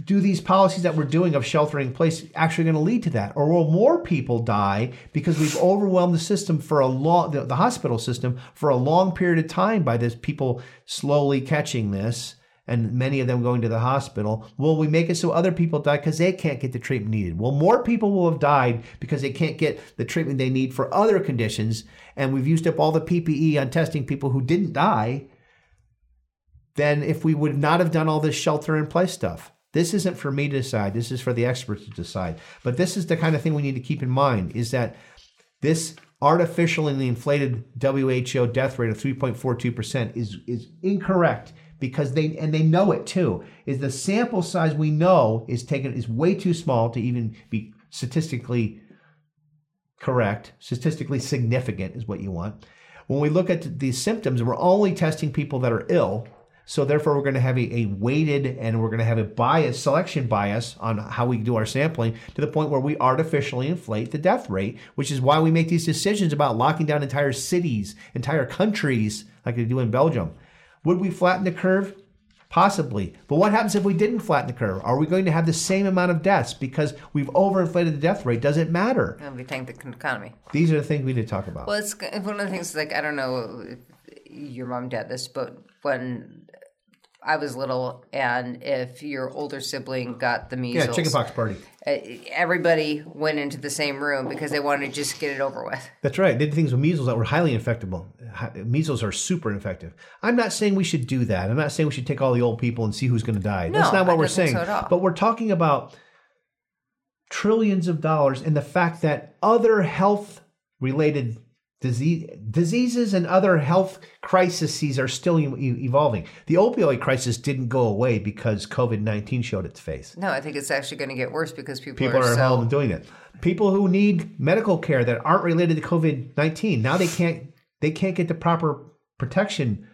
do these policies that we're doing of sheltering in place actually going to lead to that? Or will more people die because we've overwhelmed the system for a long the, the, hospital system for a long period of time by this people slowly catching this and many of them going to the hospital? Will we make it so other people die because they can't get the treatment needed? Well more people will have died because they can't get the treatment they need for other conditions? And we've used up all the ppe on testing people who didn't die. Than if we would not have done all this shelter in place stuff this isn't for me to decide. This is for the experts to decide. But this is the kind of thing we need to keep in mind is that this artificially inflated WHO death rate of 3.42% is, is incorrect because they and they know it too. Is the sample size we know is taken is way too small to even be statistically correct, statistically significant is what you want. When we look at the symptoms, we're only testing people that are ill So therefore, we're going to have a, a weighted and we're going to have a bias, selection bias on how we do our sampling to the point where we artificially inflate the death rate, which is why we make these decisions about locking down entire cities, entire countries, like they do in Belgium. Would we flatten the curve? Possibly. But what happens if we didn't flatten the curve? Are we going to have the same amount of deaths because we've overinflated the death rate? Does it matter? And we tank the economy. These are the things we need to talk about. Well, it's one of the things. Like I don't know if your mom did this, but when I was little, and if your older sibling got the measles, yeah, chickenpox party. uh, everybody went into the same room because they wanted to just get it over with. That's right. They did things with measles that were highly infectable. Measles are super infective. I'm not saying we should do that. I'm not saying we should take all the old people and see who's going to die. That's not what I we're saying. so. But we're talking about trillions of dollars and the fact that other health related disease, diseases and other health crises are still evolving. The opioid crisis didn't go away because COVID 19 showed its face. No, I think it's actually going to get worse because people, People are, are at so. home doing it. People who need medical care that aren't related to COVID nineteen now they can't they can't get the proper protection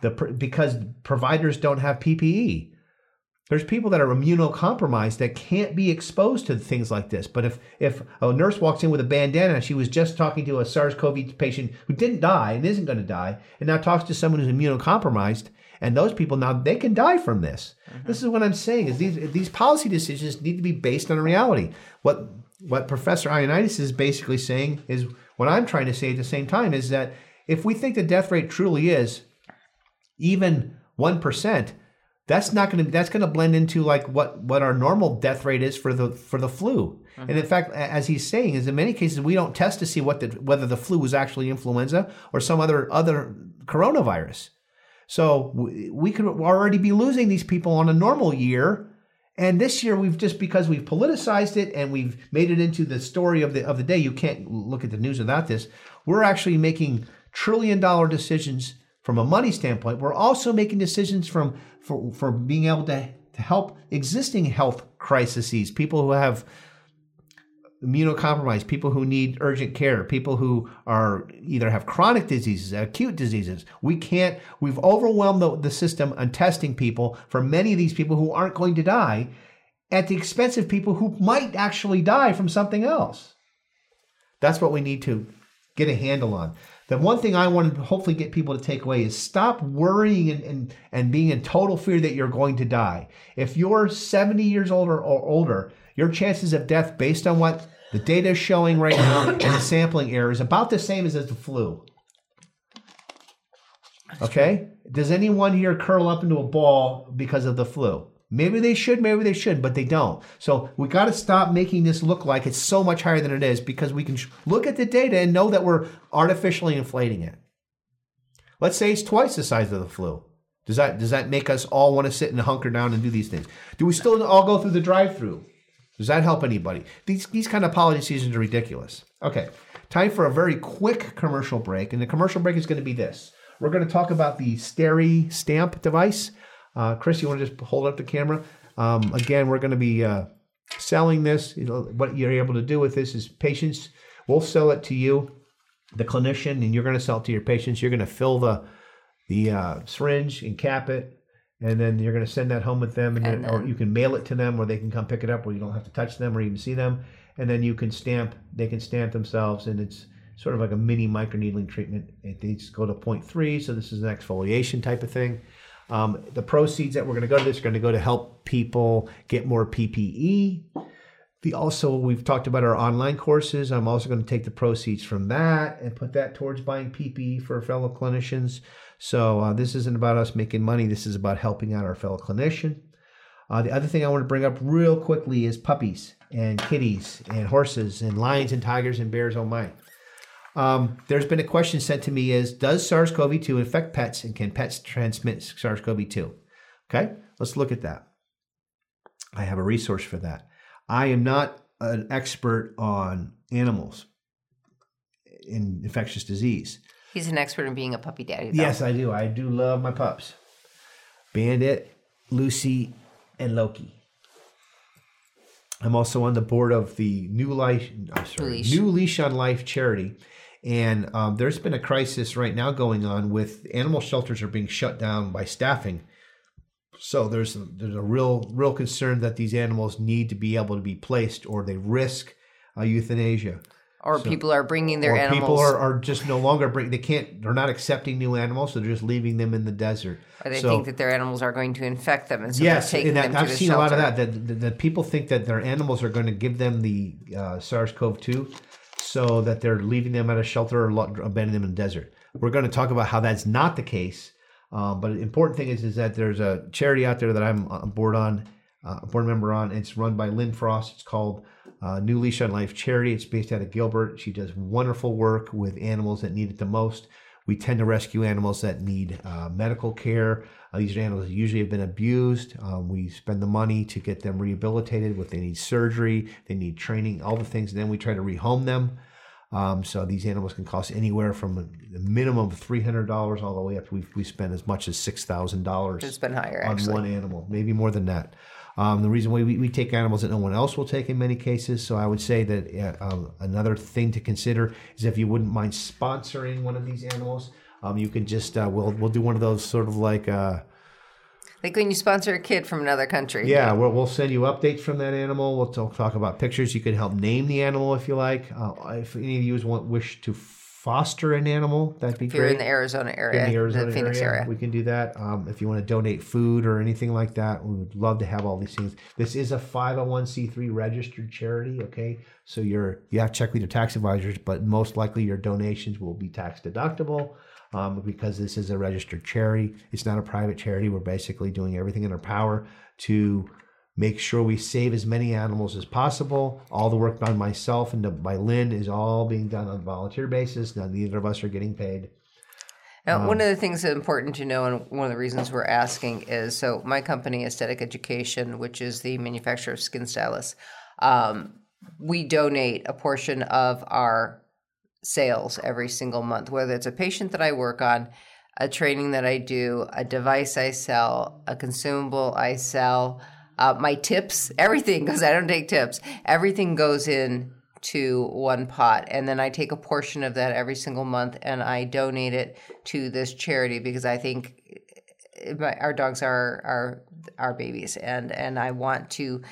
the pr- because providers don't have PPE. There's people that are immunocompromised that can't be exposed to things like this. But if if a nurse walks in with a bandana, she was just talking to a SARS-CoV patient who didn't die and isn't going to die, and now talks to someone who's immunocompromised, and those people now they can die from this. Mm-hmm. This is what I'm saying: is these these policy decisions need to be based on reality. What what Professor Ioannidis is basically saying is what I'm trying to say at the same time is that if we think the death rate truly is even one percent, that's not going to that's going to blend into like what what our normal death rate is for the for the flu. And in mm-hmm. fact, as he's saying, is in many cases we don't test to see what the whether the flu was actually influenza or some other other coronavirus. So we, we could already be losing these people on a normal year. And this year, we've just because we've politicized it and we've made it into the story of the of the day. You can't look at the news without this. We're actually making trillion dollar decisions from a money standpoint. We're also making decisions from for, for being able to, to help existing health crises, people who have immunocompromised, people who need urgent care, people who are either have chronic diseases, acute diseases. We can't, we've overwhelmed the, the system on testing people for many of these people who aren't going to die at the expense of people who might actually die from something else. That's what we need to get a handle on. The one thing I want to hopefully get people to take away is stop worrying and, and, and being in total fear that you're going to die. If you're 70 years older or older, your chances of death based on what the data is showing right now and the *coughs* sampling error is about the same as, as the flu. Okay? Does anyone here curl up into a ball because of the flu? Maybe they should, maybe they shouldn't, but they don't. So we got to stop making this look like it's so much higher than it is because we can look at the data and know that we're artificially inflating it. Let's say it's twice the size of the flu. Does that does that make us all want to sit and hunker down and do these things? Do we still all go through the drive-through? Does that help anybody? These these kind of policy decisions are ridiculous. Okay, time for a very quick commercial break, and the commercial break is going to be this. We're going to talk about the Steri stamp device. Uh, Chris, you want to just hold up the camera? Um, again, we're going to be uh, selling this. What you're able to do with this is patients. We'll sell it to you, the clinician, and you're going to sell it to your patients. You're going to fill the the uh, syringe and cap it, and then you're going to send that home with them, and, And then, or you can mail it to them, or they can come pick it up, where you don't have to touch them or even see them, and then you can stamp. They can stamp themselves, and it's sort of like a mini microneedling treatment. It, they just go to 0.3, so this is an exfoliation type of thing. Um, the proceeds that we're going to go to this are going to go to help people get more PPE. The also we've talked about our online courses. I'm also going to take the proceeds from that and put that towards buying PPE for fellow clinicians. So uh, this isn't about us making money. This is about helping out our fellow clinician. Uh, the other thing I want to bring up real quickly is puppies and kitties and horses and lions and tigers and bears. Oh my! Um, there's been a question sent to me: Is does SARS-CoV-2 infect pets and can pets transmit SARS-CoV-2? Okay, let's look at that. I have a resource for that. I am not an expert on animals in infectious disease. He's an expert in being a puppy daddy. Though. Yes, I do. I do love my pups. Bandit, Lucy, and Loki. I'm also on the board of the New Life, I'm sorry, Leash. New Leash on Life charity, And um, there's been a crisis right now going on with animal shelters are being shut down by staffing. So there's a, there's a real real concern that these animals need to be able to be placed, or they risk uh, euthanasia. Or people are bringing their or animals. people are, are just no longer bring they can't they're not accepting new animals, so they're just leaving them in the desert. or they so, think that their animals are going to infect them, and so Yes, they're taking and that, I've the seen shelter. a lot of that, that. That, that people think that their animals are going to give them the uh, SARS-CoV-2, so that they're leaving them at a shelter or abandoning them in the desert. We're going to talk about how that's not the case. Um, but the important thing is, is that there's a charity out there that I'm board on, uh, a board member on. It's run by Lynn Frost. It's called uh, New Leash on Life Charity. It's based out of Gilbert. She does wonderful work with animals that need it the most. We tend to rescue animals that need uh, medical care. Uh, these animals usually have been abused. Um, we spend the money to get them rehabilitated. If they need surgery, they need training, all the things. And then we try to rehome them. Um, so these animals can cost anywhere from a minimum of three hundred dollars all the way up. We we spend as much as six thousand dollars It's been higher, on actually. one animal, maybe more than that. Um, the reason why we, we take animals that no one else will take in many cases. So I would say that uh, um, another thing to consider is if you wouldn't mind sponsoring one of these animals, um, you can just uh, we'll we'll do one of those sort of like. Uh, Like when you sponsor a kid from another country. yeah, we'll, we'll send you updates from that animal. We'll talk, talk about pictures. You can help name the animal if you like. Uh, if any of you want wish to foster an animal, that'd be great. If you're in the Arizona area, in the Arizona Phoenix area, area. we can do that. Um, if you want to donate food or anything like that, we would love to have all these things. This is a 501c3 registered charity. Okay, so you're you have to check with your tax advisors, but most likely your donations will be tax deductible. Um, because this is a registered charity, it's not a private charity. We're basically doing everything in our power to make sure we save as many animals as possible. All the work done by myself and by Lynn is all being done on a volunteer basis. Now, neither of us are getting paid. Now, one of the things that's important to know, and one of the reasons we're asking is so my company, Aesthetic Education, which is the manufacturer of Skin Stylus, um, we donate a portion of our sales every single month, whether it's a patient that I work on, a training that I do, a device I sell, a consumable I sell, uh, my tips, *laughs* everything, because I don't take tips, everything goes in to one pot. And then I take a portion of that every single month and I donate it to this charity because I think my, our dogs are, are our babies. And, and I want to, you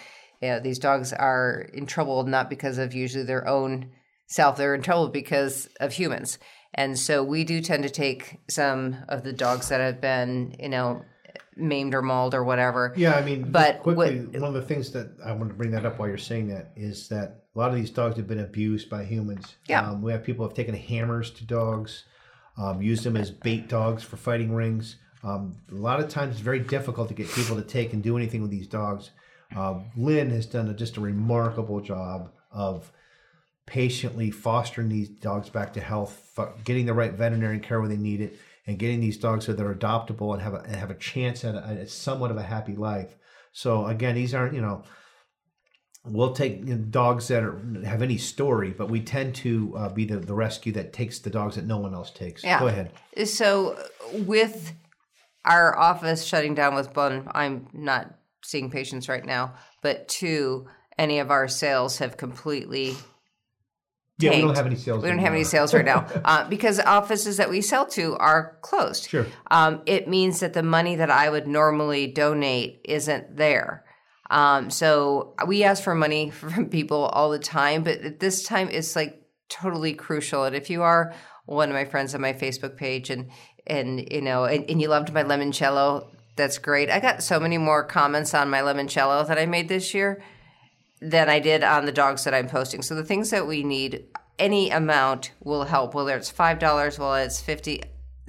know, these dogs are in trouble not because of usually their own self, they're in trouble because of humans. And so we do tend to take some of the dogs that have been, you know, maimed or mauled or whatever. Yeah, I mean, But quickly, one of the things that I want to bring that up while you're saying that is that a lot of these dogs have been abused by humans. Yeah. Um, we have people have taken hammers to dogs, um, used them as bait dogs for fighting rings. Um, a lot of times, it's very difficult to get people to take and do anything with these dogs. Um, Lynn has done a, just a remarkable job of patiently fostering these dogs back to health, getting the right veterinary care when they need it, and getting these dogs so they're adoptable and have a, and have a chance at, a, at somewhat of a happy life. So again, these aren't you know. We'll take you know, dogs that are, have any story, but we tend to uh, be the, the rescue that takes the dogs that no one else takes. Yeah. Go ahead. So with our office shutting down with one, I'm not seeing patients right now, but two, any of our sales have completely Yeah, we don't have any sales. We don't right have any now. sales right now *laughs* uh, because offices that we sell to are closed. Sure. Um, it means that the money that I would normally donate isn't there. Um, so we ask for money *laughs* from people all the time, but at this time it's like totally crucial. And if you are one of my friends on my Facebook page and and you know and, and you loved my limoncello, that's great. I got so many more comments on my limoncello that I made this year than I did on the dogs that I'm posting. So the things that we need, any amount will help. Whether it's five dollars, whether it's fifty,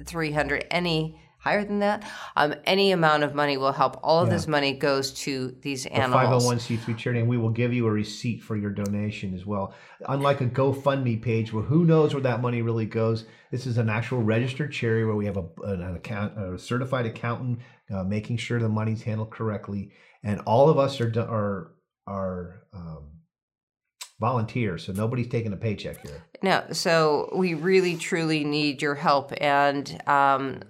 three hundred, any higher than that, um, any amount of money will help. All of this money goes to these animals. 501c3 charity, and we will give you a receipt for your donation as well. Unlike a GoFundMe page where who knows where that money really goes, this is an actual registered charity where we have a, an account, a certified accountant uh, making sure the money's handled correctly, and all of us are are are um, volunteers, so nobody's taking a paycheck here. No, so we really truly need your help. And um,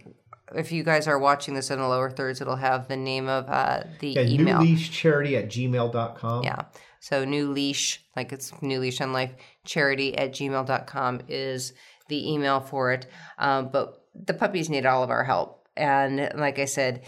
if you guys are watching this in the lower thirds, it'll have the name of uh, the Yeah, email. newleashcharity at gmail.com. Yeah. So new leash, like it's new leash on life, charity at gmail.com is the email for it. Um, but the puppies need all of our help. And like I said,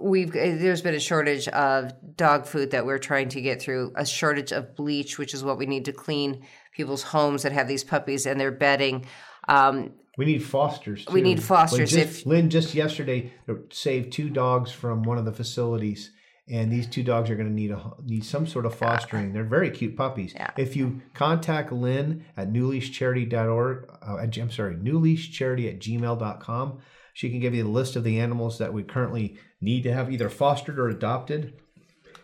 we've there's been a shortage of dog food that we're trying to get through a shortage of bleach which is what we need to clean people's homes that have these puppies and their bedding um, we need fosters. Too. We need fosters. Lynn just, if Lynn just yesterday saved two dogs from one of the facilities, and these two dogs are going to need a need some sort of fostering. They're very cute puppies. Yeah. If you contact Lynn at newleashcharity.org, uh, I'm sorry, newleashcharity at gmail.com, she can give you the list of the animals that we currently need to have either fostered or adopted.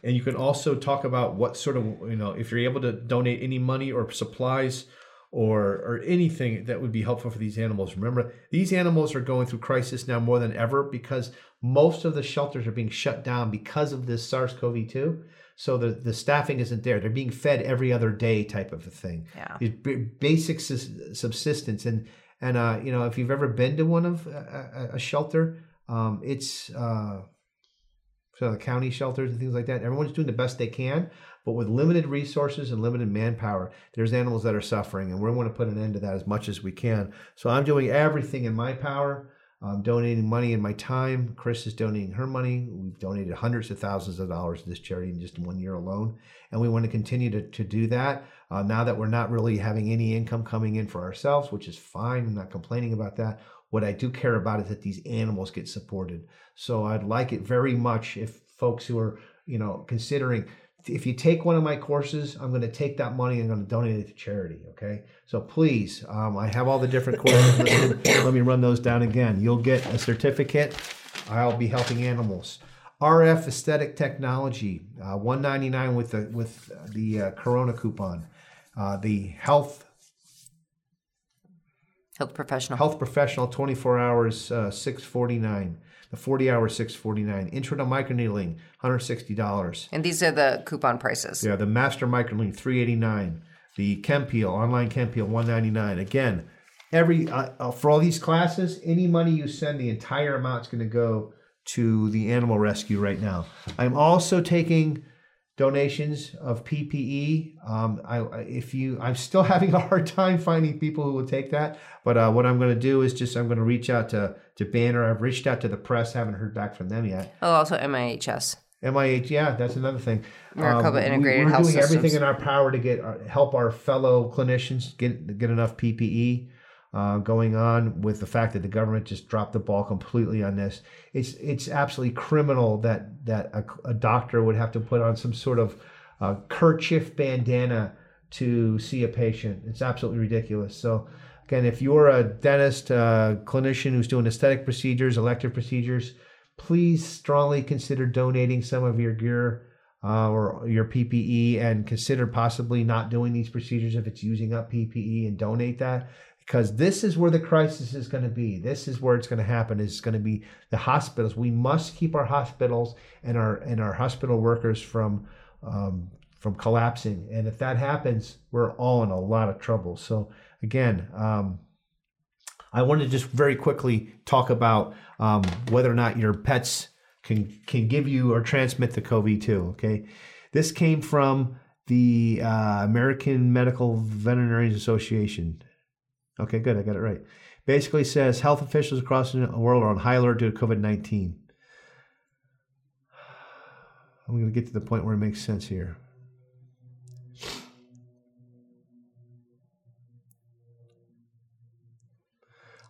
And you can also talk about what sort of, you know, if you're able to donate any money or supplies or or anything that would be helpful for these animals. Remember, these animals are going through crisis now more than ever because most of the shelters are being shut down because of this SARS-CoV-2. So the, the staffing isn't there. They're being fed every other day type of a thing. Yeah. basic subsistence. And, and uh, you know, if you've ever been to one of a, a shelter, um, it's, uh, so the county shelters and things like that, everyone's doing the best they can. But with limited resources and limited manpower, there's animals that are suffering, and we want to put an end to that as much as we can. So I'm doing everything in my power. I'm donating money and my time. Chris is donating her money. We've donated hundreds of thousands of dollars to this charity in just one year alone. And we want to continue to, to do that uh, now that we're not really having any income coming in for ourselves, which is fine. I'm not complaining about that. What I do care about is that these animals get supported. So I'd like it very much if folks who are, you know, considering if you take one of my courses, I'm going to take that money and I'm going to donate it to charity. Okay. So please, um, I have all the different courses. *coughs* Let me run those down again. You'll get a certificate. I'll be helping animals. RF Aesthetic Technology, uh, 199 with the with the uh, Corona coupon. Uh, the health health professional. health professional 24 hours uh, 649 the 40 hour 649 intro to microneedling $160 and these are the coupon prices. Yeah the master microneedling 389 the chempeel online chempeel 199 again every uh, uh, for all these classes any money you send the entire amount is going to go to the animal rescue right now. I'm also taking donations of PPE. Um, I, if you, I'm still *laughs* having a hard time finding people who will take that. But uh, what I'm going to do is just I'm going to reach out to to Banner. I've reached out to the press. Haven't heard back from them yet. Oh, also MIHS. MIH, yeah, that's another thing. Maricopa um, Integrated we, We're doing Systems. everything in our power to get uh, help our fellow clinicians get get enough PPE uh, going on with the fact that the government just dropped the ball completely on this. It's it's absolutely criminal that that a, a doctor would have to put on some sort of uh, kerchief bandana to see a patient. It's absolutely ridiculous. So again, if you're a dentist, uh, clinician who's doing aesthetic procedures, elective procedures, please strongly consider donating some of your gear. Uh, or your PPE and consider possibly not doing these procedures if it's using up PPE and donate that because this is where the crisis is going to be. This is where it's going to happen. It's going to be the hospitals. We must keep our hospitals and our and our hospital workers from um, from collapsing. And if that happens, we're all in a lot of trouble. So again, um, I want to just very quickly talk about um, whether or not your pets can can give you or transmit the COVID-2. Okay, this came from the uh, American Medical Veterinarians Association. Okay, good. I got it right. Basically says health officials across the world are on high alert due to COVID 19. *sighs* I'm going to get to the point where it makes sense here.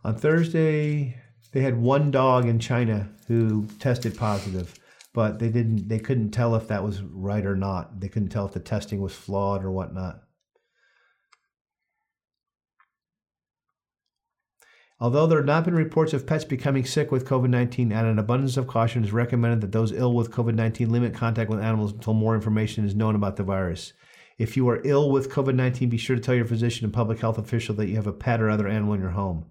On Thursday, they had one dog in China who tested positive, but they didn't. They couldn't tell if that was right or not. They couldn't tell if the testing was flawed or whatnot. Although there have not been reports of pets becoming sick with COVID 19, and an abundance of caution is recommended that those ill with COVID 19 limit contact with animals until more information is known about the virus. If you are ill with COVID 19, be sure to tell your physician and public health official that you have a pet or other animal in your home.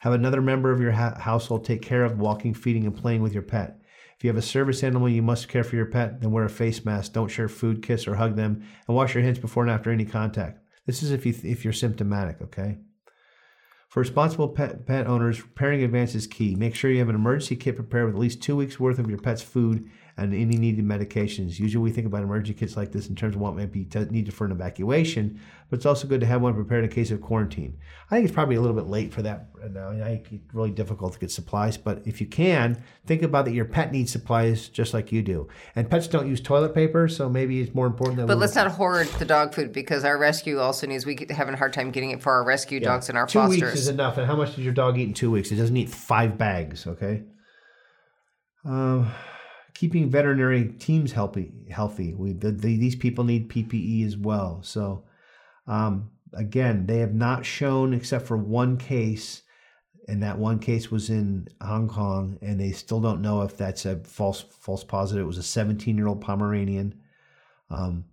Have another member of your ha- household take care of walking, feeding, and playing with your pet. If you have a service animal you must care for your pet, then wear a face mask. Don't share food, kiss, or hug them, and wash your hands before and after any contact. This is if you if you're symptomatic, okay? For responsible pet, pet owners, preparing in advance is key. Make sure you have an emergency kit prepared with at least two weeks worth of your pet's food and any needed medications. Usually we think about emergency kits like this in terms of what might be t- needed for an evacuation, but it's also good to have one prepared in case of quarantine. I think it's probably a little bit late for that right now. I think it's really difficult to get supplies, but if you can, think about that your pet needs supplies just like you do. And pets don't use toilet paper, so maybe it's more important that But let's not hoard the dog food because our rescue also needs. We get- having a hard time getting it for our rescue dogs and our two fosters. weeks is enough. And how much does your dog eat in two weeks? It doesn't eat five bags. Okay. Um, keeping veterinary teams healthy. Healthy. We the, the, these people need PPE as well. So, um, again, they have not shown except for one case, and that one case was in Hong Kong, and they still don't know if that's a false false positive. It was a 17 year old Pomeranian. Um,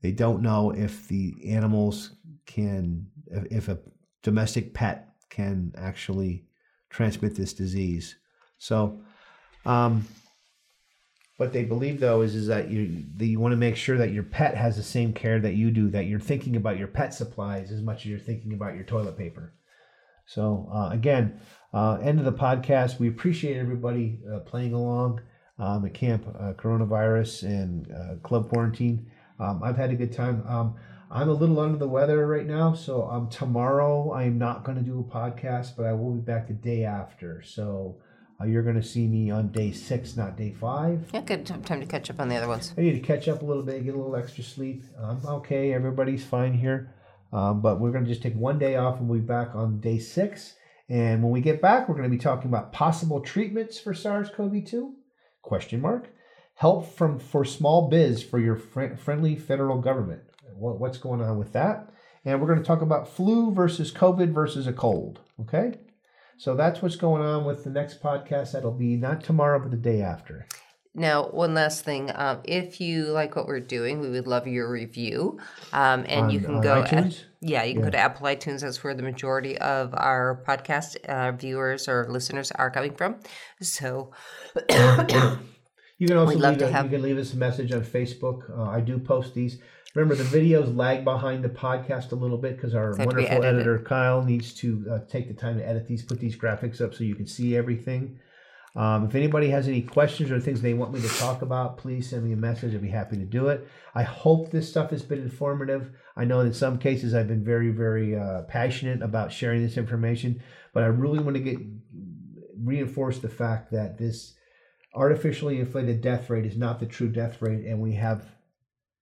they don't know if the animals can, if a domestic pet can actually transmit this disease. So, um, what they believe though is is that you that you want to make sure that your pet has the same care that you do. That you're thinking about your pet supplies as much as you're thinking about your toilet paper. So uh, again, uh, end of the podcast. We appreciate everybody uh, playing along um, at camp uh, coronavirus and uh, club quarantine. Um, I've had a good time. Um, I'm a little under the weather right now, so um, tomorrow I'm not going to do a podcast, but I will be back the day after. So uh, you're going to see me on day six, not day five. yeah, good time to catch up on the other ones. I need to catch up a little bit, get a little extra sleep. I'm okay. Everybody's fine here. Um, but we're going to just take one day off and we'll be back on day six. And when we get back, we're going to be talking about possible treatments for SARS-CoV-2? Question mark. Help from for small biz for your fr- friendly federal government. What, what's going on with that? And we're going to talk about flu versus COVID versus a cold. Okay. So that's what's going on with the next podcast. That'll be not tomorrow, but the day after. Now, one last thing. Um, if you like what we're doing, we would love your review. Um, and you can go. iTunes? yeah, you can go to Apple iTunes. That's where the majority of our podcast uh, viewers or listeners are coming from. So, *coughs* You can also We'd love leave to a, have- you can leave us a message on Facebook. Uh, I do post these. Remember, the videos lag behind the podcast a little bit because our They have to be wonderful editor Kyle needs to uh, take the time to edit these, put these graphics up so you can see everything. Um, if anybody has any questions or things they want me to talk about, please send me a message. I'd be happy to do it. I hope this stuff has been informative. I know in some cases I've been very, very uh, passionate about sharing this information, but I really want to get reinforce the fact that this artificially inflated death rate is not the true death rate, and we have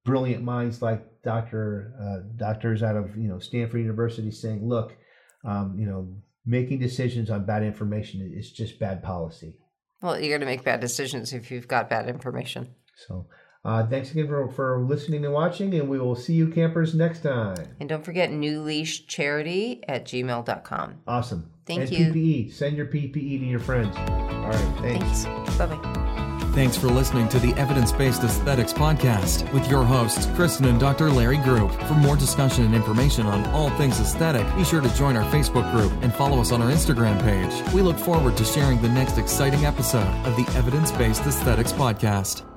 brilliant minds like Doctor uh, doctors out of you know Stanford University saying, "Look, um, you know, making decisions on bad information is just bad policy." well, you're going to make bad decisions if you've got bad information. So, uh, thanks again for, for listening and watching, and we will see you campers next time. And don't forget New Leash Charity at gmail.com. Awesome. Thank and you. PPE. Send your PPE to your friends. All right. Thanks. Thanks. Bye bye. Thanks for listening to the Evidence Based Aesthetics Podcast with your hosts, Kristen and Dr. Larry Group. For more discussion and information on all things aesthetic, be sure to join our Facebook group and follow us on our Instagram page. We look forward to sharing the next exciting episode of the Evidence Based Aesthetics Podcast.